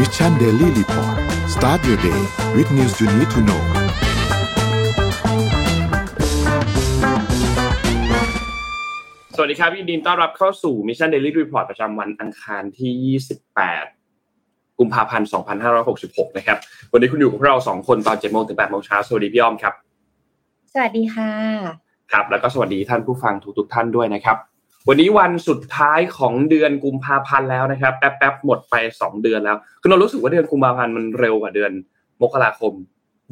Mission Daily Report start your day with news you need to know สวัสดีครับยินดีต้อนรับเข้าสู่ Mission Daily Report ประจำวันอังคารที่ 28 กุมภาพันธ์ 2566 นะครับ วันนี้คุณอยู่กับเราสองคนตอน7โมงถึง8โมงเช้า สวัสดีพี่อ้อมครับ สวัสดีค่ะ ครับ แล้วก็สวัสดีท่านผู้ฟังทุกๆท่านด้วยนะครับ วันนี้วันสุดท้ายของเดือนกุมภาพันธ์แล้วนะครับแป๊บๆหมดไป 2 เดือนแล้วคือเรารู้สึกว่าเดือนกุมภาพันธ์มันเร็วกว่าเดือนมกราคม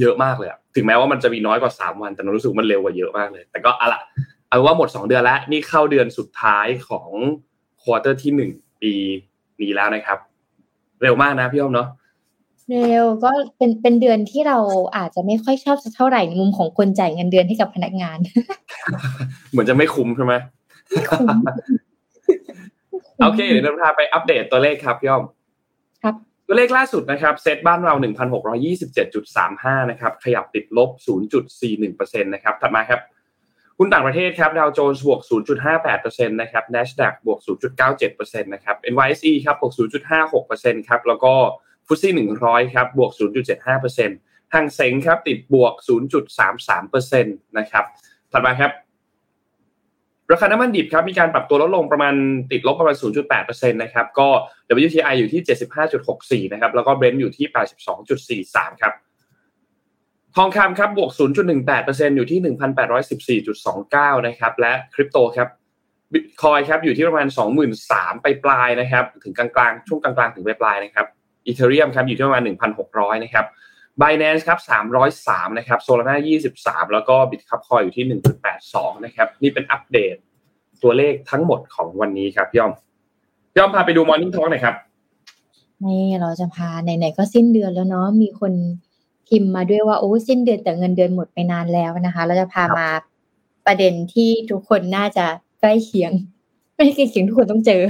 เยอะมากเลยอะถึงแม้ว่ามันจะมีน้อยกว่า 3 วัน แต่เรารู้สึกมันเร็วกว่าเยอะมากเลย แต่ก็อะละเอาว่าหมด 2 เดือนแล้วนี่เข้าเดือนสุดท้ายของควอเตอร์ที่ 1 ปีนี้แล้วนะครับ เร็วมากนะพี่อ้อมเนาะเร็วก็เป็นเป็นเดือนที่เราอาจจะไม่ค่อยชอบสักเท่าไหร่ในมุมของคนจ่ายเงินเดือนให้กับพนักงาน เหมือนจะไม่คุ้มใช่ไหมคุ้ม โอเคเดี๋ยวเราพาไปอัปเดตตัวเลขครับพี่อ้อมครับตัวเลขล่าสุดนะครับเซตบ้านเรา 1,627.35 นะครับ ขยับติดลบ 0.41%นะครับถัดมาครับหุ้นต่างประเทศครับดาวโจนส์บวก 0.58%นะครับ NASDAQ บวก 0.97%นะครับ NYSE ครับบวก 0.56%ครับ แล้วก็ฟุตซี่100 ครับบวก 0.75%ห่างเซ็งครับติดบวก 0.33%นะครับ ถัดมาครับ ราคาน้ำมันดิบครับมีการปรับตัวลดลงประมาณติดลบประมาณ 0.8%นะครับก็ WTI อยู่ที่ 75.64 นะครับแล้วก็ Brent อยู่ที่ 82.43 ครับทองคำครับบวก 0.18%อยู่ที่ 1,814.29 นะครับและคริปโตครับบิตคอยครับอยู่ที่ประมาณ 23,000ไปปลายนะครับถึงกลางๆ ช่วงกลางๆ ถึงปลายนะครับอีเทเรียมครับอยู่ที่ประมาณ 1,600 นะครับ Binance ครับ303นะครับ Solana 23 แล้วก็ Bitcup Coin อยู่ที่ 1.82 นะครับ นี่เป็นอัปเดตตัวเลขทั้งหมดของวันนี้ครับพี่อ้อมพี่อ้อมพาไปดู Morning Talk หน่อยครับนี่เราจะพาไหนๆก็สิ้นเดือนแล้วเนาะมีคนพิมพ์มาด้วยว่าโอ้สิ้นเดือนแต่เงินเดือนหมดไปนานแล้วนะคะ เราจะพามาประเด็นที่ทุกคนน่าจะใกล้เคียง ไม่ใช่ใกล้เคียงทุกคนต้องเจอ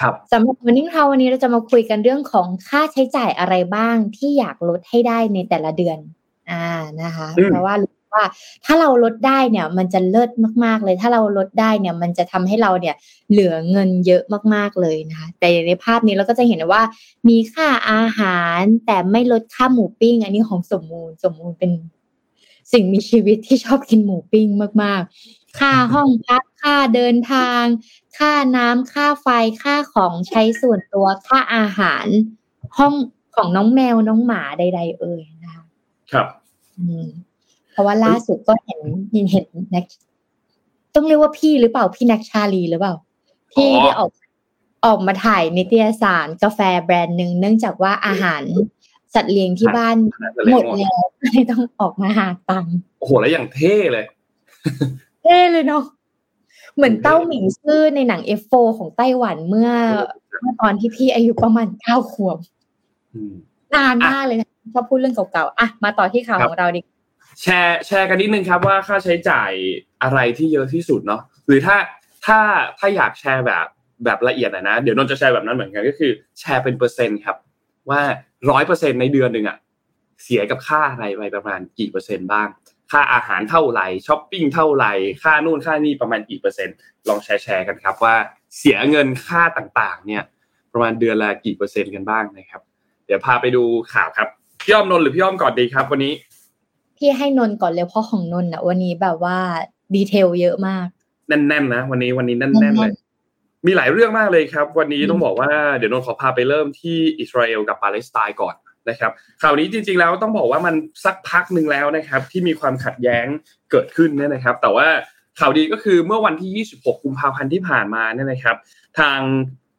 ครับสำหรับวันนี้เราวันนี้เราจะมาคุยกันเรื่องของค่าใช้จ่ายอะไรบ้างที่อยากลดให้ได้ในแต่ละเดือน อ่านะคะอืมเพราะว่ารู้ว่าถ้าเราลดได้เนี่ยมันจะเลิศมาก ๆ เลย ถ้าเราลดได้เนี่ยมันจะทำให้เราเนี่ยเหลือเงินเยอะมากๆเลยนะคะแต่ในภาพนี้เราก็จะเห็นว่ามีค่าอาหารแต่ไม่ลดค่าหมูปิ้ง อันนี้ของสมมูลสมมูลเป็นสิ่งมีชีวิตที่ชอบกินหมูปิ้งมากๆ ค่าห้องพักค่าเดินทาง ค่าน้ำค่าไฟค่าของใช้ส่วนตัวค่าอาหาร ห้องของน้องแมวน้องหมาใด ๆ เอ่ยนะคะครับอืมเพราะว่าล่าสุดก็เห็นยินเห็นแน็กต้องเรียกว่าพี่หรือเปล่าพี่แน็กชาลีหรือเปล่าพี่อ๋อได้ออกออกมาถ่ายนิตยสารกาแฟแบรนด์หนึ่งเนื่องจากว่าอาหารสัตว์เลี้ยงที่บ้านหมดแล้วเลยต้องออกมาหาตังค์โอ้โหแล้วอย่างเท่เลยเท่เลยเนาะเหมือนเต้าหมิงซื่อในหนัง F4 ของไต้หวันเมื่อเมื่อตอนที่พี่อายุประมาณเก้าขวบอืมนานมากเลยนะชอบพูดเรื่องเก่าๆอะมาต่อที่ข่าวครับของเราดิแชร์แชร์กันนิดนึงครับว่าค่าใช้จ่ายอะไรที่เยอะที่สุดเนาะหรือถ้าถ้าถ้าอยากแชร์แบบแบบละเอียดหน่อยนะเดี๋ยวนนท์จะแชร์แบบนั้นเหมือนกันก็คือแชร์เป็นเปอร์เซ็นต์ครับ ว่าร้อยเปอร์เซ็นในเดือนหนึ่งอะเสียกับค่าอะไรไปประมาณกี่เปอร์เซ็นต์บ้าง ค่าอาหารเท่าไหร่ช้อปปิ้งเท่าไหร่ค่านู่นค่านี่ประมาณกี่เปอร์เซ็นต์ลองแชร์แชร์กันครับว่าเสียเงินค่าต่างๆ เนี่ย ประมาณเดือนละกี่เปอร์เซ็นต์กันบ้างนะครับ เดี๋ยวพาไปดูข่าวครับพี่อ้อมนนท์หรือพี่อ้อมก่อนดีครับ วันนี้ พี่ให้นนท์ก่อนเลยเพราะของนนท์อะวันนี้แบบว่าดีเทลเยอะมากแน่นๆนะวันนี้วันนี้แน่นๆแน่เลยนมีหลายเรื่องมากเลยครับ วันนี้อืมต้องบอกว่าเดี๋ยวนนท์ขอพาไปเริ่มที่อิสราเอลกับปาเลสไตน์ก่อน นะครับข่าวนี้จริงๆแล้วต้องบอกว่ามันสักพักหนึ่งแล้วนะครับ ที่มีความขัดแย้งเกิดขึ้นเนี่ยนะครับ แต่ว่าข่าวดีก็คือเมื่อวันที่ 26 กุมภาพันธ์ที่ผ่านมาเนี่ยนะครับ ทาง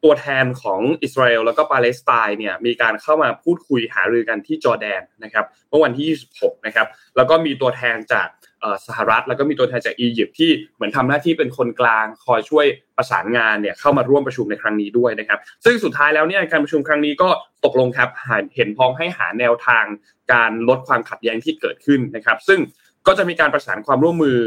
ตัวแทนของอิสราเอลแล้วก็ปาเลสไตน์เนี่ยมีการเข้ามาพูดคุยหารือกันที่จอร์แดนนะครับ เมื่อวันที่ 26 นะครับ แล้วก็มีตัวแทนจาก สหรัฐ แล้วก็มีตัวแทนจากอียิปต์ที่เหมือนทำหน้าที่เป็นคนกลางคอยช่วยประสานงานเนี่ยเข้ามาร่วมประชุมในครั้งนี้ด้วยนะครับ ซึ่งสุดท้ายแล้วเนี่ยการประชุมครั้งนี้ก็ตกลงครับเห็นพ้องให้หาแนวทางการลดความขัดแย้งที่เกิดขึ้นนะครับ ซึ่งก็จะมีการประสานความร่วมมือ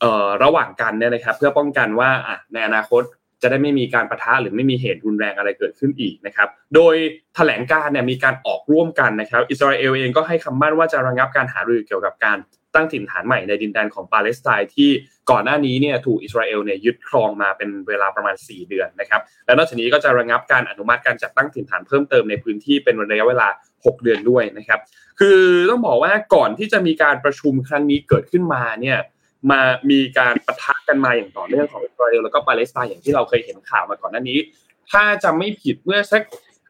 เอ่อระหว่างกันเนี่ยนะครับ เพื่อป้องกันว่าอะในอนาคตจะได้ไม่มีการประทะหรือไม่มีเหตุรุนแรงอะไรเกิดขึ้นอีกนะครับ โดยแถลงการเนี่ยมีการออกร่วมกันนะครับ อิสราเอลเองก็ให้คำมั่นว่าจะระงับการหารือเกี่ยวกับการ ตั้งถิ่นฐานใหม่ในดินแดนของปาเลสไตน์ที่ก่อนหน้านี้เนี่ยถูกอิสราเอลเนี่ยยึดครองมาเป็นเวลาประมาณ 4 เดือนนะครับและนอกจากนี้ก็จะระงับการอนุมัติการจัดตั้งถิ่นฐานเพิ่มเติมในพื้นที่เป็นระยะเวลา 6 เดือนด้วยนะครับคือต้องบอกว่าก่อนที่จะมีการประชุมครั้งนี้เกิดขึ้นมาเนี่ยมามีการประทะกันมาอย่างต่อเนื่องของอิสราเอลแล้วก็ปาเลสไตน์อย่างที่เราเคยเห็นข่าวมาก่อนหน้านี้ ถ้าจะไม่ผิดเมื่อสัก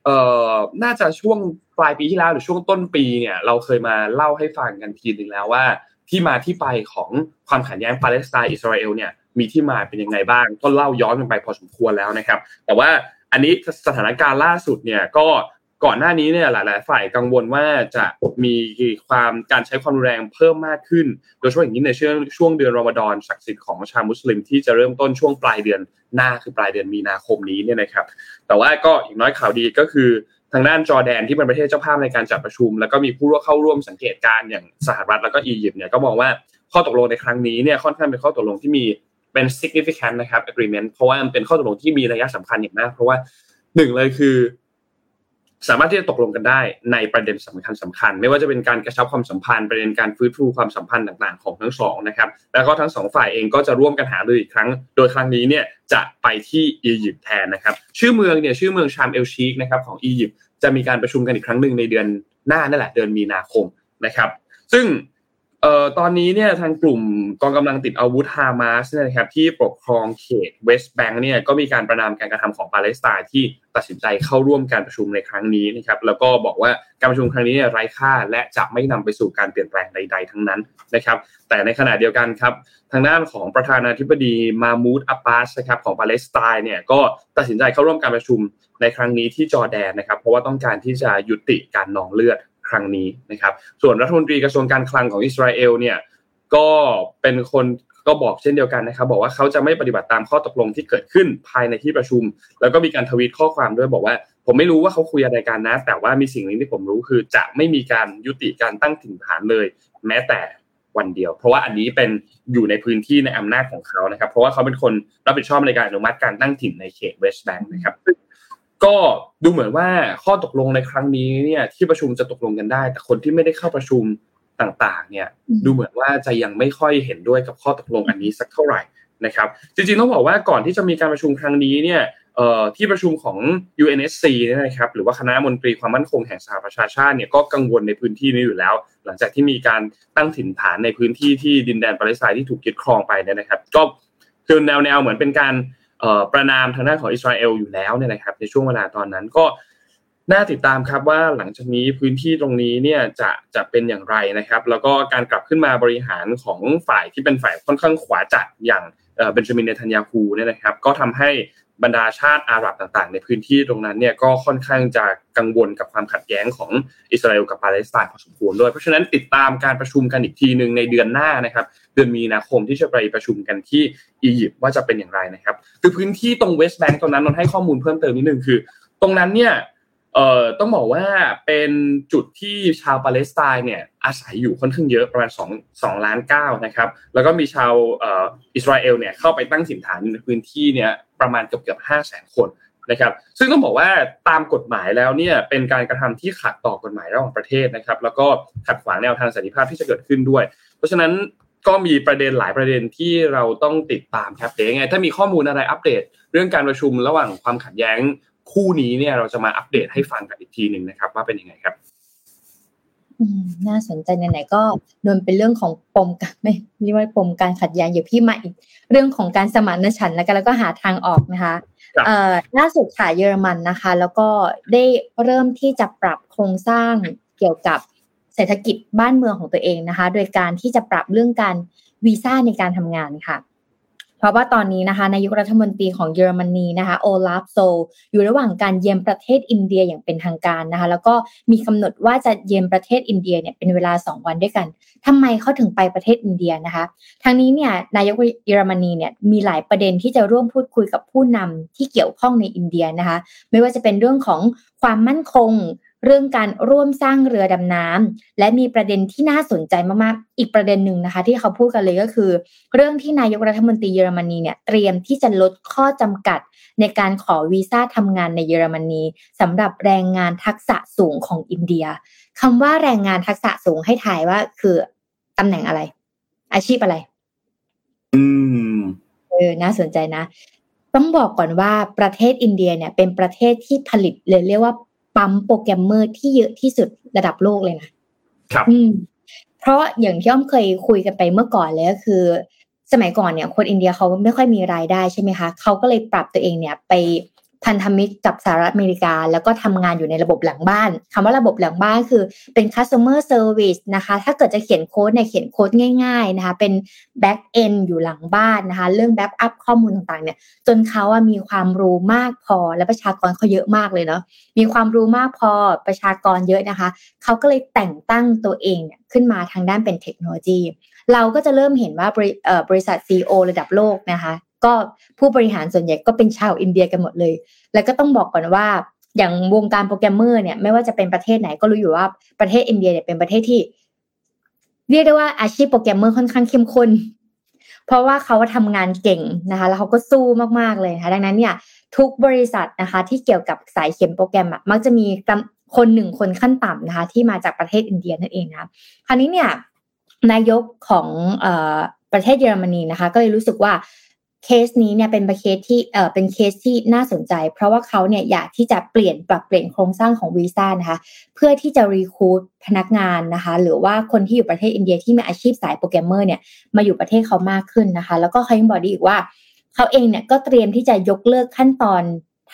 เอ่อน่าจะช่วงปลายปีที่แล้วหรือช่วงต้นปีเนี่ยเราเคยมาเล่าให้ฟังกันทีนึงแล้วว่า ที่มาที่ไปของความขัดแย้งปาเลสไตน์อิสราเอลเนี่ยมีที่มาเป็นยังไงบ้าง ก็เล่าย้อนกันไปพอสมควรแล้วนะครับ แต่ว่าอันนี้สถานการณ์ล่าสุดเนี่ยก็ก่อนหน้านี้เนี่ยหลาย ๆ ฝ่ายกังวลว่าจะมีความการใช้ความรุนแรงเพิ่มมากขึ้น โดยเฉพาะอย่างยิ่งในช่วงช่วงเดือนรอมฎอนศักดิ์สิทธิ์ของชาวมุสลิมที่จะเริ่มต้นช่วงปลายเดือนหน้าคือปลายเดือนมีนาคมนี้เนี่ยนะครับ แต่ว่าก็อีกน้อยข่าวดีก็คือ ทางด้านจอแดนที่เป็นประเทศเจ้าภาพในการจัดประชุม แล้วก็มีผู้ร่วมเข้าร่วมสังเกตการณ์อย่างสหรัฐแล้วก็อียิปต์เนี่ยก็มองว่าข้อตกลงในครั้งนี้เนี่ยค่อนข้างเป็นข้อตกลงที่มีเป็น significant นะครับ agreement เพราะว่ามันเป็นข้อตกลงที่มีระยะสำคัญอย่างมาก เพราะว่าหนึ่งเลยคือ สามารถที่จะตกลงกันได้ในประเด็นสำคัญสำคัญ ไม่ว่าจะเป็นการกระชับความสัมพันธ์ประเด็นการฟื้นฟูความสัมพันธ์ต่าง ๆของทั้งสองนะครับแล้วก็ทั้งสองฝ่ายเองก็จะร่วมกันหารืออีกครั้ง โดยครั้งนี้เนี่ยจะไปที่อียิปต์แทนนะครับชื่อเมืองเนี่ยชื่อเมืองชามเอลชีกนะครับของอียิปต์จะมีการประชุมกันอีกครั้งหนึ่งในเดือนหน้านั่นแหละเดือนมีนาคมนะครับซึ่ง เอ่อตอนนี้เนี่ยทางกลุ่มกองกำลังติดอาวุธฮามาสเนี่ยนะครับที่ปกครองเขตเวสต์แบงก์เนี่ยก็มีการประณามการกระทำของปาเลสไตน์ที่ตัดสินใจเข้าร่วมการประชุมในครั้งนี้นะครับแล้วก็บอกว่าการประชุมครั้งนี้เนี่ยไร้ค่าและจะไม่นำไปสู่การเปลี่ยนแปลงใด ๆ ทั้งนั้นนะครับแต่ในขณะเดียวกันครับทางด้านของประธานาธิบดีมามูดอับบาสนะครับของปาเลสไตน์เนี่ยก็ตัดสินใจเข้าร่วมการประชุมในครั้งนี้ที่จอร์แดนนะครับเพราะว่าต้องการที่จะยุติการนองเลือด ครั้งนี้นะครับ ส่วนรัฐมนตรีกระทรวงการคลังของอิสราเอลเนี่ยก็เป็นคนก็บอกเช่นเดียวกันนะครับ บอกว่าเขาจะไม่ปฏิบัติตามข้อตกลงที่เกิดขึ้นภายในที่ประชุม แล้วก็มีการทวีตข้อความด้วยบอกว่า ผมไม่รู้ว่าเขาคุยอะไรกันนะ แต่ว่ามีสิ่งหนึ่งที่ผมรู้คือ จะไม่มีการยุติการตั้งถิ่นฐานเลย แม้แต่วันเดียว เพราะว่าอันนี้เป็นอยู่ในพื้นที่ในอำนาจของเขานะครับ เพราะว่าเขาเป็นคนรับผิดชอบในการอนุมัติการตั้งถิ่นในเขตเวสต์แบงค์นะครับ ก็ดูเหมือนว่าข้อตกลงในครั้งนี้เนี่ยที่ประชุมจะตกลงกันได้ แต่คนที่ไม่ได้เข้าประชุมต่างๆ เนี่ยดูเหมือนว่าจะยังไม่ค่อยเห็นด้วยกับข้อตกลงอันนี้สักเท่าไหร่นะครับ จริงๆต้องบอกว่าก่อนที่จะมีการประชุมครั้งนี้เนี่ยที่ประชุมของ UNSC เนี่ยนะครับหรือว่าคณะมนตรีความมั่นคงแห่งสหประชาชาติเนี่ยก็กังวลในพื้นที่นี้อยู่แล้ว หลังจากที่มีการตั้งถิ่นฐานในพื้นที่ที่ดินแดนปาเลสไตน์ที่ถูกยึดครองไปเนี่ยนะครับ ก็คือแนวๆเหมือนเป็นการ ประนามทางด้านของอิสราเอลอยู่แล้วเนี่ยนะครับในช่วงเวลาตอนนั้นก็น่าติดตามครับว่าหลังจากนี้พื้นที่ตรงนี้เนี่ยจะจะเป็นอย่างไรนะครับ แล้วก็การกลับขึ้นมาบริหารของฝ่ายที่เป็นฝ่ายค่อนข้างขวาจัดอย่างเบนจามินเนทันยาฮูเนี่ยนะครับ ก็ทำให้ บรรดาชาติอาหรับต่างๆ ในพื้นที่ตรงนั้นเนี่ยก็ค่อนข้างจะกังวลกับความขัดแย้งของอิสราเอลกับปาเลสไตน์พอสมควรด้วย เพราะฉะนั้นติดตามการประชุมกันอีกทีหนึ่งในเดือนหน้านะครับเดือนมีนาคมที่จะไปประชุมกันที่อียิปต์ว่าจะเป็นอย่างไรนะครับคือพื้นที่ตรงเวสต์แบงก์ตรงนั้นนนให้ข้อมูลเพิ่มเติมนิดนึงคือ ตรงนั้นเนี่ย เอ่อต้องบอกว่าเป็นจุดที่ชาวปาเลสไตน์เนี่ยอาศัยอยู่ค่อนข้างเยอะประมาณ2 2ล้าน9นะครับแล้วก็มีชาวเอ่ออิสราเอลเนี่ยเข้าไปตั้งถิ่นฐานในพื้นที่เนี่ยประมาณเกือบเกือบ5แสนคนนะครับซึ่งต้องบอกว่าตามกฎหมายแล้วเนี่ยเป็นการกระทำที่ขัดต่อกฎหมายระหว่างประเทศนะครับ แล้วก็ขัดขวางแนวทางสันติภาพที่จะเกิดขึ้นด้วย เพราะฉะนั้นก็มีประเด็นหลายประเด็นที่เราต้องติดตามครับเดี๋ยวยังไงถ้ามีข้อมูลอะไรอัปเดต เรื่องการประชุมระหว่างความขัดแย้ง คู่นี้เนี่ยเราจะมาอัปเดตให้ฟังกันอีกทีหนึ่งนะครับ ว่าเป็นยังไงครับอืมน่าสนใจไหนๆก็โดนเป็นเรื่องของปมกันไม่เรียกว่าปมการขัดแย้งอยู่พี่มาอีกเรื่องของการสมานฉันท์แล้วกันแล้วก็หาทางออกนะคะเอ่อล่าสุดค่ะเยอรมันนะคะ แล้วก็ได้เริ่มที่จะปรับโครงสร้างเกี่ยวกับเศรษฐกิจบ้านเมืองของตัวเองนะคะ โดยการที่จะปรับเรื่องการวีซ่าในการทำงานค่ะเพ ราะว่าตอนนี้นะคะนายกรัฐมนตรีของเยอรมนีนะคะโอลาฟโซอยู่ระหว่างการเยี่ยมประเทศอินเดียอย่างเป็นทางการนะคะแล้วก็มีกำหนดว่าจะเยี่ยมประเทศอินเดียเนี่ยเป็นเวลา 2 วันด้วยกัน ทำไมเขาถึงไปประเทศอินเดียนะคะทางนี้เนี่ยนายกเยอรมนีเนี่ยมีหลายประเด็นที่จะร่วมพูดคุยกับผู้นำที่เกี่ยวข้องในอินเดียนะคะไม่ว่าจะเป็นเรื่องของความมั่นคงเรื่องการร่วมสร้างเรือดำน้ำและมีประเด็นที่น่าสนใจมากๆ อีกประเด็นหนึ่งนะคะ ที่เขาพูดกันเลยก็คือ เรื่องที่นายกรัฐมนตรีเยอรมนีเนี่ยเตรียมที่จะลดข้อจำกัดในการขอวีซ่าทำงานในเยอรมนีสำหรับแรงงานทักษะสูงของอินเดียคำว่าแรงงานทักษะสูงให้ถ่ายว่าคือ ตำแหน่งอะไร อาชีพอะไร อืมเออน่าสนใจนะ ต้องบอกก่อนว่าประเทศอินเดียเนี่ย เป็นประเทศที่ผลิตเลยเรียกว่าปั๊มโปรแกรมเมอร์ที่เยอะที่สุดระดับโลกเลยนะครับอืมเพราะอย่างที่อ้อมเคยคุยกันไปเมื่อก่อนเลยก็คือ สมัยก่อนเนี่ย คนอินเดียเขาไม่ค่อยมีรายได้ใช่ไหมคะเขาก็เลยปรับตัวเองเนี่ยไป พันธมิตรกับสหรัฐอเมริกา แล้วก็ทำงานอยู่ในระบบหลังบ้านคำว่าระบบหลังบ้านคือเป็น customer service นะคะ ถ้าเกิดจะเขียนโค้ดเนี่ยเขียนโค้ดง่ายๆนะคะ เป็น back end อยู่หลังบ้านนะคะ เรื่อง back up ข้อมูลต่างๆเนี่ย จนเขาอะมีความรู้มากพอและประชากรเขาเยอะมากเลยเนาะมีความรู้มากพอประชากรเยอะนะคะเขาก็เลยแต่งตั้งตัวเองเนี่ยขึ้นมาทางด้านเป็นเทคโนโลยี เราก็จะเริ่มเห็นว่าบริบริษัท CEO ระดับโลกนะคะ ก็ผู้บริหารส่วนใหญ่ก็เป็นชาวอินเดียกันหมดเลย แล้วก็ต้องบอกก่อนว่าอย่างวงการโปรแกรมเมอร์เนี่ยไม่ว่าจะเป็นประเทศไหนก็รู้อยู่ว่าประเทศอินเดียเนี่ยเป็นประเทศที่ เรียกได้ว่าอาชีพโปรแกรมเมอร์ค่อนข้างเข้มข้นเพราะว่าเขาทำงานเก่งนะคะ แล้วเขาก็สู้มากๆเลยนะคะดังนั้นเนี่ยทุกบริษัทนะคะที่เกี่ยวกับสายเขียนโปรแกรมอะมักจะมีคนหนึ่งคนขั้นต่ำนะคะ ที่มาจากประเทศอินเดียนั่นเองนะคราวนี้เนี่ยนายกของอประเทศเยอรมนีนะคะ ก็เลยรู้สึกว่า เคสนี้เนี่ยเป็นเคสที่เอ่อเป็นเคสที่น่าสนใจ เพราะว่าเขาเนี่ยอยากที่จะเปลี่ยนปรับเปลี่ยนโครงสร้างของวีซ่านะคะเพื่อที่จะรีคูดพนักงานนะคะหรือว่าคนที่อยู่ประเทศอินเดียที่มีอาชีพสายโปรแกรมเมอร์เนี่ยมาอยู่ประเทศเขามากขึ้นนะคะ แล้วก็เขายังบอกดีอีกว่าเขาเองเนี่ยก็เตรียมที่จะยกเลิกขั้นตอน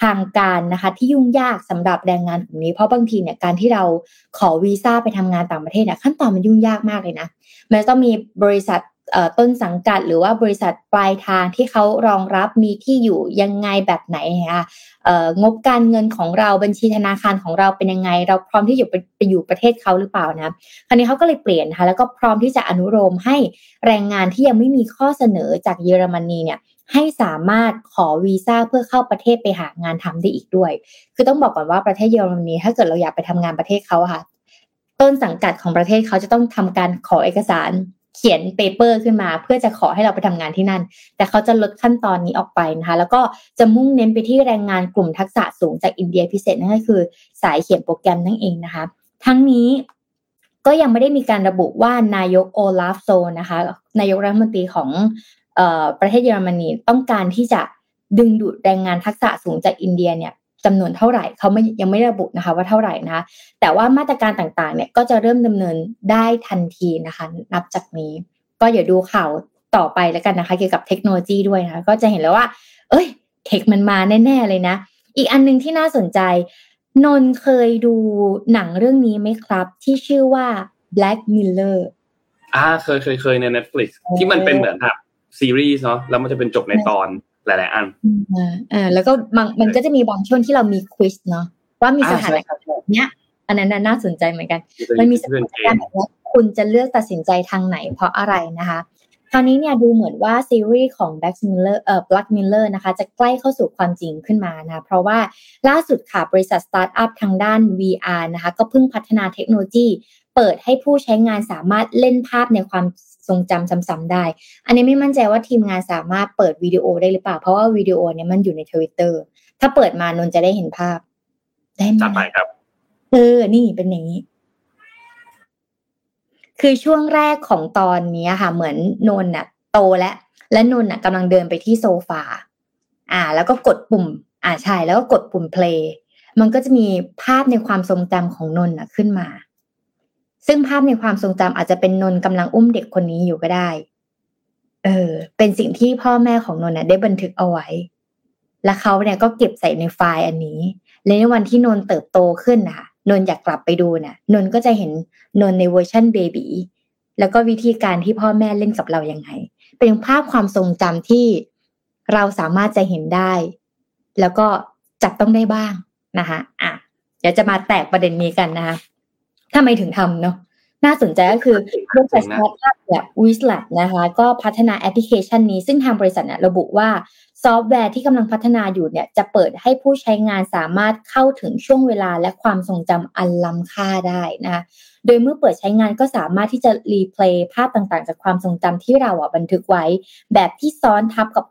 ทางการนะคะที่ยุ่งยากสำหรับแรงงานกลุ่มนี้ เพราะบางทีเนี่ยการที่เราขอวีซ่าไปทำงานต่างประเทศเนี่ยขั้นตอนมันยุ่งยากมากเลยนะมันต้องมีบริษัท ต้นสังกัดหรือว่าบริษัทปลายทางที่เขารองรับมีที่อยู่ยังไงแบบไหนคะงบการเงินของเราบัญชีธนาคารของเราเป็นยังไง เราพร้อมที่จะไปอยู่ประเทศเขาหรือเปล่านะคราวนี้เขาก็เลยเปลี่ยนนะคะแล้วก็พร้อมที่จะอนุโลมให้แรงงานที่ยังไม่มีข้อเสนอจากเยอรมนีเนี่ยให้สามารถขอวีซ่าเพื่อเข้าประเทศไปหางานทำได้อีกด้วย คือต้องบอกก่อนว่าประเทศเยอรมนีถ้าเกิดเราอยากไปทำงานประเทศเขาค่ะ ต้นสังกัดของประเทศเขาจะต้องทำการขอเอกสาร เขียน paper ขึ้นมา เพื่อจะขอให้เราไปทำงานที่นั่น แต่เขาจะลดขั้นตอนนี้ออกไปนะคะ แล้วก็จะมุ่งเน้นไปที่แรงงานกลุ่มทักษะสูงจากอินเดียพิเศษนั่นก็คือ สายเขียนโปรแกรมนั่นเองนะคะ ทั้งนี้ก็ยังไม่ได้มีการระบุว่านายกโอลาฟโซนะคะ นายกรัฐมนตรีของประเทศเยอรมนีต้องการที่จะดึงดูดแรงงานทักษะสูงจากอินเดียเนี่ย จำนวนเท่าไหร่เขาไม่ยังไม่ระบุนะคะ ว่าเท่าไหร่นะ แต่ว่ามาตรการต่างๆ เนี่ยก็จะเริ่มดำเนินได้ทันทีนะคะ นับจากนี้ ก็อย่าดูข่าวต่อไปแล้วกันนะคะ เกี่ยวกับเทคโนโลยีด้วยนะคะก็จะเห็นแล้วว่า เอ้ย เทคมันมาแน่ ๆ เลยนะ อีกอันนึงที่น่าสนใจ นนเคยดูหนังเรื่องนี้ไหมครับ ที่ชื่อว่า Black Mirror อ่าเคยเคยเคยใน Netflix ที่มันเป็นเหมือนแบบซีรีส์เนาะแล้วมันจะเป็นจบในตอน หลาย ๆ อันอ่าแล้วก็บางมันก็จะมีบางช่วงที่เรามีควิสเนาะว่ามีสถานการณ์แบบเนี้ย อันนั้นน่าสนใจเหมือนกัน มันมีสถานการณ์แบบนี้คุณจะเลือกตัดสินใจทางไหนเพราะอะไรนะคะคราวนี้เนี่ยดูเหมือนว่าซีรีส์ของ Black Mirror เอ่อ Black Mirror นะคะจะใกล้เข้าสู่ความจริงขึ้นมานะ เพราะว่าล่าสุดค่ะบริษัทสตาร์ทอัพทางด้าน VR นะคะ ก็เพิ่งพัฒนาเทคโนโลยี เปิดให้ผู้ใช้งานสามารถเล่นภาพในความ ทรงจำซ้ำๆได้ อันนี้ไม่มั่นใจว่าทีมงานสามารถเปิดวิดีโอได้หรือเปล่า เพราะว่าวิดีโอเนี่ยมันอยู่ในทวิตเตอร์ถ้าเปิดมานนจะได้เห็นภาพ ได้ไหมจัดไปครับ เออ นี่เป็นอย่างนี้ คือช่วงแรกของตอนนี้ค่ะ เหมือนนนน่ะ โตแล้วและนนน่ะกำลังเดินไปที่โซฟาอ่า แล้วก็กดปุ่ม อ่าใช่แล้วก็กดปุ่มเพลย์มันก็จะมีภาพในความทรงจำของนนน่ะขึ้นมา ซึ่งภาพในความทรงจำอาจจะเป็นนนกำลังอุ้มเด็กคนนี้อยู่ก็ได้ เออ เป็นสิ่งที่พ่อแม่ของนนท์ได้บันทึกเอาไว้ และเขาเนี่ยก็เก็บใส่ในไฟล์อันนี้และในวันที่นนเติบโตขึ้นนะคะนนอยากกลับไปดูนะ่ะ นนก็จะเห็นนนในเวอร์ชัน baby แล้วก็วิธีการที่พ่อแม่เล่นกับเรายังไง เป็นภาพความทรงจำที่เราสามารถจะเห็นได้ แล้วก็จับต้องได้บ้างนะคะอะเดี๋ยวจะมาแตกประเด็นนี้กันนะคะ ทำไมถึงทำเนาะน่าสนใจก็คือบริษัทสตาร์ทอัพแบบ Wist Lab นะคะ ก็พัฒนาแอปพลิเคชันนี้ ซึ่งทางบริษัทเนี่ยระบุว่าซอฟต์แวร์ที่กำลังพัฒนาอยู่เนี่ย จะเปิดให้ผู้ใช้งานสามารถเข้าถึงช่วงเวลาและความทรงจำอันล้ำค่าได้นะคะโดยเมื่อเปิดใช้งานก็สามารถที่จะ replay ภาพต่างๆ จากความทรงจำที่เราอะบันทึกไว้ แบบที่ซ้อนทับกับ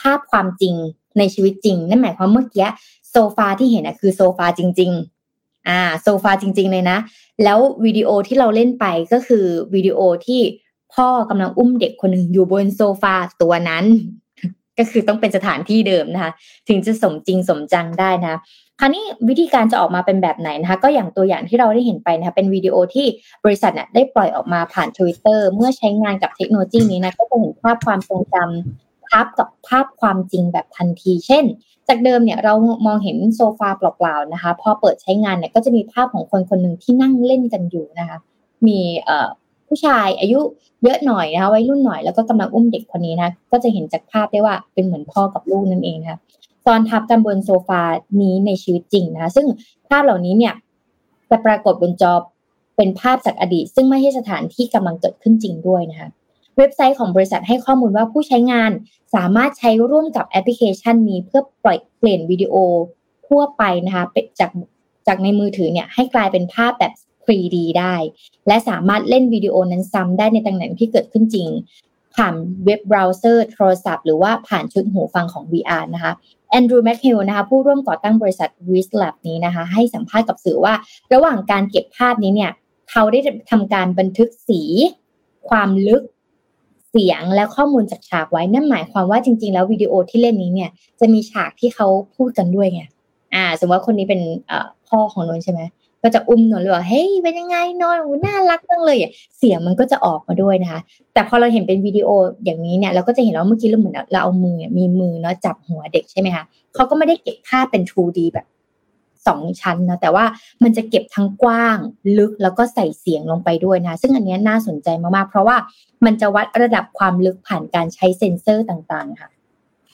ภาพความจริงในชีวิตจริง นั่นหมายความเมื่อกี้โซฟาที่เห็นอะคือโซฟาจริง ๆ อ่าโซฟาจริง ๆ เลยนะ แล้ววิดีโอที่เราเล่นไปก็คือวิดีโอที่พ่อกำลังอุ้มเด็กคนหนึ่งอยู่บนโซฟาตัวนั้น ก็คือต้องเป็นสถานที่เดิมนะคะ ถึงจะสมจริงสมจังได้นะคราวนี้วิธีการจะออกมาเป็นแบบไหนนะคะ ก็อย่างตัวอย่างที่เราได้เห็นไปนะคะเป็นวิดีโอที่บริษัทเนี่ยได้ปล่อยออกมาผ่าน Twitter เมื่อใช้งานกับเทคโนโลยีนี้นะก็จะเห็นภาพความทรงจำ ทับกับภาพความจริงแบบทันที เช่น จากเดิมเนี่ยเรามองเห็นโซฟาเปล่าๆนะคะ พอเปิดใช้งานเนี่ยก็จะมีภาพของคนคนหนึ่งที่นั่งเล่นกันอยู่นะคะ มีเอ่อผู้ชายอายุเยอะหน่อยนะคะวัยรุ่นหน่อยแล้วก็กำลังอุ้มเด็กคนนี้นะก็จะเห็นจากภาพได้ว่าเป็นเหมือนพ่อกับลูกนั่นเองนะคะซ้อนทับกันบนโซฟานี้ในชีวิตจริงนะคะซึ่งภาพเหล่านี้เนี่ยจะปรากฏบนจอเป็นภาพจากอดีต ซึ่งไม่ใช่สถานที่กำลังเกิดขึ้นจริงด้วยนะคะ เว็บไซต์ของบริษัทให้ข้อมูลว่าผู้ใช้งานสามารถใช้ร่วมกับแอปพลิเคชันนี้ เพื่อปรับเปลี่ยนวิดีโอทั่วไปนะคะจากจากในมือถือเนี่ยให้กลายเป็นภาพแบบ 3D ได้ และสามารถเล่นวิดีโอนั้นซ้ำได้ในตำแหน่งที่เกิดขึ้นจริง ผ่านเว็บเบราว์เซอร์โทรศัพท์หรือว่าผ่านชุดหูฟังของ VR นะคะแอนดรูว์แมคฮิลนะคะผู้ร่วมก่อตั้งบริษัท Wist Lab นี้นะคะให้สัมภาษณ์กับสื่อว่า ระหว่างการเก็บภาพนี้เนี่ย เขาได้ทำการบันทึกสี ความลึก เสียงและข้อมูลจากฉากไว้นั่นหมายความว่าจริง ๆ แล้ววิดีโอที่เล่นนี้เนี่ย จะมีฉากที่เขาพูดกันด้วยไงอ่า สมมติว่าคนนี้เป็นพ่อของนนใช่ไหมก็จะอุ้มนนเลยว่าเฮ้ยเป็นยังไงนอนน่ารักจังเลยเสียงมันก็จะออกมาด้วยนะคะ แต่พอเราเห็นเป็นวิดีโออย่างนี้เนี่ย เราก็จะเห็นว่าเมื่อกี้เราเหมือนเราเอามือมีมือเนาะจับหัวเด็กใช่ไหมคะเขาก็ไม่ได้เก็บภาพเป็น 2D แบบ สองชั้นนะแต่ว่ามันจะเก็บทั้งกว้างลึกแล้วก็ใส่เสียงลงไปด้วยนะ ซึ่งอันนี้น่าสนใจมากๆ เพราะว่ามันจะวัดระดับความลึกผ่านการใช้เซ็นเซอร์ต่างๆค่ะ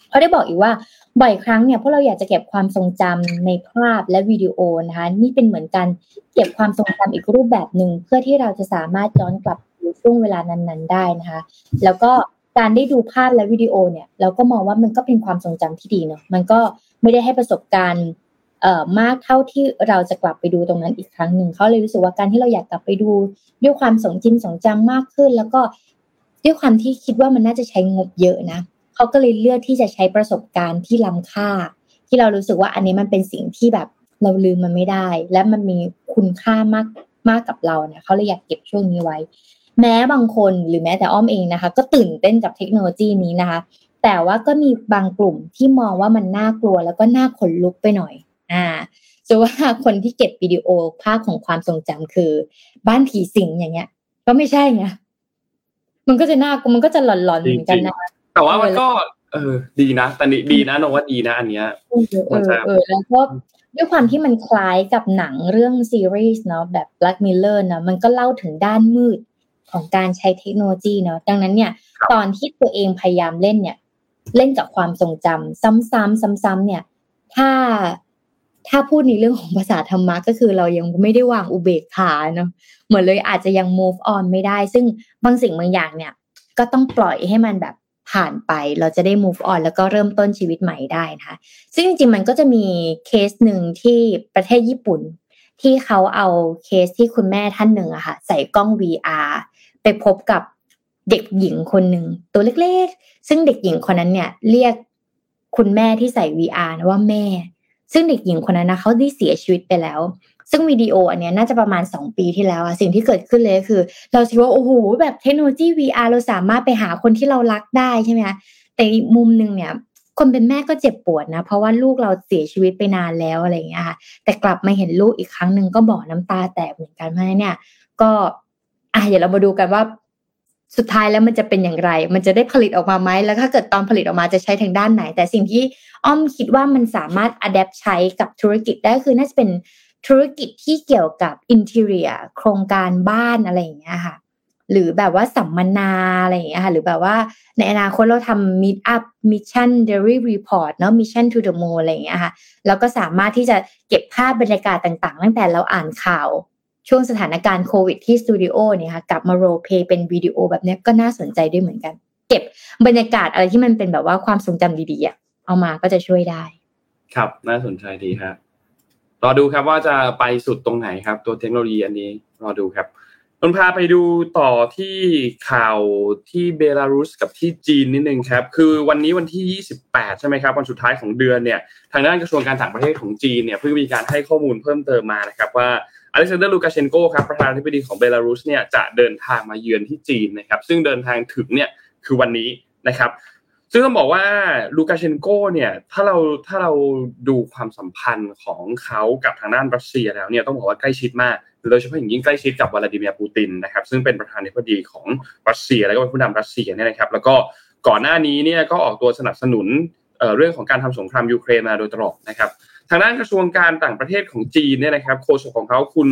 เขาได้บอกอีกว่าบ่อยครั้งเนี่ยพวกเราอยากจะเก็บความทรงจำในภาพและวิดีโอนะคะนี่เป็นเหมือนการเก็บความทรงจำอีกรูปแบบหนึ่งเพื่อที่เราจะสามารถย้อนกลับดูช่วงเวลานั้น ๆ ได้นะคะ แล้วก็การได้ดูภาพและวิดีโอเนี่ย เราก็มองว่ามันก็เป็นความทรงจำที่ดีเนาะมันก็ไม่ได้ให้ประสบการณ์ มากเท่าที่เราจะกลับไปดูตรงนั้นอีกครั้งหนึ่งเขาเลยรู้สึกว่าการที่เราอยากกลับไปดู ด้วยความสงจินสงจำมากขึ้น แล้วก็ด้วยความที่คิดว่ามันน่าจะใช้งบเยอะนะเขาก็เลยเลือกที่จะใช้ประสบการณ์ที่ล้ำค่า ที่เรารู้สึกว่าอันนี้มันเป็นสิ่งที่แบบเราลืมมันไม่ได้ และมันมีคุณค่ามากมากกับเราเนี่ยเขาเลยอยากเก็บช่วงนี้ไว้ แม้บางคนหรือแม้แต่อ้อมเองนะคะ ก็ตื่นเต้นกับเทคโนโลยีนี้นะคะ แต่ว่าก็มีบางกลุ่มที่มองว่ามันน่ากลัวแล้วก็น่าขนลุกไปหน่อย อ่าจะว่าคนที่เก็บวิดีโอภาพของความทรงจำคือ บ้านผีสิงอย่างเงี้ย ก็ไม่ใช่ไงมันก็จะน่ากลัวมันก็จะหลอนๆเหมือนกันนะแต่ว่ามันก็ เออ ดีนะแต่ดีนะนว่าดีนะ อันเนี้ยเออเออแล้วก็ด้วยความที่มันคล้ายกับหนังเรื่องซีรีส์เนาะแบบ Black Mirror นะมันก็เล่าถึงด้านมืดของการใช้เทคโนโลยีเนาะดังนั้นเนี่ย ตอนที่ตัวเองพยายามเล่นเนี่ย เล่นกับความทรงจำซ้ำๆซ้ำๆเนี่ย ถ้า ถ้าพูดในเรื่องของภาษาธรรมะก็คือเรายังไม่ได้วางอุเบกขาเนาะเหมือนเลยอาจจะยัง move on ไม่ได้ ซึ่งบางสิ่งบางอย่างเนี่ย ก็ต้องปล่อยให้มันแบบผ่านไป เราจะได้ move on แล้วก็เริ่มต้นชีวิตใหม่ได้นะคะซึ่งจริงๆมันก็จะมีเคสหนึ่งที่ประเทศญี่ปุ่น ที่เขาเอาเคสที่คุณแม่ท่านหนึ่งอะค่ะใส่กล้อง VR ไปพบกับเด็กหญิงคนหนึ่งตัวเล็กๆ ซึ่งเด็กหญิงคนนั้นเนี่ย เรียกคุณแม่ที่ใส่ VR นะว่าแม่ ซึ่งเด็กหญิงคนนั้นนะเขาได้เสียชีวิตไปแล้ว ซึ่งวิดีโออันนี้น่าจะประมาณ 2 ปีที่แล้วอะสิ่งที่เกิดขึ้นเลยคือ เราคิดว่าโอ้โหแบบเทคโนโลยี VR เราสามารถไปหาคนที่เรารักได้ใช่ไหมคะแต่มุมหนึ่งเนี่ยคนเป็นแม่ก็เจ็บปวดนะ เพราะว่าลูกเราเสียชีวิตไปนานแล้วอะไรอย่างเงี้ยค่ะแต่กลับมาเห็นลูกอีกครั้งหนึ่งก็บอกน้ำตาแตกเหมือนกันเพราะเนี่ยก็อะเดี๋ยวเรามาดูกันว่า สุดท้ายแล้วมันจะเป็นอย่างไร มันจะได้ผลิตออกมาไหม แล้วถ้าเกิดตอนผลิตออกมาจะใช้ทางด้านไหน แต่สิ่งที่อ้อมคิดว่ามันสามารถอัดแอปใช้กับธุรกิจได้คือน่าจะเป็นธุรกิจที่เกี่ยวกับอินเทเรียโครงการบ้านอะไรอย่างเงี้ยค่ะ หรือแบบว่าสัมมนาอะไรอย่างเงี้ยค่ะ หรือแบบว่าในอนาคตเราทำ meet up mission daily report เนาะ mission to the moon อะไรอย่างเงี้ยค่ะ แล้วก็สามารถที่จะเก็บภาพบรรยากาศต่างๆ ตั้งแต่เราอ่านข่าว ช่วงสถานการณ์โควิดที่สตูดิโอเนี่ยค่ะกลับมาโรเพย์เป็นวิดีโอแบบนี้ก็น่าสนใจด้วยเหมือนกัน เก็บบรรยากาศอะไรที่มันเป็นแบบว่าความทรงจำดีๆเอามาก็จะช่วยได้ ครับน่าสนใจดีครับรอดูครับว่าจะไปสุดตรงไหนครับ ตัวเทคโนโลยีอันนี้รอดูครับนนพาไปดูต่อที่ข่าวที่เบลารุสกับที่จีนนิดนึงครับ คือวันนี้วันที่ 28 ใช่ไหมครับ วันสุดท้ายของเดือนเนี่ย ทางด้านกระทรวงการต่างประเทศของจีนเนี่ยเพิ่งมีการให้ข้อมูลเพิ่มเติมมานะครับว่า อเล็กซานเดอร์ลูกาเชนโกครับประธานาธิบดีของเบลารุสเนี่ยจะเดินทางมาเยือนที่จีนนะครับ ซึ่งเดินทางถึงเนี่ยคือวันนี้นะครับซึ่งต้องบอกว่าลูกาเชนโกเนี่ยถ้าเราถ้าเราดูความสัมพันธ์ของเขากับทางด้านรัสเซียแล้วเนี่ยต้องบอกว่าใกล้ชิดมากโดยเฉพาะอย่างยิ่งใกล้ชิดกับวลาดิเมียร์ปูตินนะครับซึ่งเป็นประธานาธิบดีของรัสเซีย แล้วก็เป็นผู้นำรัสเซียเนี่ยนะครับ แล้วก็ก่อนหน้านี้เนี่ยก็ออกตัวสนับสนุนเรื่องของการทำสงครามยูเครนมาโดยตลอดนะครับ ทางด้านกระทรวงการต่างประเทศของจีนเนี่ยนะครับโฆษกของเขาคุณ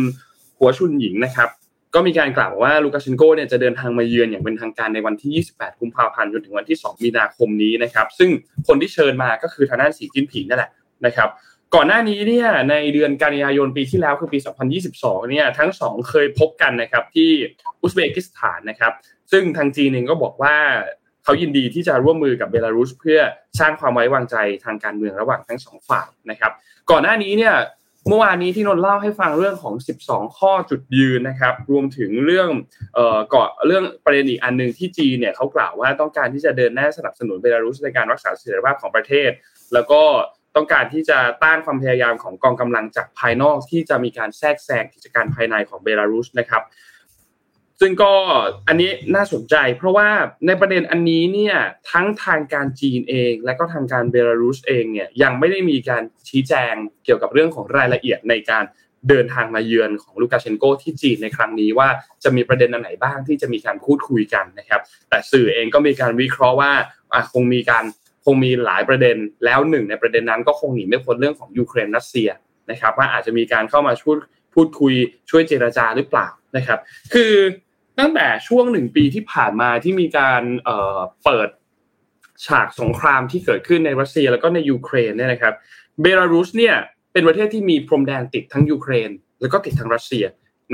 หัวชุนหญิงนะครับก็มีการกล่าวว่าลูกาเชนโกเนี่ยจะเดินทางมาเยือนอย่างเป็นทางการในวันที่ 28 กุมภาพันธ์จนถึงวันที่ 2 มีนาคมนี้นะครับซึ่งคนที่เชิญมาก็คือทางด้านสีจิ้นผิงนั่นแหละนะครับก่อนหน้านี้เนี่ยในเดือนกันยายนปีที่แล้วคือปี 2022 เนี่ยทั้งสองเคยพบกันนะครับที่อุซเบกิสถานนะครับซึ่งทางจีนเองก็บอกว่า เขายินดีที่จะร่วมมือกับเบลารุสเพื่อสร้างความไว้วางใจทางการเมืองระหว่างทั้งสองฝ่ายนะครับ ก่อนหน้านี้เนี่ยเมื่อวานนี้ที่นนเล่าให้ฟังเรื่องของ 12 ข้อจุดยืนนะครับ รวมถึงเรื่องเอ่อเกาะเรื่องประเด็นอีกอันหนึ่งที่จีนเนี่ยเขากล่าวว่าต้องการที่จะเดินหน้าสนับสนุนเบลารุสในการรักษาเสรียรภาพของประเทศ แล้วก็ต้องการที่จะต้านความพยายามของกองกำลังจากภายนอกที่จะมีการแทรกแซงกิจการภายในของเบลารุสนะครับ ซึ่งก็อันนี้น่าสนใจ เพราะว่าในประเด็นอันนี้เนี่ยทั้งทางการจีนเอง และก็ทางการเบลารุสเองเนี่ยยังไม่ได้มีการชี้แจงเกี่ยวกับเรื่องของรายละเอียดในการเดินทางมาเยือนของลูกาเชนโกที่จีนในครั้งนี้ว่าจะมีประเด็นอันไหนบ้างที่จะมีการพูดคุยกันนะครับ แต่สื่อเองก็มีการวิเคราะห์ว่าคงมีการคงมีหลายประเด็น แล้วหนึ่งในประเด็นนั้นก็คงหนีไม่พ้นเรื่องของยูเครนรัสเซียนะครับ ว่าอาจจะมีการเข้ามาช่วยพูดคุยช่วยเจรจาหรือเปล่านะครับ คือ ตั้งแต่ช่วงหนึ่งปีที่ผ่านมาที่มีการเปิดฉากสงครามที่เกิดขึ้นในรัสเซียแล้วก็ในยูเครนเนี่ยนะครับเบลารุสเนี่ยเป็นประเทศที่มีพรมแดนติดทั้งยูเครน แล้วก็ติดทั้งรัสเซีย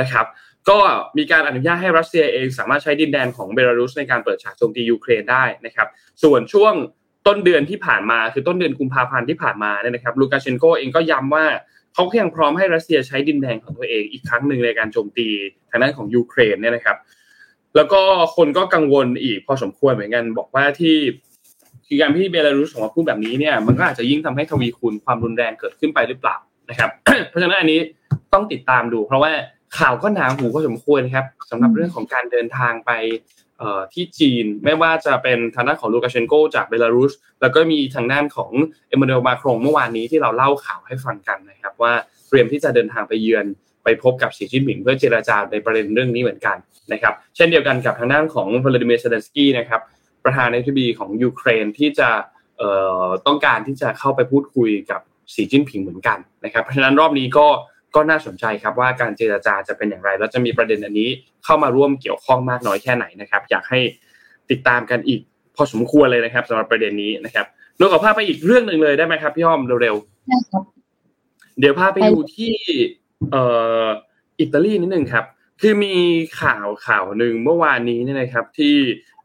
นะครับก็มีการอนุญาตให้รัสเซียเองสามารถใช้ดินแดนของเบลารุสในการเปิดฉากโจมตียูเครนได้นะครับส่วนช่วงต้นเดือนที่ผ่านมาคือต้นเดือนกุมภาพันธ์ที่ผ่านมาเนี่ยนะครับลูกาเชนโกเองก็ย้ำว่า เขายังพร้อมให้รัสเซียใช้ดินแดนของตัวเองอีกครั้งหนึ่งในการโจมตีทางด้านของยูเครนเนี่ยนะครับ แล้วก็คนก็กังวลอีกพอสมควรเหมือนกันบอกว่าที่คือการที่เบลารุสออกมาพูดแบบนี้เนี่ยมันก็อาจจะยิ่งทำให้ทวีคูณความรุนแรงเกิดขึ้นไปหรือเปล่านะครับ เพราะฉะนั้นอันนี้ต้องติดตามดู เพราะว่าข่าวก็หนาหูพอสมควรครับสำหรับเรื่องของการเดินทางไป ที่จีนไม่ว่าจะเป็นทางด้านของลูกาเชนโกจากเบลารุสแล้วก็มีทางด้านของเอมมานูเอลมาครงเมื่อวานนี้ที่เราเล่าข่าวให้ฟังกันนะครับว่าเตรียมที่จะเดินทางไปเยือนไปพบกับสีจิ้นผิงเพื่อเจรจาในประเด็นเรื่องนี้เหมือนกันนะครับเช่นเดียวกันกับทางด้านของวลาดิเมียร์เซเลนสกี้นะครับประธานาธิบดีของยูเครนที่จะต้องการที่จะเข้าไปพูดคุยกับสีจิ้นผิงเหมือนกันนะครับเพราะฉะนั้นรอบนี้ก็ ก็น่าสนใจครับว่าการเจราจาจะเป็นอย่างไร แล้วจะมีประเด็นอันนี้เข้ามาร่วมเกี่ยวข้องมากน้อยแค่ไหนนะครับ อยากให้ติดตามกันอีก พอสมควรเลยนะครับสำหรับประเด็นนี้นะครับลงกับภาพไปอีกเรื่องหนึ่งเลยได้ไหมครับพี่อ้อมเร็วๆเดี๋ยวพาไปดูที่เอ่ออิตาลีนิดหนึ่งครับ คือมีข่าวข่าวหนึ่งเมื่อวานนี้เนี่ยนะครับ ที่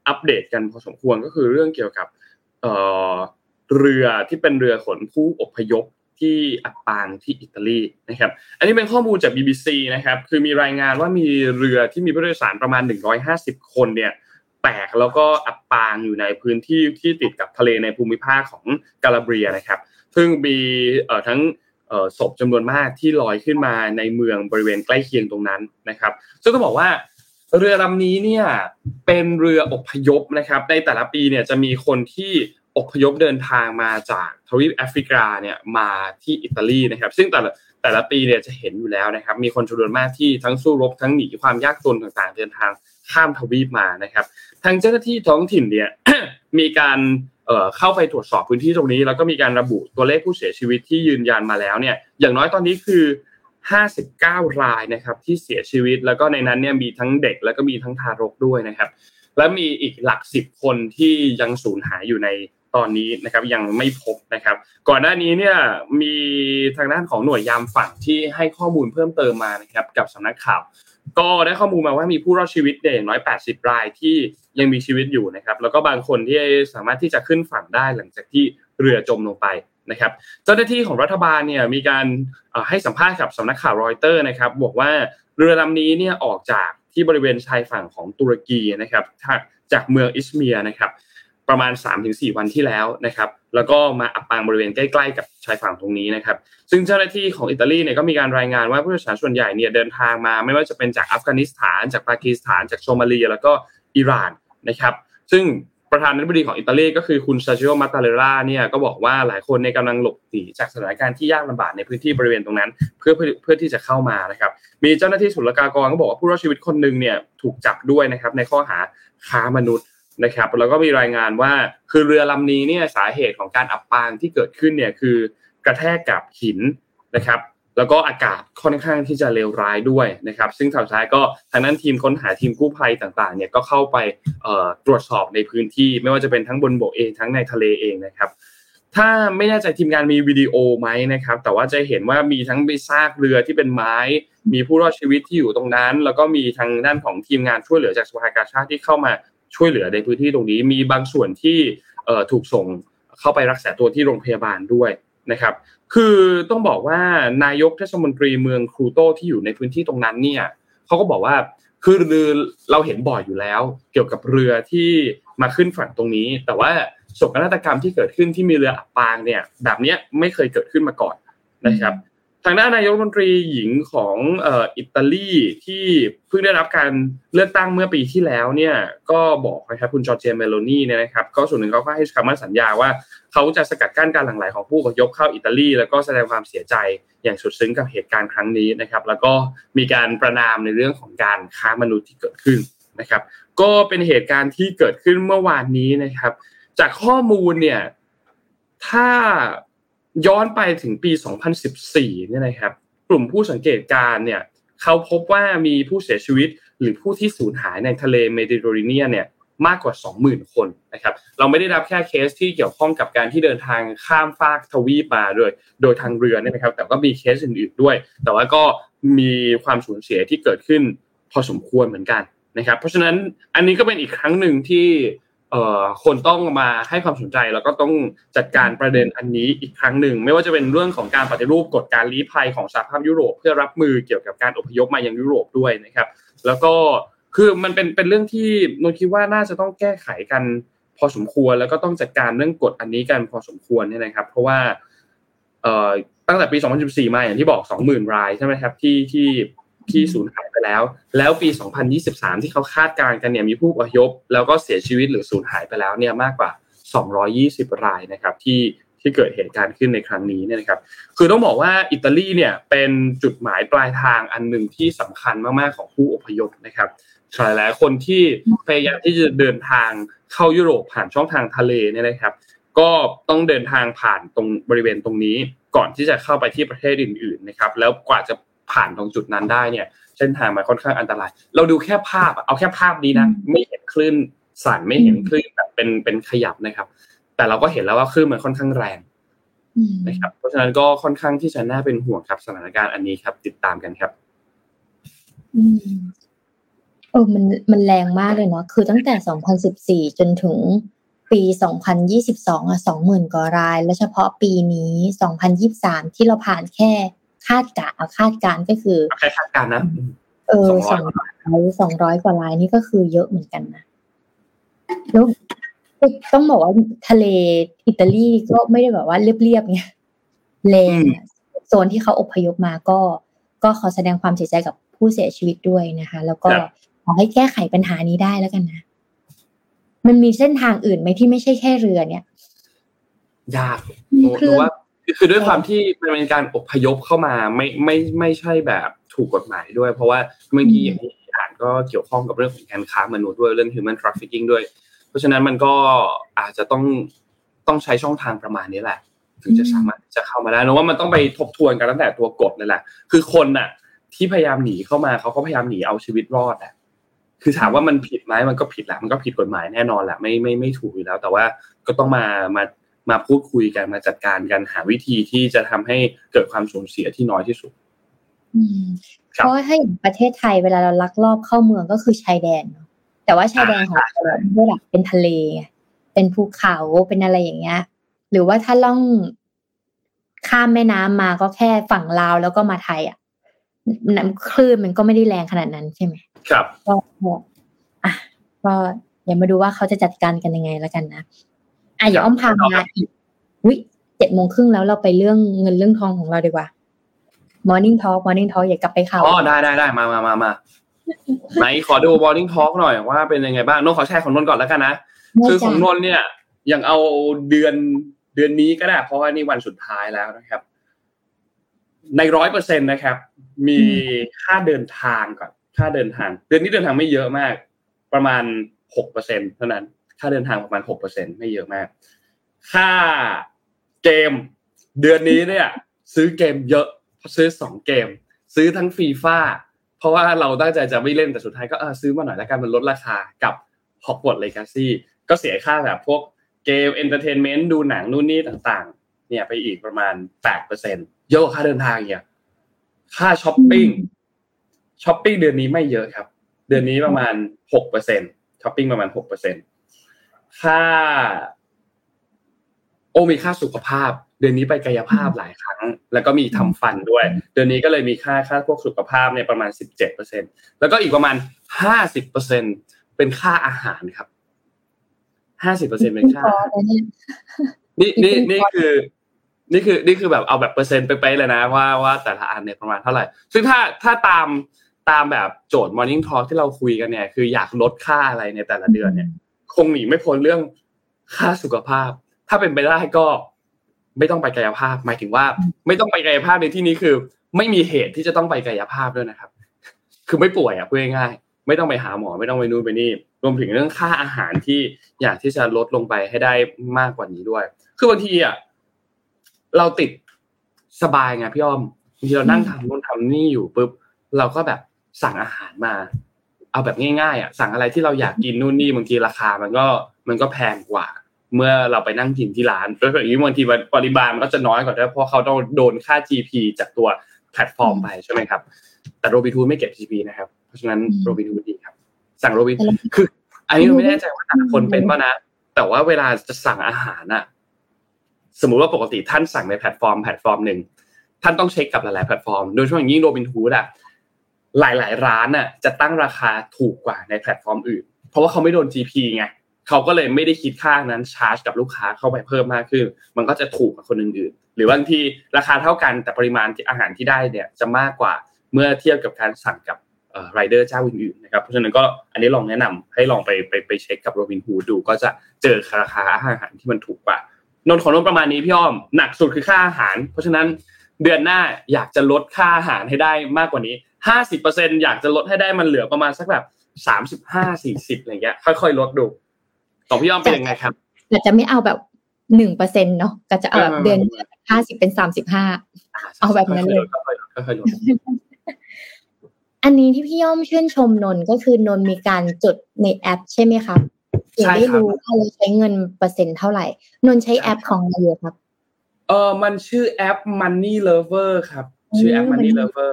อัปเดตกันพอสมควรก็คือเรื่องเกี่ยวกับเอ่อเรือที่เป็นเรือขนผู้อพยพ ที่อับปางที่อิตาลีนะครับ อันนี้เป็นข้อมูลจาก BBC นะครับ คือมีรายงานว่ามีเรือที่มีผู้โดยสารประมาณ 150 คนเนี่ยแตกแล้วก็อับปางอยู่ในพื้นที่ที่ติดกับทะเลในภูมิภาคของกาลาเบียนะครับ ซึ่งมีทั้งศพจำนวนมากที่ลอยขึ้นมาในเมืองบริเวณใกล้เคียงตรงนั้นนะครับ ซึ่งต้องบอกว่าเรือลำนี้เนี่ยเป็นเรืออพยพนะครับ ในแต่ละปีเนี่ยจะมีคนที่ อพยพเดินทางมาจากทวีปแอฟริกาเนี่ยมาที่อิตาลีนะครับ ซึ่งแต่ละแต่ละปีเนี่ยจะเห็นอยู่แล้วนะครับ มีคนจำนวนมากที่ทั้งสู้รบทั้งหนีความยากจนต่างๆ เดินทางข้ามทวีปมานะครับ ทางเจ้าหน้าที่ท้องถิ่นเนี่ยมีการเข้าไปตรวจสอบพื้นที่ตรงนี้ แล้วก็มีการระบุตัวเลขผู้เสียชีวิตที่ยืนยันมาแล้วเนี่ย อย่างน้อยตอนนี้คือ 59 รายนะครับที่เสียชีวิต แล้วก็ในนั้นเนี่ยมีทั้งเด็กแล้วก็มีทั้งทารกด้วยนะครับ และมีอีกหลักสิบคนที่ยังสูญหายอยู่ใน ตอนนี้นะครับยังไม่พบนะครับ ก่อนหน้านี้เนี่ยมีทางด้านของหน่วยยามฝั่งที่ให้ข้อมูลเพิ่มเติมมานะครับกับสำนักข่าวก็ได้ข้อมูลมาว่ามีผู้รอดชีวิตเด่นน้อย80รายที่ยังมีชีวิตอยู่นะครับ แล้วก็บางคนที่สามารถที่จะขึ้นฝั่งได้หลังจากที่เรือจมลงไปนะครับ เจ้าหน้าที่ของรัฐบาลเนี่ยมีการให้สัมภาษณ์กับสำนักข่าวรอยเตอร์นะครับ บอกว่าเรือลำนี้เนี่ยออกจากที่บริเวณชายฝั่งของตุรกีนะครับจากเมืองอิสเมียนะครับ ประมาณ 3-4 วันที่แล้วนะครับแล้วก็มาอับปางบริเวณใกล้ๆกับชายฝั่งตรงนี้นะครับซึ่งเจ้าหน้าที่ของอิตาลีเนี่ยก็มีการรายงานว่าผู้โดยสารส่วนใหญ่เนี่ยเดินทางมา ไม่ว่าจะเป็นจากอัฟกานิสถาน จากปากีสถาน จากโซมาเลีย แล้วก็อิหร่านนะครับซึ่งประธานาธิบดีของอิตาลีก็คือคุณซาจิโอมาตาเลราเนี่ยก็บอกว่าหลายคนในกำลังหลบหนีจากสถานการณ์ที่ยากลำบากในพื้นที่บริเวณตรงนั้นเพื่อเพื่อเพื่อที่จะเข้ามานะครับมีเจ้าหน้าที่ศุลกากรก็บอกว่าผู้รอดชีวิตคนหนึ่งเนี่ยถูกจับด้วยนะครับในข้อหาค้ามนุษย์ นะครับแล้วก็มีรายงานว่าคือเรือลำนี้เนี่ยสาเหตุของการอับปางที่เกิดขึ้นเนี่ยคือกระแทกกับหินนะครับแล้วก็อากาศค่อนข้างที่จะเลวร้ายด้วยนะครับ ซึ่งสุดท้ายก็ทางนั้นทีมค้นหาทีมกู้ภัยต่างๆเนี่ยก็เข้าไปตรวจสอบในพื้นที่ ไม่ว่าจะเป็นทั้งบนบกเองทั้งในทะเลเองนะครับ ถ้าไม่แน่ใจทีมงานมีวิดีโอไหมนะครับ แต่ว่าจะเห็นว่ามีทั้งไปซากเรือที่เป็นไม้ มีผู้รอดชีวิตที่อยู่ตรงนั้น แล้วก็มีทางด้านของทีมงานช่วยเหลือจากสภากาชาติที่เข้ามา ช่วยเหลือในพื้นที่ตรงนี้ มีบางส่วนที่ถูกส่งเข้าไปรักษาตัวที่โรงพยาบาลด้วยนะครับ คือต้องบอกว่านายกเทศมนตรีเมืองโครโตเนที่อยู่ในพื้นที่ตรงนั้นเนี่ยเขาก็บอกว่าคือเรือเราเห็นบ่อยอยู่แล้ว เกี่ยวกับเรือที่มาขึ้นฝั่งตรงนี้ แต่ว่าโศกนาฏกรรมที่เกิดขึ้นที่มีเรืออับปางเนี่ย แบบนี้ไม่เคยเกิดขึ้นมาก่อนนะครับ ทางด้านนายกรัฐมนตรีหญิงของอิตาลีที่เพิ่งได้รับการเลือกตั้งเมื่อปีที่แล้วเนี่ยก็บอกนะครับคุณจอร์เจเมโลนีเนี่ยนะครับก็ส่วนหนึ่งเขาก็ให้คำมั่นสัญญาว่าเขาจะสกัดกั้นการหลั่งไหลของผู้อพยพเข้าอิตาลี แล้วก็แสดงความเสียใจอย่างสุดซึ้งกับเหตุการณ์ครั้งนี้นะครับ แล้วก็มีการประนามในเรื่องของการค้ามนุษย์ที่เกิดขึ้นนะครับ ก็เป็นเหตุการณ์ที่เกิดขึ้นเมื่อวานนี้นะครับ จากข้อมูลเนี่ยถ้า ย้อนไปถึงปี 2014 เนี่ยนะครับ กลุ่มผู้สังเกตการเนี่ยเขาพบว่ามีผู้เสียชีวิต หรือผู้ที่สูญหายในทะเลเมดิเตอร์เรเนียนเนี่ยมากกว่า 20,000 คนนะครับ เราไม่ได้รับแค่เคสที่เกี่ยวข้องกับการที่เดินทางข้ามฟากทวีปมาโดยโดยทางเรือเนี่ยนะครับ แต่ก็มีเคสอื่นๆด้วย แต่ว่าก็มีความสูญเสียที่เกิดขึ้นพอสมควรเหมือนกันนะครับ เพราะฉะนั้นอันนี้ก็เป็นอีกครั้งหนึ่งที่ คนต้องมาให้ความสนใจแล้วก็ต้องจัดการประเด็นอันนี้อีกครั้งหนึ่ง ไม่ว่าจะเป็นเรื่องของการปฏิรูปกฎการลี้ภัยของสหภาพยุโรป เพื่อรับมือเกี่ยวกับการอพยพมายังยุโรปด้วยนะครับ แล้วก็คือมันเป็นเป็นเรื่องที่นนคิดว่าน่าจะต้องแก้ไขกัน พอสมควรแล้วก็ต้องจัดการเรื่องกฎอันนี้กันพอสมควรเนี่ยนะครับ เพราะว่าเอ่อตั้งแต่ปี 2014 มาอย่างที่บอก 20,000 รายใช่ไหมครับที่ที่ ที่สูญหายไปแล้ว แล้วปี 2023 ที่เขาคาดการณ์กันเนี่ยมีผู้อพยพ แล้วก็เสียชีวิตหรือสูญหายไปแล้วเนี่ยมากกว่า 220 รายนะครับที่ที่เกิดเหตุการณ์ขึ้นในครั้งนี้เนี่ยนะครับ คือต้องบอกว่าอิตาลีเนี่ยเป็นจุดหมายปลายทางอันหนึ่งที่สำคัญมากๆของผู้อพยพนะครับหลายหลายคนที่พยายามที่จะเดินทางเข้ายุโรปผ่านช่องทางทะเลเนี่ยนะครับ ก็ต้องเดินทางผ่านตรงบริเวณตรงนี้ ก่อนที่จะเข้าไปที่ประเทศอื่น ๆนะครับ แล้วกว่าจะ ผ่านตรงจุดนั้นได้เนี่ย เส้นทางมันค่อนข้างอันตราย เราดูแค่ภาพเอาแค่ภาพนี้นะไม่เห็นคลื่นสั่นไม่เห็นคลื่นแบบเป็นเป็นขยับนะครับ แต่เราก็เห็นแล้วว่าคลื่นมันค่อนข้างแรงนะครับ เพราะฉะนั้นก็ค่อนข้างที่จะน่าเป็นห่วงครับสถานการณ์อันนี้ครับ ติดตามกันครับเออมันมันแรงมากเลยเนาะคือตั้งแต่ 2014 จนถึงปี 2022 อะ 20,000กว่าราย และเฉพาะปีนี้ 2023 ที่เราผ่านแค่ คาดกะคาดการก็คือแค่คาดการนะเออสองร้อยสองร้อยกว่ารายนี่ก็คือเยอะเหมือนกันนะแล้วต้องบอกว่าทะเลอิตาลีก็ไม่ได้แบบว่าเรียบๆเนี่ยแรงโซนที่เขาอพยพมาก็ ก็ขอแสดงความเสียใจกับผู้เสียชีวิตด้วยนะคะ แล้วก็ขอให้แก้ไขปัญหานี้ได้แล้วกันนะ มันมีเส้นทางอื่นไหมที่ไม่ใช่แค่เรือเนี่ยยากเพราะว่า คือด้วยความที่มันเป็นการอพยพเข้ามาไม่ไม่ไม่ใช่แบบถูกกฎหมายด้วย เพราะว่าเมื่อกี้อย่างที่อ่านก็เกี่ยวข้องกับเรื่องของการค้ามนุษย์ด้วยเรื่อง human trafficking ด้วย เพราะฉะนั้นมันก็อาจจะต้องต้องใช้ช่องทางประมาณนี้แหละ ถึงจะสามารถจะเข้ามาได้นะว่ามันต้องไปทบทวนกันตั้งแต่ตัวกฎเลยแหละ คือคนน่ะ ที่พยายามหนีเข้ามาเขาก็พยายามหนีเอาชีวิตรอดอะคือถามว่ามันผิดไหมมันก็ผิดแหละมันก็ผิดกฎหมายแน่นอนแหละไม่ไม่ไม่ถูกอยู่แล้ว แต่ว่าก็ต้องมามา มาพูดคุยกันมาจัดการกันหาวิธีที่จะทำให้เกิดความสูญเสียที่น้อยที่สุดเพราะถ้าอย่างประเทศไทยเวลาเราลักลอบเข้าเมืองก็คือชายแดนแต่ว่าชายแดนของเราไม่หลักเป็นทะเล เป็นภูเขาเป็นอะไรอย่างเงี้ย หรือว่าถ้าล่องข้ามแม่น้ำมาก็แค่ฝั่งลาวแล้วก็มาไทยอะน้ำคลื่นมันก็ไม่ได้แรงขนาดนั้นใช่ไหมครับก็อะก็เดี๋ยวมาดูว่าเขาจะจัดการกันยังไงแล้วกันนะ อะอย่าอ้อมพามาอีกวิเจ็ดโมงครึ่งแล้วเราไปเรื่องเงินเรื่องทองของเราดีกว่า Morning Talk Morning Talk อย่ากลับไปข่าวอ๋อได้ได้ได้มามามามาไหนขอดู Morning Talk หน่อยว่าเป็นยังไงบ้างนนท์ขอแชร์ของนนท์ก่อนแล้วกันนะคือของนนท์เนี่ยอย่างเอาเดือนเดือนนี้ก็ได้เพราะว่านี่วันสุดท้ายแล้วนะครับ ในร้อยเปอร์เซ็นตนะครับ มีค่าเดินทางก่อนค่าเดินทาง เดือนนี้เดินทางไม่เยอะมาก ประมาณหกเปอร์เซ็นเท่านั้น ค่าเดินทางประมาณหกเปอร์เซ็นไม่เยอะมาก ค่าเกม เดือนนี้เนี่ย ซื้อเกมเยอะซื้อสองเกม ซื้อทั้งฟีฟ่าเพราะว่าเราตั้งใจจะไม่เล่นแต่สุดท้ายก็เออซื้อมาหน่อยแล้วกันมันลดราคากับ Hogwarts Legacy ก็เสียค่าแบบพวกเกม entertainment ดูหนังนู่นนี่ต่างๆ เนี่ยไปอีกประมาณแปดเปอร์เซ็นเยอะกว่าค่าเดินทางเนี่ยค่าช้อปปิ้งช้อปปิ้งเดือนนี้ไม่เยอะครับ เดือนนี้ประมาณหกเปอร์เซ็นช้อปปิ้งประมาณหกเปอร์เซ็นต ค่า โอ้มีค่าสุขภาพ เดือนนี้ไปกายภาพหลายครั้ง แล้วก็มีทำฟันด้วย เดือนนี้ก็เลยมีค่าค่าพวกสุขภาพเนี่ยประมาณสิบเจ็ดเปอร์เซ็นแล้วก็อีกประมาณห้าสิบเปอร์เซ็นเป็นค่าอาหารครับห้าสิบเปอร์เซ็นเป็นค่า นี่นี่นี่คือนี่คือนี่คือแบบเอาแบบเปอร์เซ็นต์ไปๆเลยนะว่าว่าแต่ละอันเนี่ยประมาณเท่าไหร่ ซึ่งถ้าถ้าตามตามแบบโจทย์ Morning Talk ที่เราคุยกันเนี่ย คืออยากลดค่าอะไรในแต่ละเดือนเนี่ย คงหนีไม่พ้นเรื่องค่าสุขภาพ ถ้าเป็นไปได้ก็ไม่ต้องไปกายภาพ หมายถึงว่า ไม่ต้องไปกายภาพในที่นี้คือ ไม่มีเหตุที่จะต้องไปกายภาพด้วยนะครับ คือไม่ป่วยอะพูดง่ายๆไม่ต้องไปหาหมอไม่ต้องไปนู่นไปนี่ รวมถึงเรื่องค่าอาหารที่อยากที่จะลดลงไปให้ได้มากกว่านี้ด้วย คือบางทีอะเราติดสบายไงพี่อ้อมบางทีเรานั่งทำนู่นทำนี่อยู่ปุ๊บเราก็แบบสั่งอาหารมา เอาแบบง่ายๆอะสั่งอะไรที่เราอยากกินนู่นนี่บางทีราคามันก็มันก็แพงกว่า เมื่อเราไปนั่งกินที่ร้านด้วยอย่างนี้บางทีปริมาณมันก็จะน้อยกว่าด้วยเพราะเขาต้องโดนค่า GP จากตัวแพลตฟอร์มไปใช่ไหมครับ แต่โรบิทูไม่เก็บ GP นะครับ เพราะฉะนั้นโรบิทูดีครับ สั่งโรบิทูคือ อันนี้ไม่แน่ใจว่าแต่ละคนเป็นป่ะนะ แต่ว่าเวลาจะสั่งอาหารอะสมมุติว่าปกติท่านสั่งในแพลตฟอร์มแพลตฟอร์มหนึ่งท่านต้องเช็คกับหลายๆแพลตฟอร์ม โดยเฉพาะอย่างยิ่งโรบินฮูดอะ หลาย ๆ ร้านอะจะตั้งราคาถูกกว่าในแพลตฟอร์มอื่น เพราะว่าเขาไม่โดน GP ไงเขาก็เลยไม่ได้คิดค่านั้นชาร์จกับลูกค้าเข้าไปเพิ่มมากขึ้น มันก็จะถูกกว่าคนอื่นๆ หรือบางทีราคาเท่ากันแต่ปริมาณที่อาหารที่ได้เนี่ยจะมากกว่าเมื่อเทียบกับการสั่งกับไรเดอร์เจ้าอื่นๆนะครับเพราะฉะนั้นก็อันนี้ลองแนะนำให้ลองไปไปไปเช็คกับโรบินฮูดดู ก็จะเจอราคาอาหารที่มันถูกกว่านนของนนประมาณนี้พี่อ้อมหนักสุดคือค่าอาหาร เพราะฉะนั้นเดือนหน้าอยากจะลดค่าอาหารให้ได้มากกว่านี้ ห้าสิบเปอร์เซ็นอยากจะลดให้ได้มันเหลือประมาณสักแบบสามสิบห้าสี่สิบอะไรเงี้ยค่อยๆลดดูของพี่อ้อมเป็นยังไงครับแต่จะไม่เอาแบบหนึ่งเปอร์เซ็นเนาะก็จะเอาแบบเดือนห้าสิบเป็นสามสิบห้าเอาแบบนั้นเลยค่อยๆลดอันนี้ที่พี่ย่อมชื่นชมนนก็คือนนมีการจดในแอป ใช่ไหมครับถึงได้รู้ว่าเราใช้เงินเปอร์เซ็นต์เท่าไหร่ นนใช้แอปของอะไรครับ เออมันชื่อแอป Money Lover ครับ ชื่อแอป Money Lover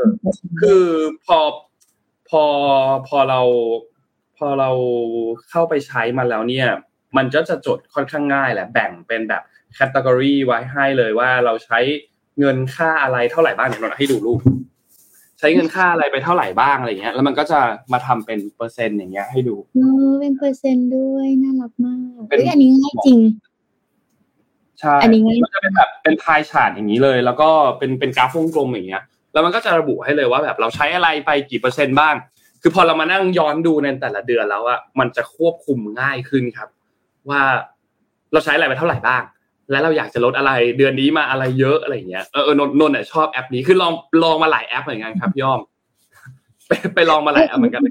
คือพอพอพอเรา พอเราเข้าไปใช้มันแล้วเนี่ย มันก็จะจดค่อนข้างง่ายแหละแบ่งเป็นแบบ category ไว้ให้เลยว่าเราใช้เงินค่าอะไรเท่าไหร่บ้างเดี๋ยวนนให้ดูรูปใช้เงินค่าอะไรไปเท่าไหร่บ้างอะไรเงี้ย แล้วมันก็จะมาทำเป็นเปอร์เซ็นต์อย่างเงี้ยให้ดูเออเป็นเปอร์เซ็นต์ด้วยน่ารักมากเฮ้ยอันนี้ง่ายจริง ใช่อันนี้ง่ายมันจะเป็นแบบเป็น pie chart อย่างนี้เลย แล้วก็เป็นเป็นกราฟวงกลมอย่างเงี้ย แล้วมันก็จะระบุให้เลยว่าแบบเราใช้อะไรไปกี่เปอร์เซ็นต์บ้าง คือพอเรามานั่งย้อนดูในแต่ละเดือนแล้วอะมันจะควบคุมง่ายขึ้นครับ ว่าเราใช้อะไรไปเท่าไหร่บ้าง แล้วเราอยากจะลดอะไรเดือนนี้มาอะไรเยอะอะไรอย่างเงี้ยเออเออนนนชอบแอปนี้คือลองลองมาหลายแอปเหมือนกันครับพี่อ้อม ไปไปลองมาหลายแอปเหมือนกัน